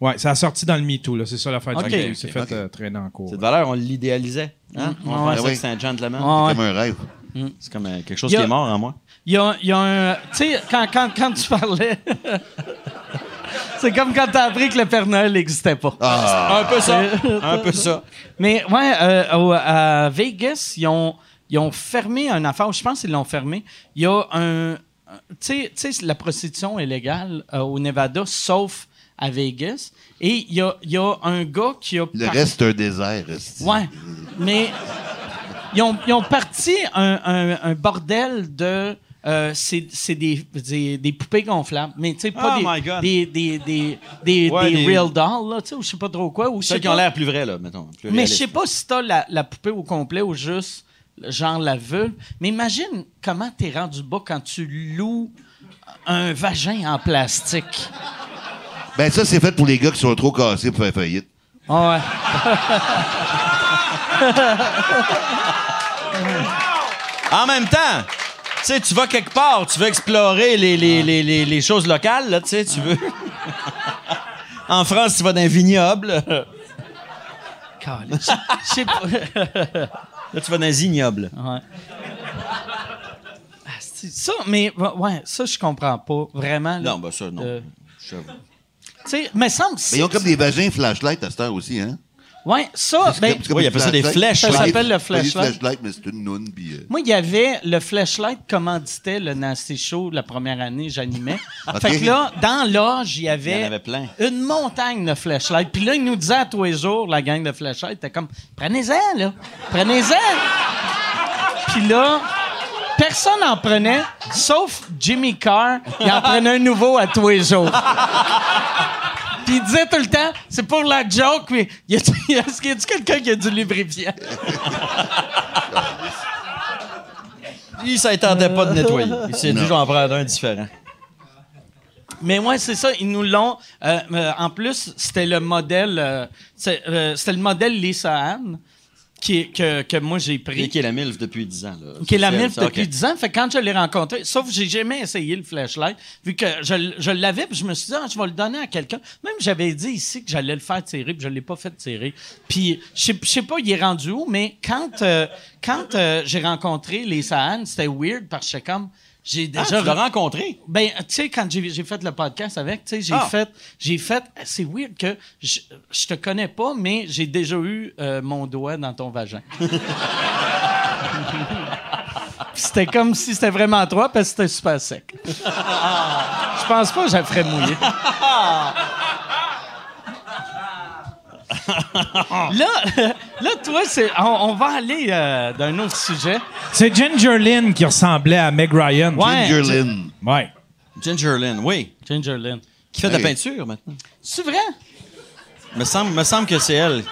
Ouais, ça a sorti dans le MeToo, là. C'est ça l'affaire OK. du Il s'est fait OK. euh, traîner en cours. Cette valeur, on l'idéalisait. Hein? On Ouais. pensait que c'était un gentleman. Ouais. Comme un rêve. C'est comme euh, quelque chose a- qui est mort en moi. Il y a, il y a un. Tu sais, quand, quand, quand tu parlais. C'est comme quand t'as appris que le Père Noël n'existait pas. Ah, Un peu ça. un peu ça. Mais ouais, euh, au- à Vegas, ils ont, ils ont fermé un affaire. Je pense qu'ils l'ont fermé. Il y a un. Tu sais- tu sais, la prostitution est légale euh, au Nevada, sauf à Vegas. Et il y a, il y a un gars qui a. le par- reste, c'est un désert. esti. Ouais. Mais ils ont, ils ont parti un, un- un bordel de. Euh, c'est c'est des, des, des poupées gonflables. Mais tu sais, pas Oh des, my God. des, des, des, des, Ouais, des des- real dolls, là, tu sais, ou je sais pas trop quoi. Ou Ceux qui ont l'air plus vrais, là, mettons. plus mais je sais pas si t'as la, la poupée au complet ou juste genre la vulve. Mais imagine comment t'es rendu bas quand tu loues un vagin en plastique. Ben, ça, c'est fait pour les gars qui sont trop cassés pour faire faillite. Ah ouais. En même temps, sais, tu vas quelque part, tu veux explorer les, les, les, les, les choses locales, là, tu sais, tu veux. en France, tu vas dans un vignoble. Caliste. Je sais pas. Là, tu vas dans un ignoble. Ouais. Ah, c'est ça, mais ouais, ça, je comprends pas vraiment. là. Non, ben ça, non. Euh, J'avoue. Tu sais, me semble. Mais ils ont comme des vagins flashlight à cette heure aussi, hein? Ouais, ça, ben, comme oui, une ils appellent ça des flèches, Ça s'appelle le flashlight. flashlights, mais c'est une noune, puis... euh, Moi, il y avait le flashlight commanditait le Nasty Show la première année, j'animais. Fait que là, dans l'âge, il y avait, Il y en avait plein. une montagne de flashlights. Puis là, ils nous disaient à tous les jours, la gang de flashlights, t'es comme, prenez-en, là. Prenez-en. Puis là, personne n'en prenait, sauf Jimmy Carr. Il en prenait un nouveau à tous les jours. Puis il disait tout le temps, c'est pour la joke, mais y a-tu y a- est-ce qu'il y a-tu quelqu'un qui a du lubrifiant? Lui, ça ne tentait pas de nettoyer. Il s'est dit, Non. je vais en prendre un différent. Mais ouais, c'est ça. Ils nous l'ont. euh, euh, en plus, c'était le modèle. euh, c'est, euh, c'était le modèle Lisa Anne qui, est- que, que moi j'ai Et pris. qui est la MILF depuis 10 ans. Là? Qui est la MILF ça, depuis ok. 10 ans. Fait que quand je l'ai rencontré, sauf que j'ai jamais essayé le flashlight, vu que je, je l'avais, puis je me suis dit, ah, je vais le donner à quelqu'un. Même j'avais dit ici que j'allais le faire tirer, puis je l'ai pas fait tirer. Puis je sais- pas, il est rendu où, mais quand, euh, quand euh, j'ai rencontré Lisa Anne, c'était weird parce que comme. J'ai Ah, déjà tu l'as rencontré? ben, tu sais, quand j'ai fait le podcast avec, tu sais, j'ai Ah. fait, j'ai fait, c'est weird que je, je te connais pas, mais j'ai déjà eu euh, mon doigt dans ton vagin. C'était comme si c'était vraiment toi parce que c'était super sec. Je pense pas que je le ferais mouiller. là, là, toi, c'est, on, on va aller euh, d'un autre sujet. C'est Ginger Lynn qui ressemblait à Meg Ryan. Ouais. Ginger Lynn. Ouais. Ginger Lynn, oui. Ginger Lynn. Qui fait de la peinture maintenant. C'est vrai? Me semble, me semble que c'est elle.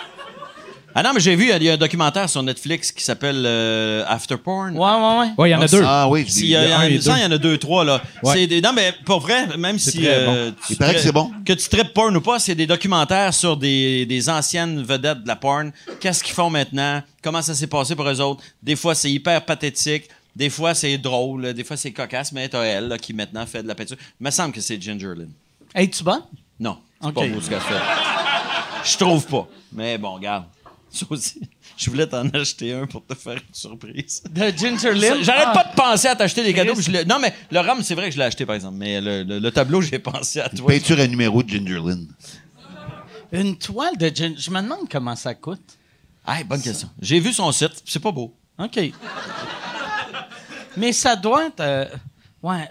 Ah non, mais j'ai vu, il y a un documentaire sur Netflix qui s'appelle euh, After Porn. Ouais, ouais, ouais. Ouais, il y en a Ah, deux. Ah oui, y a, Il y a un il me semble deux. qu'il y en a deux, trois, là. Ouais. C'est des- non, mais pour vrai, même si. très euh, tu Il paraît que c'est bon. Que tu tripes porn ou pas, c'est des documentaires sur des, des anciennes vedettes de la porn. Qu'est-ce qu'ils font maintenant? Comment ça s'est passé pour eux autres? Des fois, c'est hyper pathétique. Des fois, c'est drôle. Des fois, c'est cocasse. Mais t'as elle, là, qui maintenant fait de la peinture. Il me semble que c'est Ginger Lynn. Es-tu bon? Non, c'est Ok. pas beau ce qu'elle fait. Je trouve pas. Mais bon, regarde. Je voulais t'en acheter un pour te faire une surprise. De Ginger Lynn? J'arrête Ah. pas de penser à t'acheter des cadeaux. Je Non, mais le rhum, c'est vrai que je l'ai acheté, par exemple. Mais le, le- le tableau, j'ai pensé à toi. Peinture à numéro de Ginger Lynn. Une toile de Ginger... Je me demande comment ça coûte. Ah, bonne question. J'ai vu son site. C'est pas beau. OK. Mais ça doit être... euh, Ouais.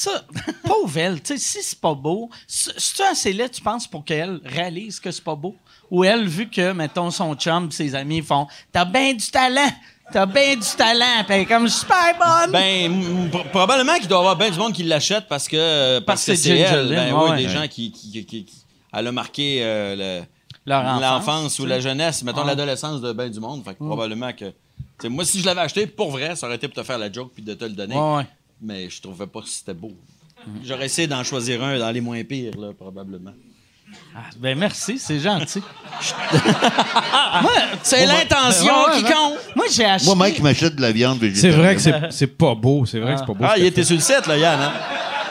Ça, pauvre elle, tu sais, si c'est pas beau, si tu assez laid, tu penses, pour qu'elle réalise que c'est pas beau? Ou elle, vu que, mettons, son chum, ses amis font « T'as bien du talent! T'as bien du talent! » est comme « Super bonne! Ben, probablement qu'il doit y avoir bien du monde qui l'achète parce que, euh, parce Parce que c'est elle. Ben, ouais. des gens qui, qui, qui- Elle a marqué euh, l'enfance ou la jeunesse, mettons Ouais. l'adolescence de bien du monde. Fait que probablement que. tu sais, moi, si je l'avais acheté, pour vrai, ça aurait été pour te faire la joke puis de te le donner. Ouais. Mais je trouvais pas que c'était beau. J'aurais essayé d'en choisir un dans les moins pires, là, probablement. Ah, ben merci, c'est gentil. Moi, C'est l'intention qui compte. Moi, j'ai acheté. Moi, Mike m'achète de la viande C'est végétarienne. vrai que c'est- c'est pas beau. C'est vrai que c'est pas beau. Ah, il était sur le set, là, Yann. Hein?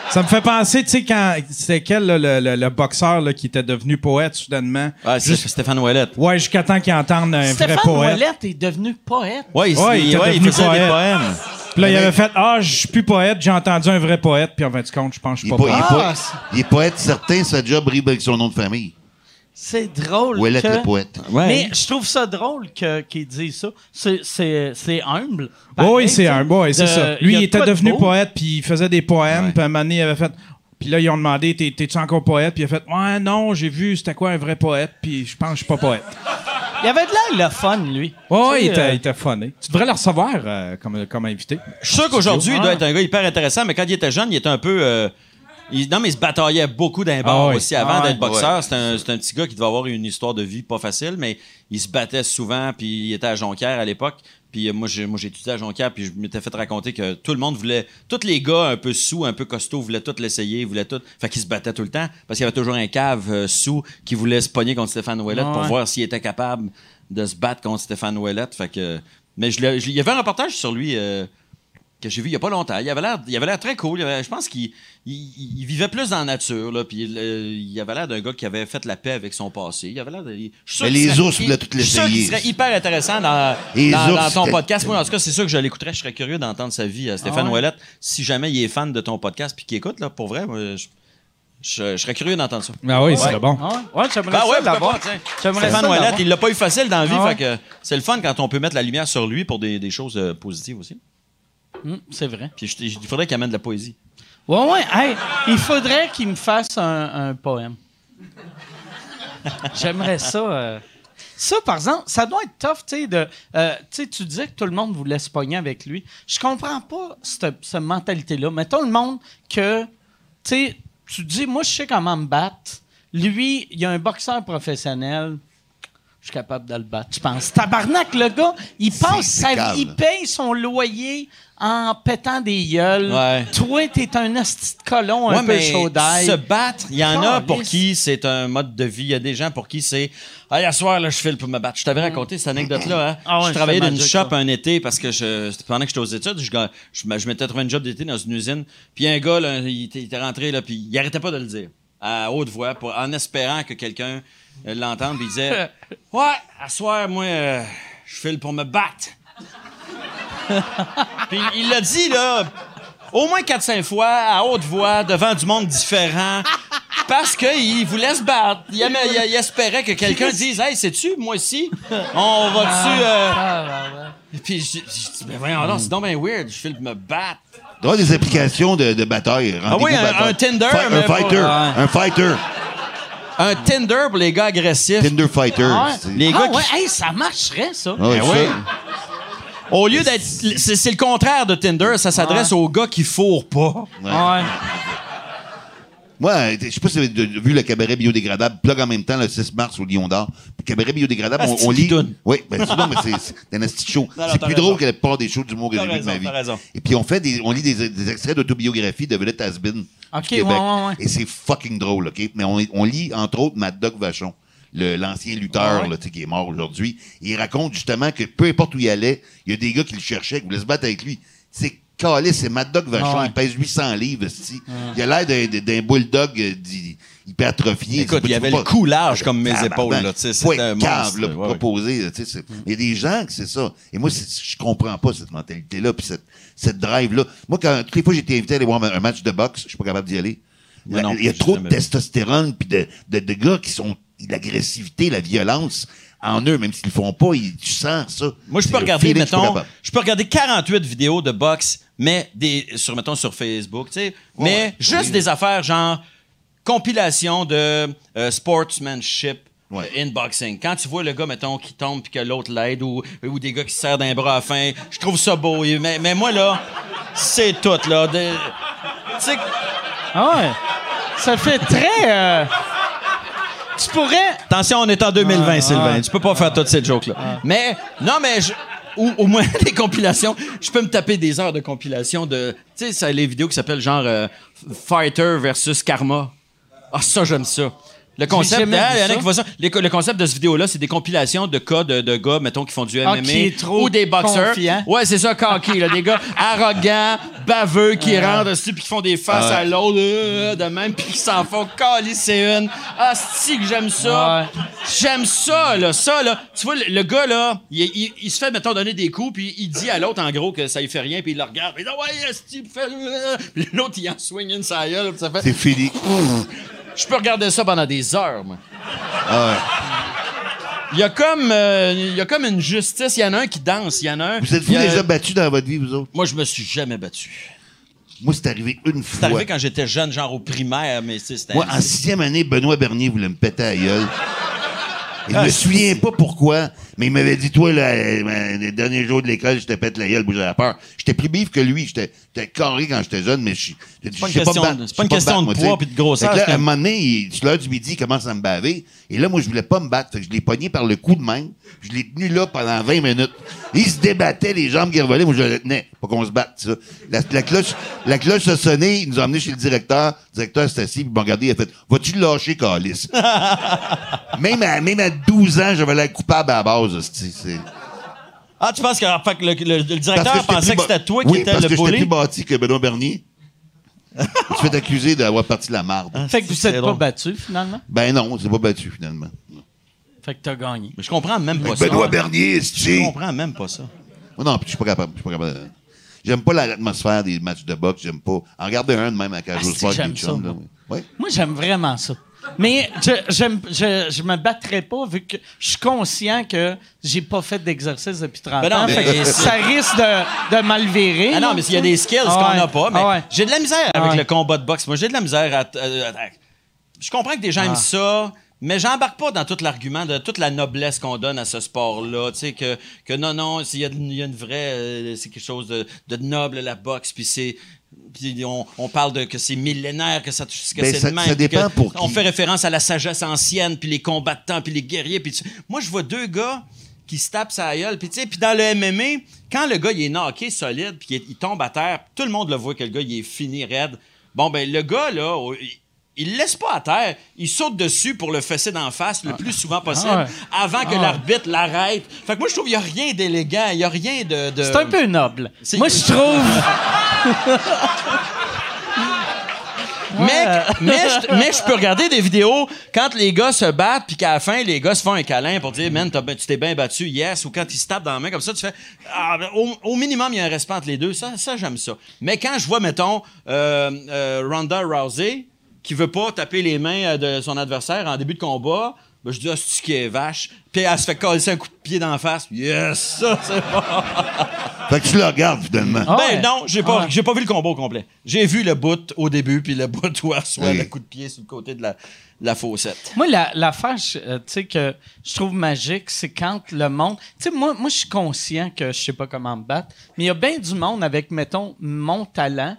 Ça me fait penser, tu sais, quand. C'était quel, là, le, le- le boxeur là, qui était devenu poète soudainement? Ouais, c'est Juste- Stéphane Ouellette. Ouais, jusqu'à temps qu'il entende un vrai Stéphane poète. Ouellette est devenu poète. Ouais, il, Ouais, il- il était ouais, il devenu faisait des poète. poèmes. Puis là, il avait fait Ah, je suis plus poète, j'ai entendu un vrai poète. Puis en fin de compte, je pense que je suis pas poète. Ah, il est poète certain, sa job rime avec son nom de famille. C'est drôle. Ouellette que- le poète. Ouais. Mais je trouve ça drôle que- qu'il dise ça. C'est- C'est c'est humble. Oui, Pareil, c'est tu un sais. boy, c'est De- ça. y Lui, a il de était quoi de devenu beau. poète, puis il faisait des poèmes, Ouais. puis à un moment donné, il avait fait. Puis là, ils ont demandé T'es- T'es-tu encore poète? Puis il a fait Ouais, non, j'ai vu c'était quoi un vrai poète, puis je pense que je suis pas poète. Il avait de l'air le fun, lui. Ouais, Tu ouais, sais, il était, euh, il était funny. Tu devrais le recevoir euh, comme, comme invité. Je suis sûr qu'aujourd'hui, il doit être un gars hyper intéressant, mais quand il était jeune, il était un peu. euh, il- non, mais il se bataillait beaucoup d'un bord Ah aussi avant Ah d'être boxeur. C'est un, c'est un petit gars qui devait avoir une histoire de vie pas facile, mais il se battait souvent, puis il était à Jonquière à l'époque. Puis euh, moi, j'ai, moi, étudié à Jonquière, puis je m'étais fait raconter que tout le monde voulait. Tous les gars un peu sous, un peu costauds voulaient tout l'essayer, voulaient tout. Fait qu'ils se battaient tout le temps, parce qu'il y avait toujours un cave euh, sous qui voulait se pogner contre Stéphane Ouellette Ah pour voir s'il était capable de se battre contre Stéphane Ouellette. Fait que. Mais je l'ai- je- il y avait un reportage sur lui. euh, que j'ai vu il y a pas longtemps. Il avait l'air, il avait l'air très cool. Il avait- je pense qu'il il, il vivait plus dans la nature. Là, puis euh, il avait l'air d'un gars qui avait fait la paix avec son passé. Il avait l'air Mais les ours il- voulaient tout Je suis sûr qu'il l'essayer. serait hyper intéressant dans, dans, ours, dans ton podcast. Moi, en tout cas, c'est sûr que je l'écouterais. Je serais curieux d'entendre sa vie, euh, Stéphane Ah ouais? Ouellette. Si jamais il est fan de ton podcast puis qu'il écoute, là, pour vrai, moi, je, je- je serais curieux d'entendre ça. Ah oui, c'est bon. Ah ouais, ouais j'aimerais Ben ça ouais, l'avoir. Stéphane Ouellette, il l'a pas eu facile dans la vie. Ah ouais? fait que c'est le fun quand on peut mettre la lumière sur lui pour des, des choses euh, positives aussi. Hum, c'est vrai. Puis je- il faudrait qu'il amène de la poésie. Ouais, ouais. Hey, il faudrait qu'il me fasse un, un poème. J'aimerais ça. euh. Ça, par exemple, ça doit être tough, tu sais, de... euh, tu sais, tu disais que tout le monde voulait se pogner avec lui. Je comprends pas cette, cette mentalité-là. Mettons le monde que, tu sais, tu dis, moi, je sais comment me battre. Lui, il y a un boxeur professionnel. Je suis capable de le battre, je pense. Tabarnak, le gars, il passe sa vie, il paye son loyer en pétant des gueules. Ouais. Toi, t'es un asti de colon un Ouais, peu chaud d'ail. Se battre, il y en a pour qui c'est un mode de vie. Il y a des gens pour qui c'est Ah, hier soir, là, je file pour me battre. Je t'avais raconté cette anecdote-là. Hein? Ah ouais, je travaillais dans une shop un été parce que je, pendant que j'étais aux études, je, je, m'étais trouvé un job d'été dans une usine. Puis un gars, là, il, était, il était rentré, là, puis il arrêtait pas de le dire à haute voix pour, en espérant que quelqu'un Puis il disait Ouais, à soir, moi, euh, je file pour me battre. Puis il l'a dit, là, au moins 4-5 fois, à haute voix, devant du monde différent, parce qu'il voulait se battre. Il, aimait- il- il espérait que quelqu'un dise Hey, sais-tu, moi aussi, on va-tu. euh, Ah, Puis dit Ben voyons donc, c'est donc bien weird, je file pour me battre. Il doit y avoir des applications de, de bataille. rendez-vous oui, un- bataille. un Tinder, Fi- mais un pour- fighter. Un fighter. Un Tinder pour les gars agressifs. Tinder fighter. Ah, Les ah gars qui- ouais, hey, ça marcherait, ça. Ah Ben. Au lieu d'être. C'est c'est le contraire de Tinder, ça s'adresse aux gars qui fourrent pas. Ouais. Moi, euh, je sais pas si vous avez vu le cabaret biodégradable, plug en même temps le 6 mars au Lion d'Or. Cabaret biodégradable, Ah, on, lit. Oui, ben c'est non, mais c'est un asti show. C'est plus drôle que la plupart des shows d'humour que j'ai vu de ma vie. Et puis on fait des, on lit des, des extraits d'autobiographie de Ok, du Québec. ouais, ouais, ouais. Et c'est fucking drôle, OK? Mais on, on lit, entre autres, Mad Dog Vachon, l'ancien lutteur Ouais. là, tu sais, qui est mort aujourd'hui. Il raconte justement que peu importe où il allait, il y a des gars qui le cherchaient, qui voulaient se battre avec lui. C'est calé, c'est Mad Dog Vachon. Ah ouais. Il pèse 800 livres, esti. Il a l'air d'un- d'un d'un bulldog euh, hypertrophié. Écoute, il peux avait pas- le cou large comme mes Tabarnak. épaules, là, tu sais, Faut c'était un monstre, là, ouais, proposer, là, tu sais, c'est- Il y a des gens que c'est ça. Et moi, c'est- je comprends pas cette mentalité-là, puis cette, cette drive-là. Moi, quand, toutes les fois été invité à aller voir un, match de boxe, je suis pas capable d'y aller. Il y a trop de testostérone puis de, de, de gars qui sont l'agressivité, la violence en eux, même s'ils le font pas, ils, tu sens ça. Moi, je peux regarder, mettons, je peux regarder 48 vidéos de boxe, mais des, sur, mettons, sur Facebook, tu sais, mais ouais, juste oui. des affaires genre compilation de euh, sportsmanship Ouais. in boxing. Quand tu vois le gars, mettons, qui tombe puis que l'autre l'aide ou, ou des gars qui se serrent d'un bras à fin, je trouve ça beau. Mais, mais moi, là, c'est tout, là. de- Tu sais, Ah ouais. Ça fait très. euh, Tu pourrais. Attention, on est en 2020, Ah, Sylvain. ah. tu peux pas faire toutes ces jokes-là. Mais, non, mais je- ou au moins des compilations. Je peux me taper des heures de compilation de. Tu sais, les vidéos qui s'appellent genre euh, Fighter versus Karma. Ah, ça, j'aime ça. Le concept, Ah, il y en a ça. qui voient ça. Les le concept de cette vidéo-là, c'est des compilations de cas de, de gars, mettons, qui font du MMA Ah, qui est trop ou des boxeurs. confiant. Ouais, c'est ça, cocky, là, des gars arrogants, baveux, qui rentrent dessus puis qui font des faces à l'autre euh, de même puis qui s'en font calisser une. Ah, si que j'aime ça. Ouais. J'aime ça, là. Ça, là. Tu vois, le, le gars, là, il, il- il se fait, mettons, donner des coups, puis il dit à l'autre, en gros, que ça lui fait rien, puis il le regarde. Puis il dit, ouais, il fait. Puis l'autre, il en swing une sa gueule, puis ça fait. C'est fini. Je peux regarder ça pendant des heures, moi. Ah ouais. Il y a comme, euh, il y a comme une justice. Il y en a un qui danse. Il y en a un. Vous êtes-vous il y a- déjà battu dans votre vie, vous autres? Moi, je me suis jamais battu. Moi, c'est arrivé une C'est fois. arrivé quand j'étais jeune, genre au primaire, mais c'est- c'était. Moi, en sixième année, Benoît Bernier voulait me péter à la gueule. Et je me souviens pas pourquoi, mais il m'avait dit, toi, là, euh, les derniers jours de l'école, je te pète la gueule, bouge la peur. J'étais plus bif que lui. J'étais j'étais carré quand j'étais jeune, mais je je- je pas une question c'est pas une question de poids puis de grosseur, c'est à un moment donné, l'heure du midi, il commence à me baver. Et là, moi, je voulais pas me battre. Fait que je l'ai pogné par le cou de main. Je l'ai tenu là pendant 20 minutes. Il se débattait, les jambes qui revolaient. Moi, je le tenais. Pas qu'on se batte, ça. La, la cloche, la cloche a sonné. Il nous a emmenés chez le directeur. Le directeur s'est assis, puis il m'a regardé. Il a fait Vas-tu le lâcher, Calis? même, à, même à 12 ans, j'avais l'air coupable à la base. C'est- Ah, tu penses que, en fait, que le, le- le Parce directeur que pensait que c'était toi qui oui, étais parce le que j'étais bully? plus bâti que Benoît Bernier. Je me suis fait accuser d'avoir parti la marde. Fait que vous C'est êtes pas drôle. battu, finalement? Ben non, on s'est pas battu, finalement. Fait que t'as gagné. Mais je comprends même pas ça. Benoît Bernier, Je comprends même pas ça. Oh non, puis je suis pas capable. Je suis pas capable. J'aime pas l'atmosphère des matchs de boxe. J'aime pas. En regarder un de même à Cage Ah, Sport j'aime chums, ça, là, moi. oui. Moi, j'aime vraiment ça. Mais je, je, je me battrais pas vu que je suis conscient que j'ai pas fait d'exercice depuis 30 Ben non, ans. mais- ça risque de, de mal virer. Ah non, mais il y a des skills Ah qu'on n'a pas. Mais Ah ouais. j'ai de la misère avec Ouais. le combat de boxe. Moi, j'ai de la misère à. à- à- je comprends que des gens aiment ça. Mais j'embarque pas dans tout l'argument de toute la noblesse qu'on donne à ce sport-là. Tu sais, que, que non, non, il y, a il y a une vraie. euh, c'est quelque chose de, de noble, la boxe. Puis c'est. Puis on, on parle de que c'est millénaire, que ça que Ben, c'est de même. ça dépend pour On qui. fait référence à la sagesse ancienne, puis les combattants, puis les guerriers. Puis tu- moi, je vois deux gars qui se tapent sa gueule. Puis tu sais, puis dans le MMA, quand le gars il est knocké solide, puis il, tombe à terre, tout le monde le voit que le gars il est fini raide. Bon ben le gars là, oh, il, laisse pas à terre, il saute dessus pour le fesser d'en face le plus souvent possible, Ah ouais. avant que Ah l'arbitre l'arrête. Fait que moi je trouve qu'il y a rien d'élégant, il y a rien de. de- C'est un peu noble. Moi, je trouve. Mais, mais, je, peux regarder des vidéos quand les gars se battent, puis qu'à la fin, les gars se font un câlin pour dire, man, tu t'es bien battu, yes, ou quand ils se tapent dans la main comme ça, tu fais, ah, ben, au, minimum, il y a un respect entre les deux. Ça, ça j'aime ça. Mais quand je vois, mettons, euh, euh, Ronda Rousey, qui veut pas taper les mains euh, de son adversaire en début de combat, ben, je dis, ah, c'est qui est vache? Puis elle se fait casser un coup de pied d'en face. Yes, ça, c'est bon. Fait que tu le regardes, finalement. Ah Ben non, j'ai pas, Ah ouais. j'ai pas vu le combat au complet. J'ai vu le bout au début, puis le bout où elle reçoit Oui. le coup de pied sur le côté de la, la faussette. Moi, la, l'affaire, je- euh, tu sais, que je trouve magique, c'est quand le monde. Tu sais, moi, moi, je suis conscient que je sais pas comment me battre, mais il y a bien du monde avec, mettons, mon talent,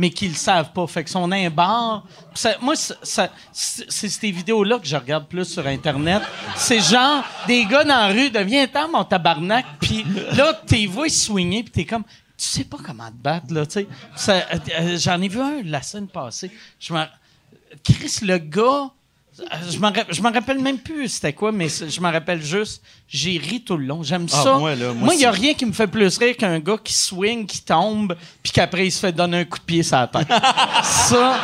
mais qui le savent pas. Fait que son un bar. ça- moi, c'est ces vidéos-là que je regarde plus sur Internet. C'est genre des gars dans la rue, deviens-t'en mon tabarnak, puis là, t'es vois swinguer, puis t'es comme. Tu sais pas comment te battre, là, tu sais. Euh, euh, J'en ai vu un la semaine passée. Je me Chris, le gars, je m'en ra- je m'en rappelle même plus c'était quoi, mais je m'en rappelle juste, j'ai ri tout le long. J'aime Ah, ça. moi, il n'y a rien qui me fait plus rire qu'un gars qui swing, qui tombe, puis qu'après, il se fait donner un coup de pied sur la tête. ça,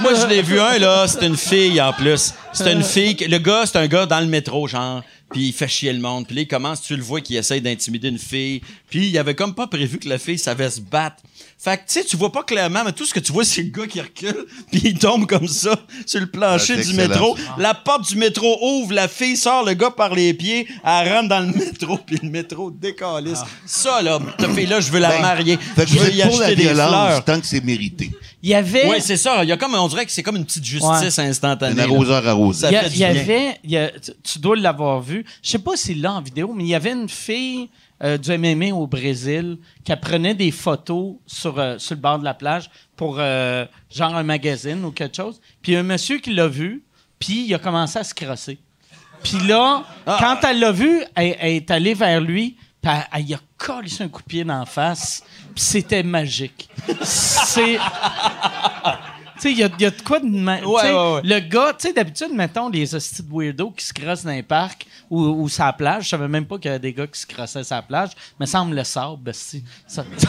Moi, je l'ai vu un, là, c'était une fille en plus. C'était une fille. que- Le gars, c'est un gars dans le métro, genre. Puis il fait chier le monde. Puis là, il commence, tu le vois, qu'il essaye d'intimider une fille. Puis il avait comme pas prévu que la fille savait se battre. Fait que, tu sais, tu vois pas clairement, mais tout ce que tu vois, c'est le gars qui recule, puis il tombe comme ça sur le plancher Ah, du métro. La porte du métro ouvre, la fille sort, le gars par les pieds, elle rentre dans le métro, puis le métro décalisse. Ça, là, cette fille-là, je veux la Ben, marier. Fait que je veux y pour la acheter des fleurs. tant que c'est mérité. il y avait. Oui, c'est ça. Il y a comme, on dirait que c'est comme une petite justice Ouais. instantanée. Un arroseur arrosé. Il y, avait, il y a- tu, tu dois l'avoir vu. Je sais pas s'il l'a en vidéo, mais il y avait une fille euh, du MMA au Brésil qui prenait des photos sur, euh, sur le bord de la plage pour euh, genre un magazine ou quelque chose. Puis il un monsieur qui l'a vu, puis il a commencé à se crosser. Puis là, Ah. quand elle l'a vu, elle, elle est allée vers lui, Puis elle, elle y a collé un coup de pied la face. Puis c'était magique. C'est... Tu sais, il y a, y a de quoi de... ma- tu sais, ouais, ouais. Le gars, tu sais, d'habitude, mettons, les hosties de weirdos qui se crossent dans les parcs ou, ou la plage. Je savais même pas qu'il y avait des gars qui se crossaient la plage. Mais ça me le sable, esti. Ça,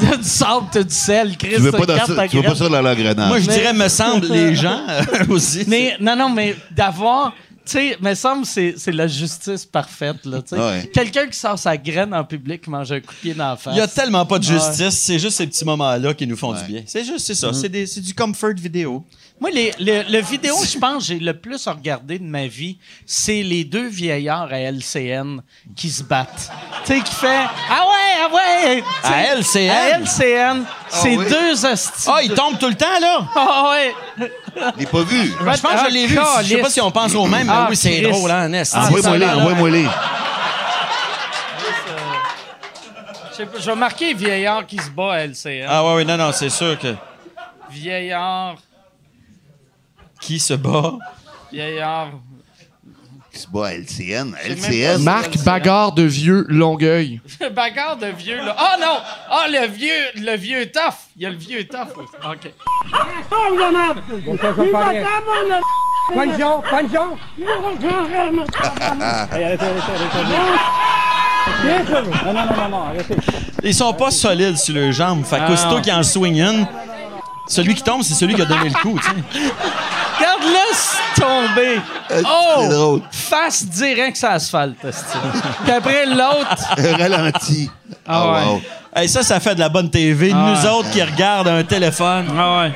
T'as du sable, t'as du sel, Chris. Tu veux t'as pas, dans ça, tu veux pas ça dans la grenade. Moi, je dirais, me semble, les gens aussi. Mais non, non, mais d'avoir. Tu sais, me semble c'est c'est la justice parfaite, là. tu sais. Ouais. Quelqu'un qui sort sa graine en public mange un coup de pied dans la face. Il y a tellement pas de Ouais. justice, c'est juste ces petits moments-là qui nous font Ouais. du bien. C'est juste, c'est ça. C'est des- c'est du comfort vidéo. Moi, les, le, le vidéo, je pense, j'ai le plus regardé de ma vie, c'est les deux vieillards à LCN qui se battent. Tu sais, qui fait Ah ouais, ah ouais! À LCN? À LCN, c'est oui? deux hosties. Ah, il tombe tout le temps, là? Ah ouais! Je l'ai pas vu. Ben, je pense que je l'ai vu. Je sais pas si on pense au même, mais Ah, oui, c'est Christ. drôle, hein, Nest? Ah, Envoie-moi les, envoie-moi les. Je vais marquer vieillard qui se bat à LCN. Ah, ouais, oui, non, non, c'est sûr que. Vieillard, Qui se bat? vieillard. Qui se bat? À LCN. LCN. Marc Bagarre de Vieux Longueuil. Bagarre de vieux, là. Ah non! Ah, le vieux, le vieux tough. Il y a le vieux tough. OK. Ils sont pas solides sur leurs jambes. Fait Ah, qu'aussitôt non. qu'il en swing une, celui qui tombe, c'est celui qui a donné le coup, tu sais. Regarde-le tomber. C'est Oh! drôle. Face direct sur l'asphalte. Puis après, l'autre. Ralenti. Ah Oh, ouais. wow. Hey, ça, ça fait de la bonne TV. Ah Nous autres qui regardent un téléphone. Ah ouais.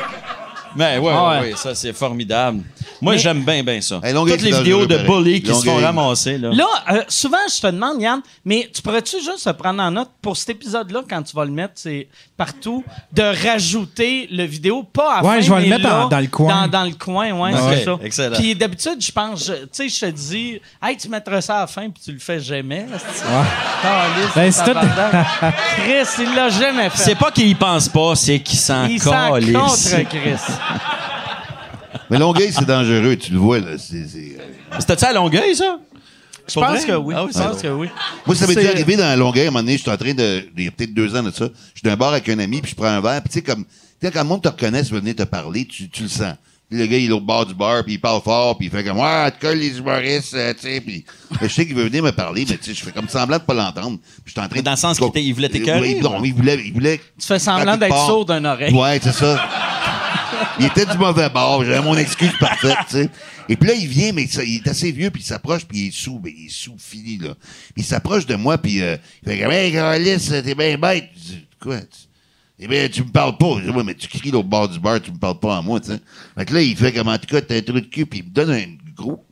Mais ouais, Ah ouais. ouais, ça, c'est formidable. Moi, Mais- j'aime bien, bien ça. Hey, Longueuil, Toutes les vidéos de dangereux, bullies qui se font Longueuil. ramasser, là. Là, euh, souvent, je te demande, Yann, mais tu pourrais-tu juste prendre en note pour cet épisode-là, quand tu vas le mettre c'est partout, de rajouter le vidéo, pas à Ouais, fin, je vais le mais mettre là, dans- dans le coin. Dans, dans le coin, ouais, c'est ça. excellent. Puis d'habitude, je pense, je- tu sais, je te dis, hey, tu mettras ça à la fin, puis tu le fais jamais. Ben, c'est tout- Chris, il l'a jamais fait. C'est pas qu'il y pense pas, c'est qu'il s'en Il s'en calisse. contre Chris. Mais Longueuil, c'est dangereux, tu le vois, là. C'est, c'est, euh, C'était-tu à Longueuil, ça? Je pense que oui. Ah oui, je c'est pense que oui. Moi, ça m'est déjà arrivé dans Longueuil, à un moment donné, j'étais en train de, il y a peut-être deux ans de ça, je suis dans un bar avec un ami, puis je prends un verre, puis tu sais, comme, tu sais, quand le monde te reconnaît, tu veux venir te parler, tu, tu le sens. Puis le gars, il est au bord du bar, puis il parle fort, puis il fait comme, ouais, tout cas, les humoristes, euh, tu sais, puis je sais qu'il veut venir me parler, mais tu sais, je fais comme semblant de pas l'entendre. Puis je suis en train Dans le sens qu'il voulait t'écœurer, oui, Non, il voulait, il voulait. Tu fais semblant d'être sourd d'une oreille. Ouais, c'est ça. Il était du mauvais bord. J'avais mon excuse parfaite, tu sais. Et puis là, il vient, mais ça, il est assez vieux, puis il s'approche, puis il est sous, mais il est sous fini, là. Puis il s'approche de moi, puis euh, il fait comme, hey, Carlis, t'es bien bête. Je dis, quoi? Tu- Eh bien, tu me parles pas. Je dis, ouais, mais tu cries au bord du bar, tu me parles pas à moi, tu sais. Fait que là, il fait comme, en tout cas, t'as un trou de cul, puis il me donne un gros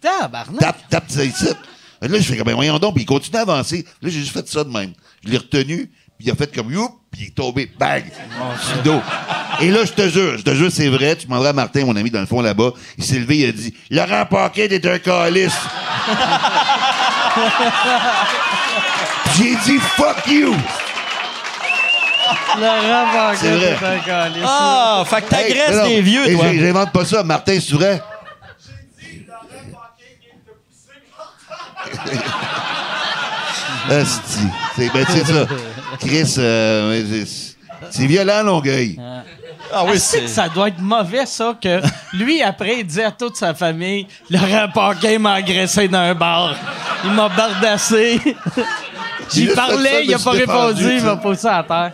Tabarnak. tape, tape, ça ici. Là, je fais comme, ben, voyons donc, puis il continue à avancer. Là, j'ai juste fait ça de même. Je l'ai retenu, il a fait comme, youp, puis il est tombé, bang, sur le dos. Et là, je te jure, je te jure, c'est vrai, tu demanderas à Martin, mon ami, dans le fond, là-bas, il s'est levé, il a dit, Laurent Paquet, t'es un calice. J'ai dit, fuck you. Laurent vrai. c'est un calice. Ah, fait que t'agresses Hey, des vieux, toi. j'ai- J'invente pas ça. Martin, c'est vrai? Asti. C'est ben, c'est ça. Chris, euh, c'est- violent, Longueuil. Ah oui, C'est c'est... que ça doit être mauvais, ça, que lui, après, il dit à toute sa famille Laurent Paquin m'a agressé dans un bar. Il m'a bardassé. J'y parlais, il a pas répondu, il m'a tu poussé à terre.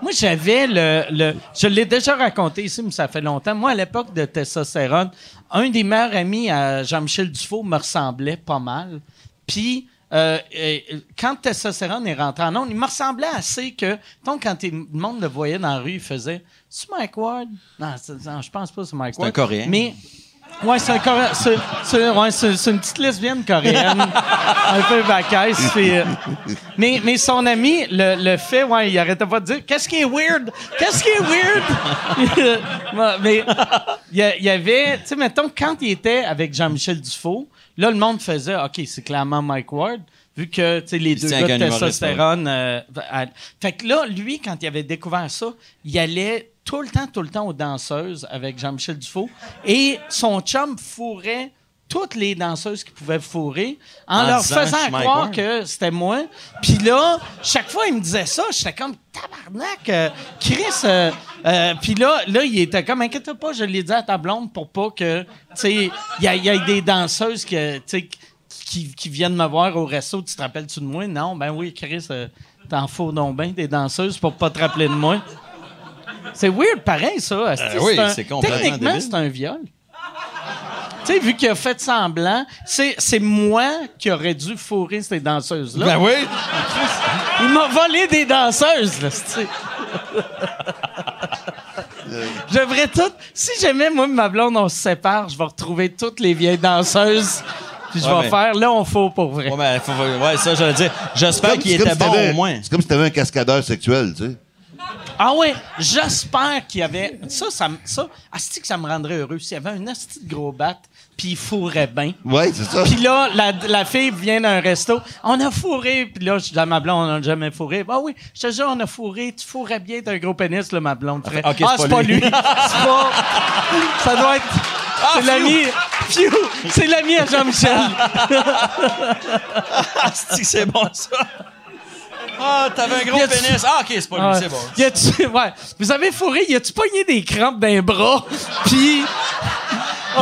Moi, j'avais le, le. Je l'ai déjà raconté ici, mais ça fait longtemps. Moi, à l'époque de Testostérone, un des meilleurs amis à Jean-Michel Dufault me ressemblait pas mal. Puis, euh, euh, quand Testostérone est rentré en ondes, il me ressemblait assez que, donc, quand le monde le voyait dans la rue, il faisait C'est Mike Ward? Non, non, je pense pas que c'est Mike C'est un Ward. Coréen. Mais. Ouais, c'est un Coréen. C'est, ouais, une petite lesbienne coréenne. un peu vacaisse. puis, euh, mais, mais son ami le, le fait, ouais, il arrêtait pas de dire Qu'est-ce qui est weird? Qu'est-ce qui est weird Mais il y, y avait, tu sais, mettons, quand il était avec Jean-Michel Dufault, là, le monde faisait OK, c'est clairement Mike Ward. Vu que tu sais, les deux gars de testostérone. euh, à- fait que là, lui, quand il avait découvert ça, il allait tout le temps, tout le temps aux danseuses avec Jean-Michel Dufault. Et son chum fourrait toutes les danseuses qui pouvaient fourrer en, En leur faisant croire que c'était moi. Puis là, chaque fois, il me disait ça, j'étais comme tabarnak, euh, Chris. euh, euh, Puis là, là, il était comme, inquiète pas, je l'ai dit à ta blonde pour pas que, tu sais, il y, a- il y a des danseuses que, qui, qui viennent me voir au resto. Tu te rappelles-tu de moi? Non, ben oui, Chris, t'en fous donc bien des danseuses pour pas te rappeler de moi. C'est weird, pareil, ça. oui, c'est complètement Techniquement, c'est un viol. Tu sais, vu qu'il a fait semblant, c'est, c'est moi qui aurais dû fourrer ces danseuses-là. Ben oui. Il m'a volé des danseuses, là, Je devrais tout. Si jamais, moi et ma blonde, on se sépare, je vais retrouver toutes les vieilles danseuses. Puis je Ouais, vais mais- faire, là, on faut pour vrai. Ouais, mais faut- ouais, ça, j'allais dire. J'espère qu'il était si bon au moins. C'est comme si t'avais un cascadeur sexuel, tu sais. Ah ouais, j'espère qu'il y avait. Ça, ça, me- ça asti que ça me rendrait heureux. S'il y avait un asti de gros bat, puis il fourrait bien. Ouais, c'est ça. Puis là, la, la fille vient d'un resto. On a fourré. Puis là, je dis à ma blonde, on n'a jamais fourré. Ah oui, je te jure, on a fourré. Tu fourrais bien, t'as un gros pénis, là, ma blonde. ah, c'est pas lui. c'est pas. Ça doit être. c'est l'ami. C'est l'ami à Jean-Michel. Asti, c'est bon, ça. Ah, t'avais un gros pénis. Ah, OK, c'est pas lui, Ah, c'est bon. y ouais. Vous avez fourré, y a-tu pogné des crampes d'un bras? Puis.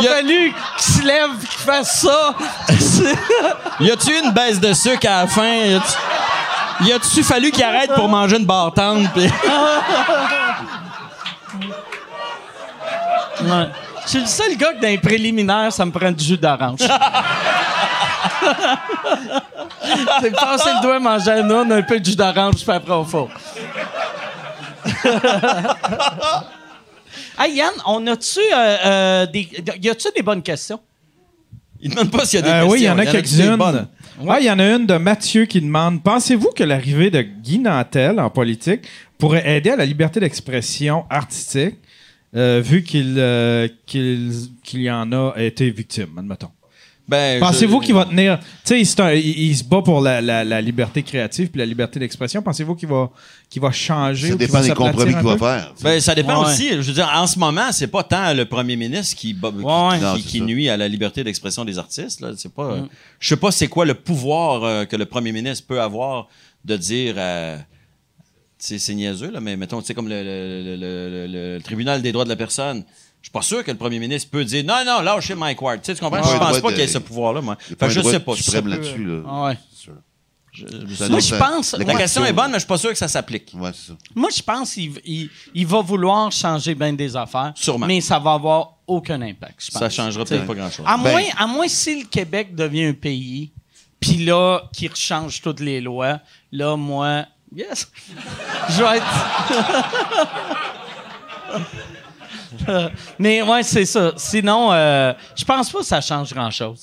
Il a fallu qu'il se lève et qu'il fasse ça. Y a-tu une baisse de sucre à la fin? Y a-tu- Y a-tu fallu qu'il arrête pour manger une barre tendre? pis- Ouais. Je suis le seul gars que dans les préliminaires, ça me prend du jus d'orange. C'est passer le doigt, manger un noun, un peu de jus d'orange, puis après au four. Hey Yann, on a-tu euh, euh, des. Y a-tu des bonnes questions? Il demande pas s'il y a des Euh, questions. oui, il y en a quelques-unes. Ouais, il y en a une de Mathieu qui demande Pensez-vous que l'arrivée de Guy Nantel en politique pourrait aider à la liberté d'expression artistique, euh, vu qu'il euh, qu'il qu'il y en a été victime, admettons? Ben, Pensez-vous je- qu'il va tenir. Tu sais, c'est un- il, il se bat pour la, la- la liberté créative puis la liberté d'expression. Pensez-vous qu'il va, qu'il va changer Ça ou dépend va des compromis qu'il va faire. Ben, ça dépend Ouais. aussi. Je veux dire, en ce moment, c'est pas tant le premier ministre qui, qui, Ouais. qui- Non, qui c'est ça. nuit à la liberté d'expression des artistes. Là. C'est pas, euh, Je sais pas c'est quoi le pouvoir euh, que le premier ministre peut avoir de dire. euh, c'est c'est niaiseux, là, mais mettons, tu sais, comme le, le- le- le- le- le tribunal des droits de la personne. Je suis pas sûr que le premier ministre peut dire non, non, lâchez Mike Ward. Tu sais, tu comprends? Je pense pas qu'il y ait ce pouvoir-là, moi. Je droit sais pas. peut- là-dessus. Là. Ah ouais. Sûr. je- Moi, je pense- la question est bonne, mais je suis pas sûr que ça s'applique. Ouais, c'est ça. Moi, je pense qu'il il, il va vouloir changer bien des affaires. Sûrement. Mais ça va avoir aucun impact, je pense. Ça changera peut-être pas grand-chose. À, Ben- moins, à moins si le Québec devient un pays, puis là, qu'il rechange toutes les lois, là, moi, yes, je vais être... Mais ouais, c'est ça. Sinon, euh, je pense pas que ça change grand-chose.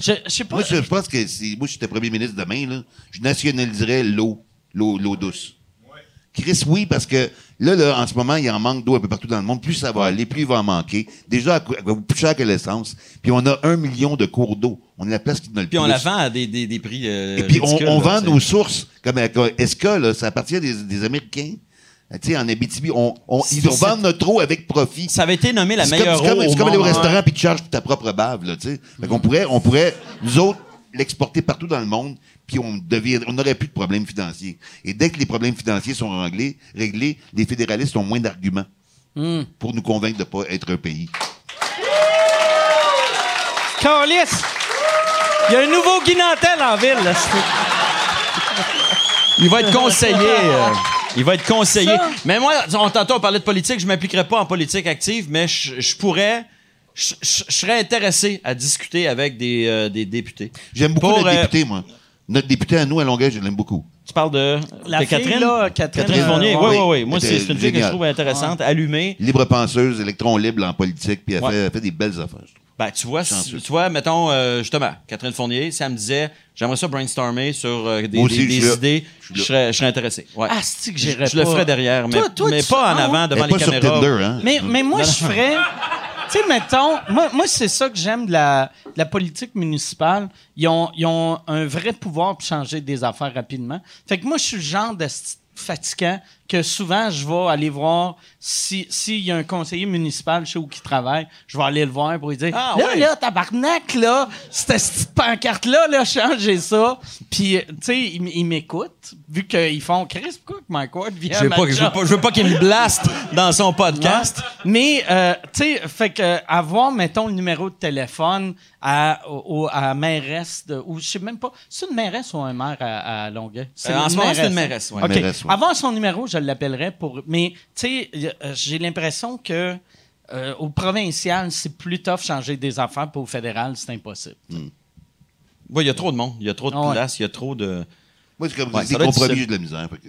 Je, je sais pas. Moi, je, je pense que si moi, j'étais premier ministre demain, là, je nationaliserais l'eau, l'eau, l'eau douce. Chris, oui, parce que là, là, en ce moment, il en manque d'eau un peu partout dans le monde. Plus ça va aller, plus il va en manquer. Déjà, elle coûte- plus cher que l'essence. Puis on a un million de cours d'eau. On est la place qui a le Puis plus. on la vend à des, des, des prix. euh, Et puis, on, ridicules, on là, vend c'est- nos sources, comme avec euh, Esca, là, ça appartient des, des Américains. Euh, Tu sais, en Abitibi, on, on, ils nous vendent notre eau avec profit. Ça avait été nommé la meilleure comme, c'est comme, eau c'est au comme aller au restaurant puis tu charges pour ta propre bave, là, tu sais. Fait qu'on pourrait, on pourrait, nous autres, l'exporter partout dans le monde, puis on devient, on n'aurait plus de problèmes financiers. Et dès que les problèmes financiers sont réglés, réglés les fédéralistes ont moins d'arguments Hmm. pour nous convaincre de pas être un pays. Calice! Il y a un nouveau Guy Nantel en ville. Là. Il va être conseillé. euh, il va être conseillé. Ça. Mais moi, on, tantôt, on parlait de politique. Je m'impliquerais pas en politique active, mais je, je pourrais. Je, je- je serais intéressé à discuter avec des, euh, des députés. J'aime beaucoup Pour, notre euh, député, moi. Notre député à nous, à Longueuil, je l'aime beaucoup. Tu parles de, La de fille, Catherine? là, Catherine, Catherine euh, Fournier. ouais. Oui, oui, oui. Moi, c'est une fille que je trouve intéressante, allumée. Libre penseuse, électron libre en politique, puis elle, Ouais. fait, elle fait des belles affaires. je trouve. Ben, tu vois, si- tu vois, mettons, euh, justement, Catherine Fournier, si elle me disait, j'aimerais ça brainstormer sur euh, des, aussi, idées, Je serais, je serais intéressé. Ouais. Ah, c'est que je, j'irais je le ferais derrière, mais, Toi- toi, mais tu- pas en ah, avant, devant les pas sur caméras. Tinder, hein? Mais, mais moi, je ferais. Tu sais, mettons, moi, moi c'est ça que j'aime de la, de la politique municipale. Ils ont, ils ont un vrai pouvoir pour changer des affaires rapidement. Fait que moi, je suis le genre de fatigant que souvent, je vais aller voir si s'il y a un conseiller municipal chez où qui travaille, je vais aller le voir pour lui dire Ah, Là, ouais. là, tabarnak, là, cette petite pancarte-là, là, changez ça. Puis, euh, tu sais, il, m- il m'écoute, vu qu'ils font Chris, pourquoi que Mike Ward vient Je veux ma pas, je veux job? pas, je veux pas qu'il me blaste dans son podcast. Mais, euh, tu sais, fait que avoir, mettons, le numéro de téléphone à, au- à mairesse, de, ou je sais même pas, c'est une mairesse ou un maire à, à Longueuil? C'est Euh, en une ce moment, c'est une mairesse, mairesse, ouais. OK. Mairesse, ouais. Avoir son numéro, je l'appellerais pour. Mais, tu sais, euh, j'ai l'impression que euh, au provincial, c'est plus tough changer des affaires, puis au fédéral, c'est impossible. Ouais, il y a trop de monde, il y a trop de Ah ouais. place, il y a trop de. Moi, c'est comme Ouais, des compromis, j'ai de la misère. que-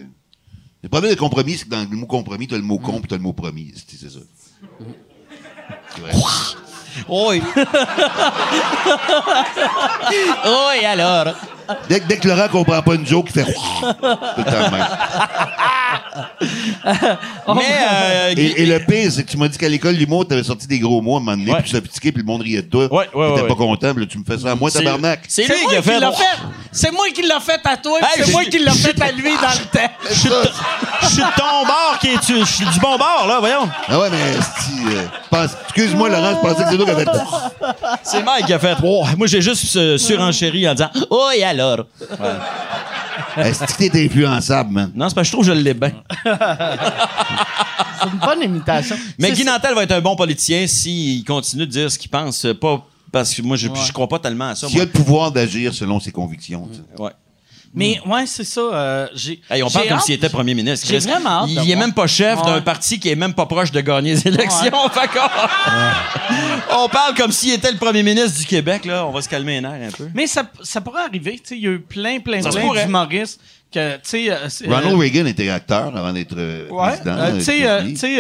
Le problème des compromis, c'est que dans le mot compromis, t'as le mot con puis t'as le mot promis. C'est ça. C'est vrai. Oui. oui, alors. Dès, que- dès que Laurent comprend pas une joke, il fait tout le temps de même. Mais. euh, Et, et le pire, c'est que tu m'as dit qu'à l'école d'humour, t'avais sorti des gros mots à un moment donné, Ouais. plus sophistiqué, puis le monde riait de toi. Ouais, ouais, T'étais ouais, pas ouais. content, puis là, tu me fais ça à moi, c'est- tabarnak. C'est lui C'est qui moi a qui fait. l'a fait! C'est moi qui l'a fait à toi, puis Hey, c'est moi qui l'a fait à lui dans le temps. Je suis de ton bord qui est. tu- Je suis du bon bord, là, voyons. Ah ouais, mais esti, euh, pense- excuse-moi, Laurent, je pensais que c'est toi qui avais C'est Mike qui a fait. Oh, moi, j'ai juste euh, surenchéri en disant Oh, et alors Est-ce que t'es influençable, man? Non, c'est parce que je trouve que je l'ai bien. C'est une bonne imitation. Mais Guy. Nantel va être un bon politicien s'il continue de dire ce qu'il pense. euh, Pas parce que moi, je, je crois pas tellement à ça. Qui a le pouvoir d'agir selon ses convictions. Ouais. Mais ouais, c'est ça. euh, j'ai, Hey, on parle comme s'il était premier ministre. J'ai vraiment hâte Il, de il est voir. même pas chef d'un parti qui est même pas proche de gagner les élections. On parle comme s'il était le premier ministre du Québec. Là. On va se calmer les nerfs un peu. Mais ça, ça pourrait arriver. Il y a eu plein, plein, Ça plein d'humoristes que, euh, Ronald euh, Reagan était acteur avant d'être euh, Ouais, président.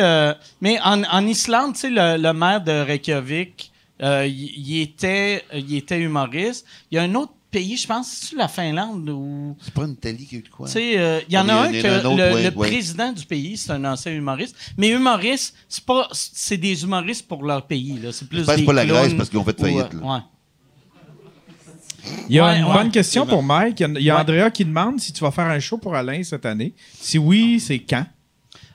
euh, mais en, en Islande, le, le maire de Reykjavik, euh, il était, humoriste. Il y a un autre pays, je pense, c'est la Finlande ou C'est pas une Italie qui a eu de quoi? il y en a un que un autre, le, ouais, le ouais. président du pays, c'est un ancien humoriste. Mais humoriste, c'est pas, c'est des humoristes pour leur pays. C'est plus que des pas la Grèce parce qu'ils ont fait faillite, là. Il y a Ouais, une ouais. bonne question pour Mike. Il y a, il y a Ouais. Andrea qui demande si tu vas faire un show pour Alain cette année. Si oui, c'est quand?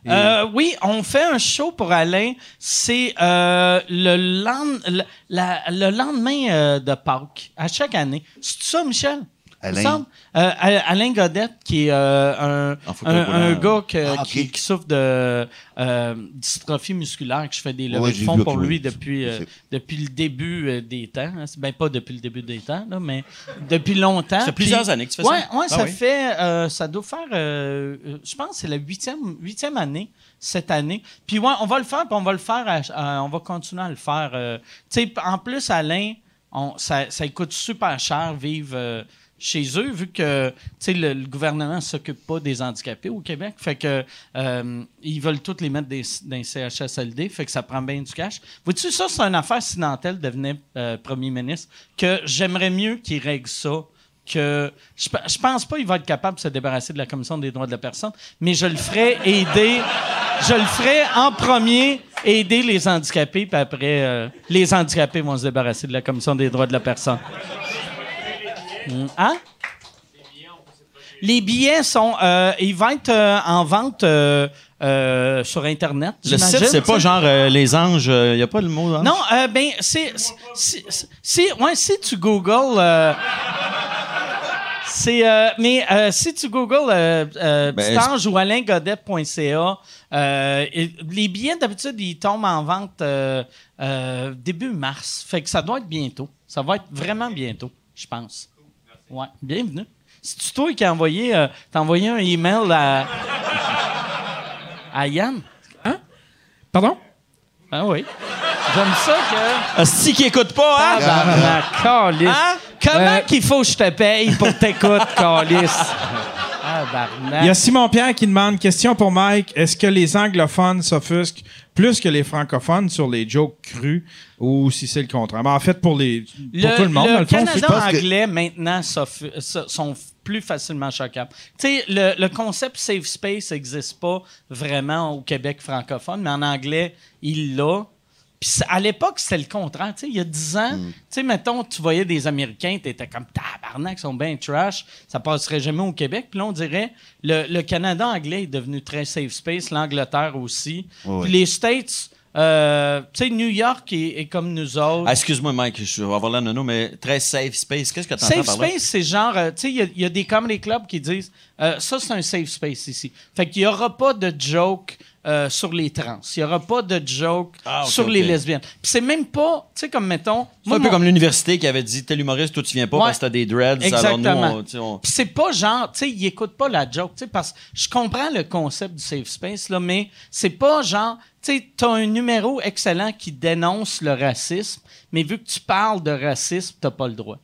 Euh, oui, on fait un show pour Alain. C'est euh, le, lend- le, la- le lendemain euh, de Pâques, à chaque année. C'est ça, Michel? Alain? Il me semble. Euh, Al- Alain Godette, qui est euh, un, un, gars que- Ah, qui, qui souffre de euh, dystrophie musculaire, que je fais des levées Ouais, de fonds pour lui depuis, euh, depuis le début des temps. hein. C'est Ben, pas depuis le début des temps, là, mais depuis longtemps. Ça fait plusieurs Puis- années que tu fais ça? ouais, Ouais, Ah ça oui? fait... euh, ça doit faire... je pense que c'est la huitième, huitième année cette année. Puis ouais, on va le faire, puis on va le faire... à- à- on va continuer à le faire. euh. tu sais, en plus, Alain, on, ça, ça coûte super cher vivre... chez eux, vu que le, le gouvernement ne s'occupe pas des handicapés au Québec. Fait que euh, ils veulent tous les mettre dans les CHSLD, fait que ça prend bien du cash. Vois-tu, ça, c'est une affaire si Nantel devenait euh, premier ministre, que j'aimerais mieux qu'il règle ça. Que je, je pense pas qu'il va être capable de se débarrasser de la Commission des droits de la personne, mais je le ferai aider. Je le ferai en premier aider les handicapés, puis après, euh, les handicapés vont se débarrasser de la Commission des droits de la personne. Hein? Les billets sont. euh, ils vont être euh, en vente euh, sur Internet. Le site, c'est pas genre les anges. Il n'y a pas le mot ange? Non, ben, c'est. ouais, si tu googles. c'est. mais si tu googles Ben, Ange ou alaingodet.ca, et les billets, d'habitude, ils tombent en vente début mars. Fait que ça doit être bientôt. Ça va être vraiment bientôt, je pense. Ouais, bienvenue. C'est-tu toi qui as envoyé, euh, t'as envoyé un email à, à Yann? Pardon? Ah oui. J'aime ça que. Asti qui écoute pas, hein? Tabarnak, calice. Hein? Comment Euh, qu'il faut que je te paye pour t'écouter, calice? Il y a Simon Pierre qui demande question pour Mike. Est-ce que les anglophones s'offusquent plus que les francophones sur les jokes crus ou si c'est le contraire? Ben, en fait, pour les pour tout le monde, dans le fond, Canada que- anglais, maintenant, sont plus facilement choquables. Tu sais, le, le concept safe space n'existe pas vraiment au Québec francophone, mais en anglais, il l'a. Puis à l'époque, c'était le contraire. Tu sais, il y a 10 ans, tu sais, mettons, tu voyais des Américains, tu étais comme tabarnak, ils sont bien trash, ça passerait jamais au Québec. Puis là, on dirait, le, le Canada anglais est devenu très safe space, l'Angleterre aussi. Ouais. les States, euh, tu sais, New York est, est comme nous autres. Ah, excuse-moi, Mike, je vais avoir l'air nono, mais très safe space. Qu'est-ce que tu entends Safe par là? space, c'est genre, euh, tu sais, il y y, a des comedy clubs qui disent, euh, ça c'est un safe space ici. Fait qu'il y aura pas de joke euh, sur les trans. Il y aura pas de joke Ah, sur les lesbiennes. Puis c'est même pas, tu sais, comme mettons. C'est un peu mon- comme l'université qui avait dit Tel humoriste, toi tu viens pas Ouais. parce que t'as des dreads. Alors nous, on- on- Puis c'est pas genre, tu sais, ils écoutent pas la joke, tu sais, parce que je comprends le concept du safe space, là, mais c'est pas genre, tu sais, t'as un numéro excellent qui dénonce le racisme, mais vu que tu parles de racisme, t'as pas le droit.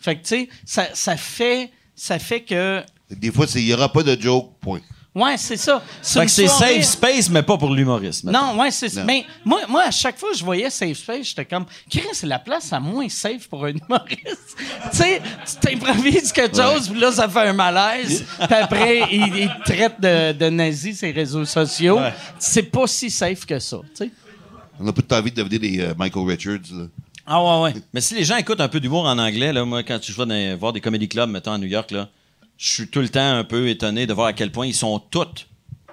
Fait que, tu sais, ça, ça fait, ça fait que, Des fois, c'est il n'y aura pas de joke, point. ouais, c'est ça. Fait que c'est soirée- safe space, mais pas pour l'humoriste. mettons. Non, ouais, c'est ça. Mais moi, moi, à chaque fois que je voyais Safe Space, j'étais comme, Chris, c'est la place la moins safe pour un humoriste. tu sais, tu t'improvises quelque chose, puis là, ça fait un malaise. Puis après, il, il te traite de, de nazi ses réseaux sociaux. Ouais. C'est pas si safe que ça, tu sais. On a pas tout envie de devenir des euh, Michael Richards. Là. Ah ouais, ouais. Mais si les gens écoutent un peu d'humour en anglais, là, moi, quand je vais dans- voir des comedy clubs, mettons à New York, là, je suis tout le temps un peu étonné de voir à quel point ils sont tous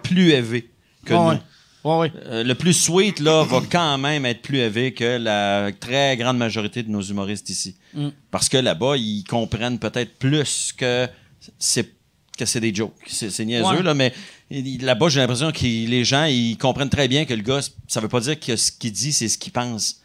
plus élevés que nous. ouais. Euh, le plus sweet, là, va quand même être plus élevé que la très grande majorité de nos humoristes ici. Mm. Parce que là-bas, ils comprennent peut-être plus que c'est que c'est des jokes. C'est niaiseux, Ouais. là, mais là-bas, j'ai l'impression que les gens, ils comprennent très bien que le gars, ça veut pas dire que ce qu'il dit, c'est ce qu'il pense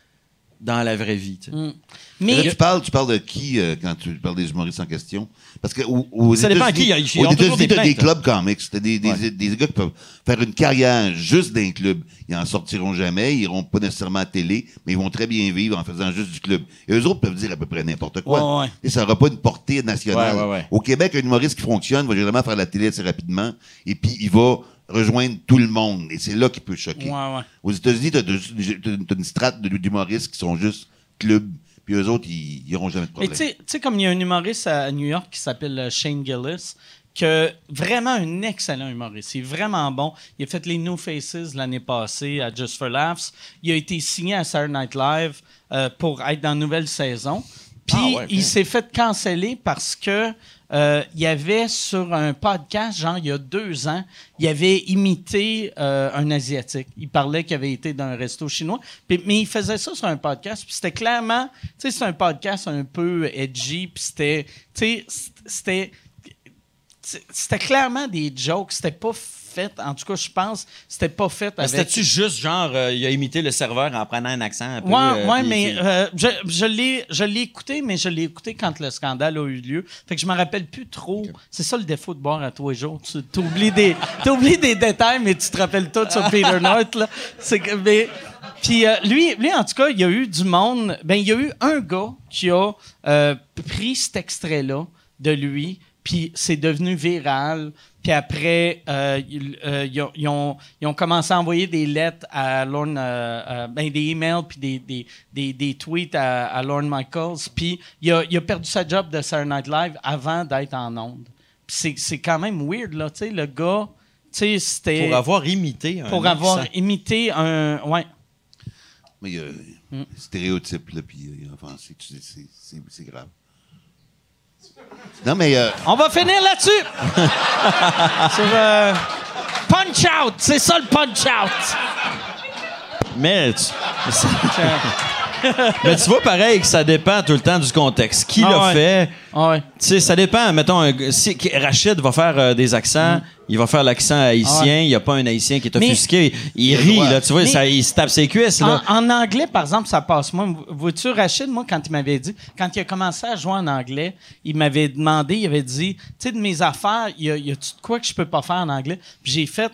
dans la vraie vie. tu sais. Mm. Mais là, tu parles, tu parles de qui euh, quand tu parles des humoristes en question? Parce que aux Ça dépend à États-Unis- qui, aux États-Unis, des t'as des clubs comics. T'as des, des, Ouais. des gars qui peuvent faire une carrière juste d'un club. Ils en sortiront jamais, ils iront pas nécessairement à télé, mais ils vont très bien vivre en faisant juste du club. Et eux autres peuvent dire à peu près n'importe quoi. Ouais, ouais. Et ça n'aura pas une portée nationale. Ouais, ouais, ouais. Au Québec, un humoriste qui fonctionne va généralement faire la télé assez rapidement, et puis il va rejoindre tout le monde. Et c'est là qu'il peut choquer. Ouais, ouais. Aux États-Unis, t'as, t'as une strate d'humoristes qui sont juste club, puis eux autres, ils n'auront jamais de problème. tu sais- comme il y a un humoriste à New York qui s'appelle euh, Shane Gillis, que vraiment un excellent humoriste. Il est vraiment bon. Il a fait les New Faces l'année passée à Just for Laughs. Il a été signé à Saturday Night Live euh, pour être dans la nouvelle saison. Puis Ah ouais, ok. il s'est fait canceller parce que euh, il y avait sur un podcast, genre il y a deux ans, il avait imité euh, un asiatique. Il parlait qu'il avait été dans un resto chinois, mais il faisait ça sur un podcast. Puis c'était clairement, tu sais, c'est un podcast un peu edgy. Puis c'était, tu sais, c'était c'était clairement des jokes. C'était pas fait, en tout cas, je pense, c'était pas fait avec. C'était-tu juste genre, euh, il a imité le serveur en prenant un accent un peu. Ouais, euh, ouais, mais euh, je, je l'ai, écouté, mais je l'ai écouté quand le scandale a eu lieu. Fait que je me rappelle plus trop. C'est ça le défaut de boire à tous les jours. Tu oublies des, t'oublies des détails, mais tu te rappelles tout sur Peter North. Là. Que, mais, puis euh, lui, lui, en tout cas, il y a eu du monde. Ben, il y a eu un gars qui a pris cet extrait-là de lui, puis c'est devenu viral. Puis après, euh, ils, euh, ils ont, ils ont- ils ont commencé à envoyer des lettres à Lorne, euh, euh, ben, des emails puis des, des, des, des tweets à, à Lorne Michaels. Puis il a, il a perdu sa job de Saturday Night Live avant d'être en onde. Puis c'est, c'est quand même weird, là. Tu sais, le gars, tu sais, c'était... Pour avoir imité un pour avoir accent. imité un... Ouais. Mais il y a Mm. un stéréotype, là, puis c'est grave. Non, mais euh, On va finir là-dessus! Sur... euh, punch out! C'est ça, le punch out! Mais tu... mais tu vois pareil que ça dépend tout le temps du contexte. Qui Ah l'a ouais. fait? Ah ouais. Tu sais, ça dépend. Mettons, un si Rachid va faire euh, des accents, il va faire l'accent haïtien. Mm. Ah. Il n'y a pas un haïtien qui est Mais- offusqué. Il rit, là. Tu vois, Mais- ça, il se tape ses cuisses, là. En, en anglais, par exemple, ça passe moins. Vois-tu, Rachid, moi, quand il m'avait dit, quand il a commencé à jouer en anglais, il m'avait demandé, il avait dit, tu sais, de mes affaires, y a- y a-tu de quoi que je peux pas faire en anglais? Puis j'ai fait,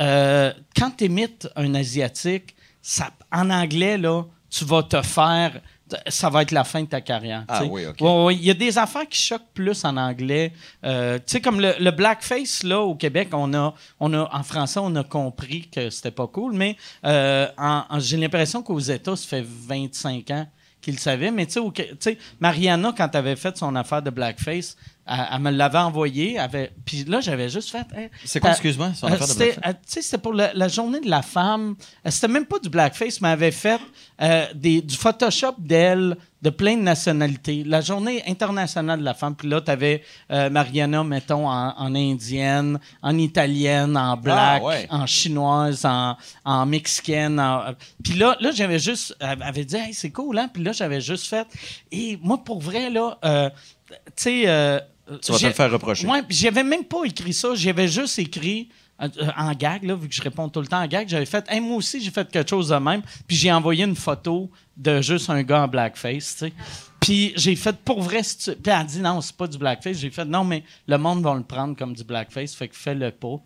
euh, quand tu imites un Asiatique, ça, en anglais, là, tu vas te faire. Ça va être la fin de ta carrière. Ah tu sais. oui, OK. Ouais, ouais, Il y a des affaires qui choquent plus en anglais. Euh, tu sais, comme le, le blackface, là, au Québec, on a, on a, en français, on a compris que c'était pas cool, mais euh, en- en- j'ai l'impression qu'aux États, ça fait 25 ans qu'ils le savaient. Mais tu sais, Mariana, quand elle avait fait son affaire de blackface, elle, elle me l'avait envoyé. avait- Puis là, j'avais juste fait. Hey, C'est quoi, excuse-moi, son euh, affaire de c'était, blackface? euh, tu sais, c'était pour la, la journée de la femme. Euh, C'était même pas du blackface, mais elle avait fait euh, des, du Photoshop d'elle de plein de nationalités. La journée internationale de la femme. Puis là, t'avais euh, Mariana, mettons, en, en indienne, en italienne, en black, Ah, ouais. en chinoise, en, en mexicaine. en- Puis là, là j'avais juste... Elle avait dit, hey, c'est cool, hein? Puis là, j'avais juste fait... Et moi, pour vrai, là, euh, tu sais... euh, Tu vas te le faire reprocher. Puis j'avais même pas écrit ça. J'avais juste écrit euh, euh, en gag, là, vu que je réponds tout le temps en gag. J'avais fait, Hey, moi aussi, j'ai fait quelque chose de même. Puis j'ai envoyé une photo de juste un gars en blackface, tu sais. Puis j'ai fait, pour vrai, si tu- Puis elle a dit, non, c'est pas du blackface. J'ai fait, non, mais le monde va le prendre comme du blackface, fait que fais-le pas.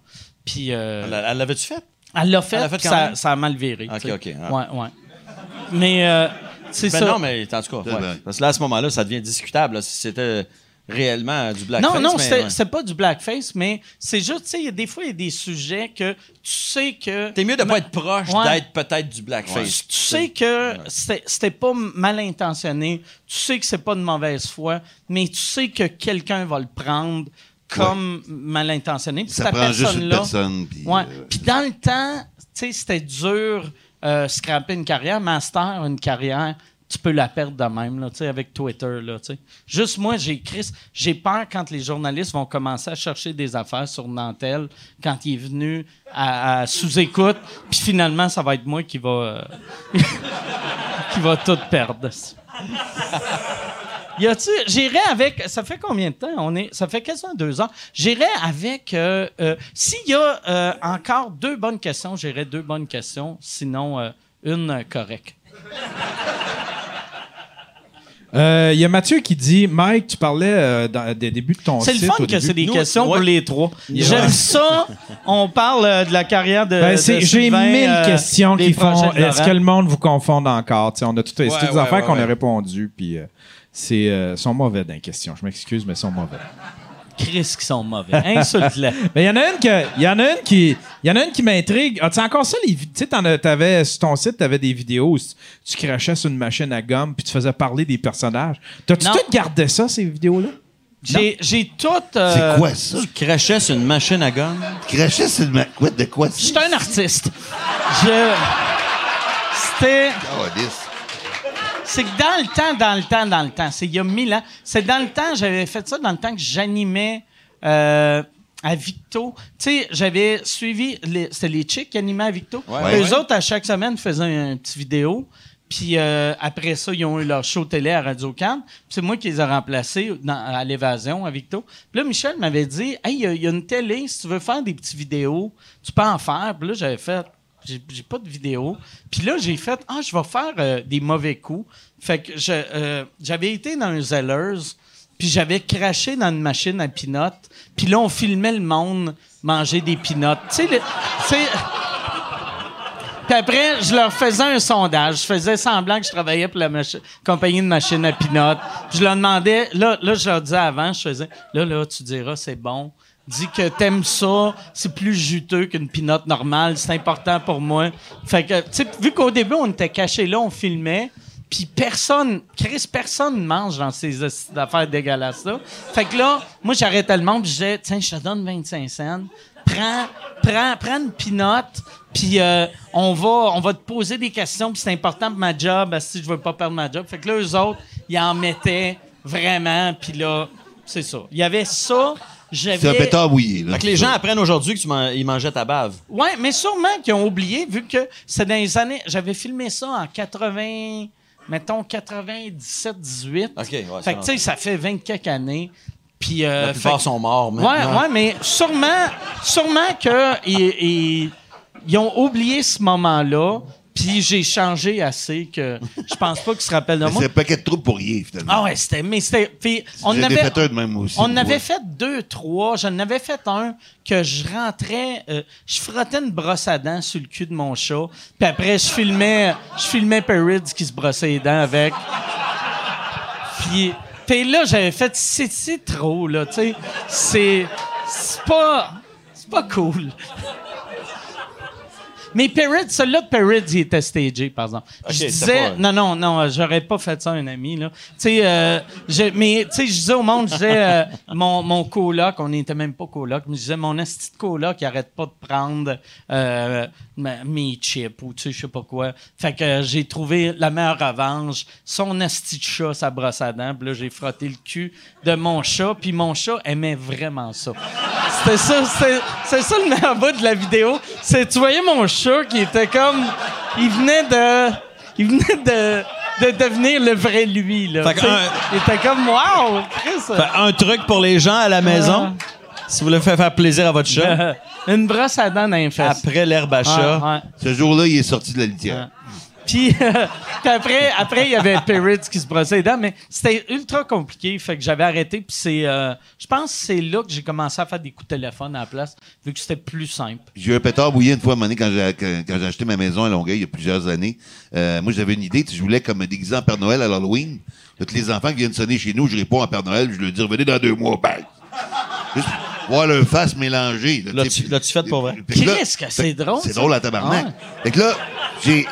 Puis euh, Elle elle l'avait-tu fait? elle l'a fait, elle ça, a mal viré. Ok, ok, ah. Ouais, ouais. Mais euh, c'est Ben ça. non, mais en tout cas, ouais. vrai. Parce que là, à ce moment-là, ça devient discutable. là, si c'était réellement du blackface. Non, non, c'était ouais. c'est pas du blackface, mais c'est juste, tu sais, des fois, il y a des sujets que tu sais que. T'es mieux de pas être proche Ouais. d'être peut-être du blackface. Tu sais que c'était c'était pas mal intentionné, tu sais que c'est pas de mauvaise foi, mais tu sais que quelqu'un va le prendre comme mal intentionné. Puis Ça prend juste une personne. Puis, Ouais. euh, Puis dans le temps, tu sais, c'était dur euh, scraper une carrière. Master, une carrière, tu peux la perdre de même, là, avec Twitter, là. Juste moi, j'ai j'ai peur quand les journalistes vont commencer à chercher des affaires sur Nantel quand il est venu à, sous-écoute, puis finalement, ça va être moi qui va... euh, qui va tout perdre. J'irais avec, ça fait combien de temps? On est, ça fait quasiment deux ans. J'irais avec, euh, euh, s'il y a encore deux bonnes questions, j'irais deux bonnes questions, sinon une euh, correcte. Euh, Il y a Mathieu qui dit Mike, tu parlais euh, dans, des débuts de ton C'est site. le fun que c'est des Nous, questions pour ouais. les trois. Yeah. J'aime Ouais. ça. On parle euh, de la carrière de. Ben, de c'est- J'ai mille euh, questions qui font. Est-ce que le monde vous confonde encore? T'sais, on a tout, c'est Ouais, toutes des ouais, affaires ouais, qu'on ouais. a répondu, puis euh, c'est euh, sont mauvais dans les questions. Je m'excuse, mais sont mauvais. Chris qui sont mauvais. Insulte-les. Mais il y en a une que, il y en a une qui, il y en a une qui m'intrigue. As-tu encore ça les, tu sais, t'avais sur ton site, t'avais des vidéos où tu crachais sur une machine à gomme puis tu faisais parler des personnages. T'as-tu tout gardé ça ces vidéos-là? J'ai, j'ai tout. euh, C'est quoi ça? Tu crachais sur une machine à gomme. Tu crachais sur le ma- quoi, de quoi Je suis un artiste. Je. C'était. Oh. C'est que dans le temps, dans le temps, dans le temps, c'est il y a mille ans. C'est dans le temps, j'avais fait ça dans le temps que j'animais euh, à Victo. Tu sais, j'avais suivi, les, c'était les chicks qui animaient à Victo. Ouais, Eux ouais. autres, à chaque semaine, faisaient un, petit vidéo. Puis euh, après ça, ils ont eu leur show télé à Radio. Puis C'est moi qui les ai remplacés dans- à l'évasion à Victo. Puis là, Michel m'avait dit Hey, il y a- il y, a une télé, si tu veux faire des petites vidéos, tu peux en faire. Puis là, j'avais fait j'ai pas de vidéo. Puis là, j'ai fait Ah, je vais faire euh, des mauvais coups. Fait que euh, j'avais été dans un Zellers, puis j'avais craché dans une machine à pinottes. Puis là, on filmait le monde manger des pinottes. Tu sais, puis après, je leur faisais un sondage. Je faisais semblant que je travaillais pour la compagnie de machines à pinottes. Je leur demandais, là, là, je leur disais avant, je faisais, là, là, tu diras, c'est bon. Dis que t'aimes ça, c'est plus juteux qu'une pinotte normale, c'est important pour moi. Fait que, tu vu qu'au début, on était cachés là, on filmait, puis personne, Chris, personne mange dans ces affaires dégueulasses-là. Fait que là, moi, j'arrêtais le monde, je disais, tiens, je te donne 25 cents, prends, prends, prends une pinotte, puis euh, on, va, on va te poser des questions, puis c'est important pour ma job, si je veux pas perdre ma job. Fait que là, eux autres, ils en mettaient vraiment, puis là, c'est ça. Il y avait ça, C'est un pétard bouillé. Là. Fait que les gens apprennent aujourd'hui que tu man- ils mangeaient ta bave. Ouais, mais sûrement qu'ils ont oublié, vu que c'est dans les années... J'avais filmé ça en 80... Mettons 97, 18. OK, ouais, Fait ça que, tu sais, ça fait 20 quelques années. Puis... euh, La plupart sont morts Ouais, maintenant. ouais, mais sûrement, sûrement que ils, ils- ils ont oublié ce moment-là, puis j'ai changé assez que je pense pas qu'ils se rappellent de moi. C'est un paquet de troubles pour rien, finalement. Ah ouais, c'était, mais c'était, puis on avait, fait un de même aussi. on en avait fait deux, trois. J'en avais fait un que je rentrais, euh, je frottais une brosse à dents sur le cul de mon chat, puis après je filmais, je filmais Perrids qui se brossait les dents avec. Puis, puis là j'avais fait, c'est trop là, tu sais, c'est, c'est pas, c'est pas cool. Mais Perrids, celui-là de Perrids, il était stagé, par exemple. je disais, pas- non, non, non, euh, j'aurais pas fait ça à un ami, là. Tu sais, euh, je- mais, tu sais, je disais au monde, je disais, euh, mon, mon coloc, on n'était même pas coloc, mais je disais, mon esti de coloc, il arrête pas de prendre, euh, mes chips ou, tu sais, je sais pas quoi. Fait que euh, j'ai trouvé la meilleure revanche, son esti de chat, sa brosse à dents, puis là, j'ai frotté le cul de mon chat, puis mon chat aimait vraiment ça. C'était ça, c'est ça le meilleur bout de la vidéo. C'est tu voyais mon chat qui était comme il venait de il venait de de devenir le vrai lui là. Fait un- Il était comme wow, Chris. Fait un truc pour les gens à la maison, si vous voulez faire faire plaisir à votre chat, Une brosse à dents dans les fesses. après l'herbe à chat. Ouais. Ce jour-là, il est sorti de la litière. Puis, puis après, après, il y avait Perrids qui se brossait les dents, mais c'était ultra compliqué. Fait que j'avais arrêté. Puis c'est, euh, je pense que c'est là que j'ai commencé à faire des coups de téléphone à la place, vu que c'était plus simple. J'ai eu un pétard bouilli une fois à un moment donné quand j'ai, quand, quand j'ai acheté ma maison à Longueuil il y a plusieurs années. Euh, moi, j'avais une idée. Je voulais comme me déguiser en Père Noël à l'Halloween. Tous les enfants qui viennent sonner chez nous, je réponds en Père Noël. Je leur dis, revenez dans deux mois. Bang! Juste voir leur face mélangée. là, L'as-tu fait pour vrai? Qu'est-ce que c'est drôle, C'est ça? drôle à tabarnak. Ah. Fait que là, j'ai,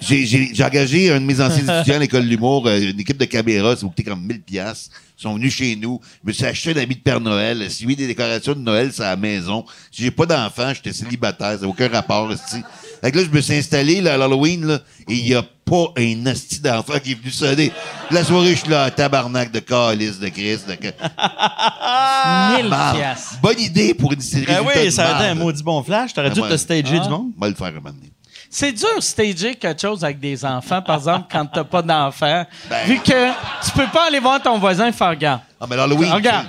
j'ai, j'ai, j'ai engagé un de mes anciens étudiants à l'école de l'humour, euh, une équipe de caméras, ça m'a coûté comme 1000 piastres. Ils sont venus chez nous. Je me suis acheté un habit de Père Noël, suivi des décorations de Noël c'est à la maison. J'ai pas d'enfant, j'étais célibataire, ça n'a aucun rapport, esti. Fait que là, je me suis installé, là, à l'Halloween, là, et il y a pas un asti d'enfant qui est venu sonner. La soirée, je suis là, à tabarnak de calice de Christ, de... Mille piastres. Bonne idée pour une série Ben oui, ça aurait été un maudit bon flash. T'aurais dû Ah, te stager Ah. du monde. On va le faire un moment donné. C'est dur stager quelque chose avec des enfants, par exemple, quand t'as pas d'enfants. Ben. Vu que tu peux pas aller voir ton voisin et faire regarde. Ah, mais l'Halloween. Regarde.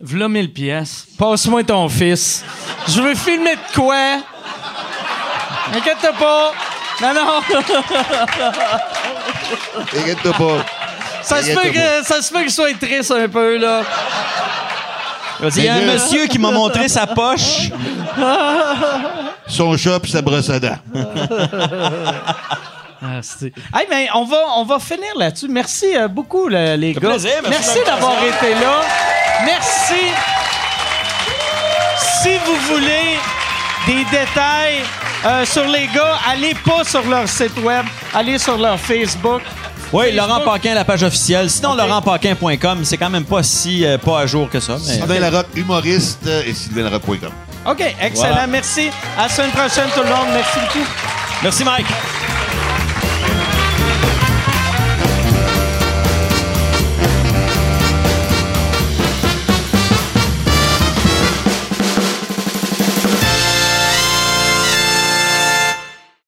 V'là 1000 pièces. Passe-moi ton fils. Je veux filmer de quoi? Inquiète pas. Non, non. Inquiète-toi pas. Ça se peut que, ça se peut que je sois triste un peu, là. Il y a un je- monsieur qui m'a montré sa poche. Son chat pis sa brosse à dents. Ah, hey, mais on va, on va finir là-dessus. Merci euh, beaucoup, le- les gars. plaisir, merci d'avoir été là. Merci. Si vous voulez des détails euh, sur les gars, allez pas sur leur site web, allez sur leur Facebook. Oui, Facebook. Laurent Paquin, la page officielle. Sinon, laurentpaquin.com, c'est quand même pas si euh, pas à jour que ça. mais- Sylvain Larocque, humoriste euh, et sylvainlarocque.com. OK, excellent. Voilà. Merci. À la semaine prochaine, tout le monde. Merci beaucoup. Merci, Mike.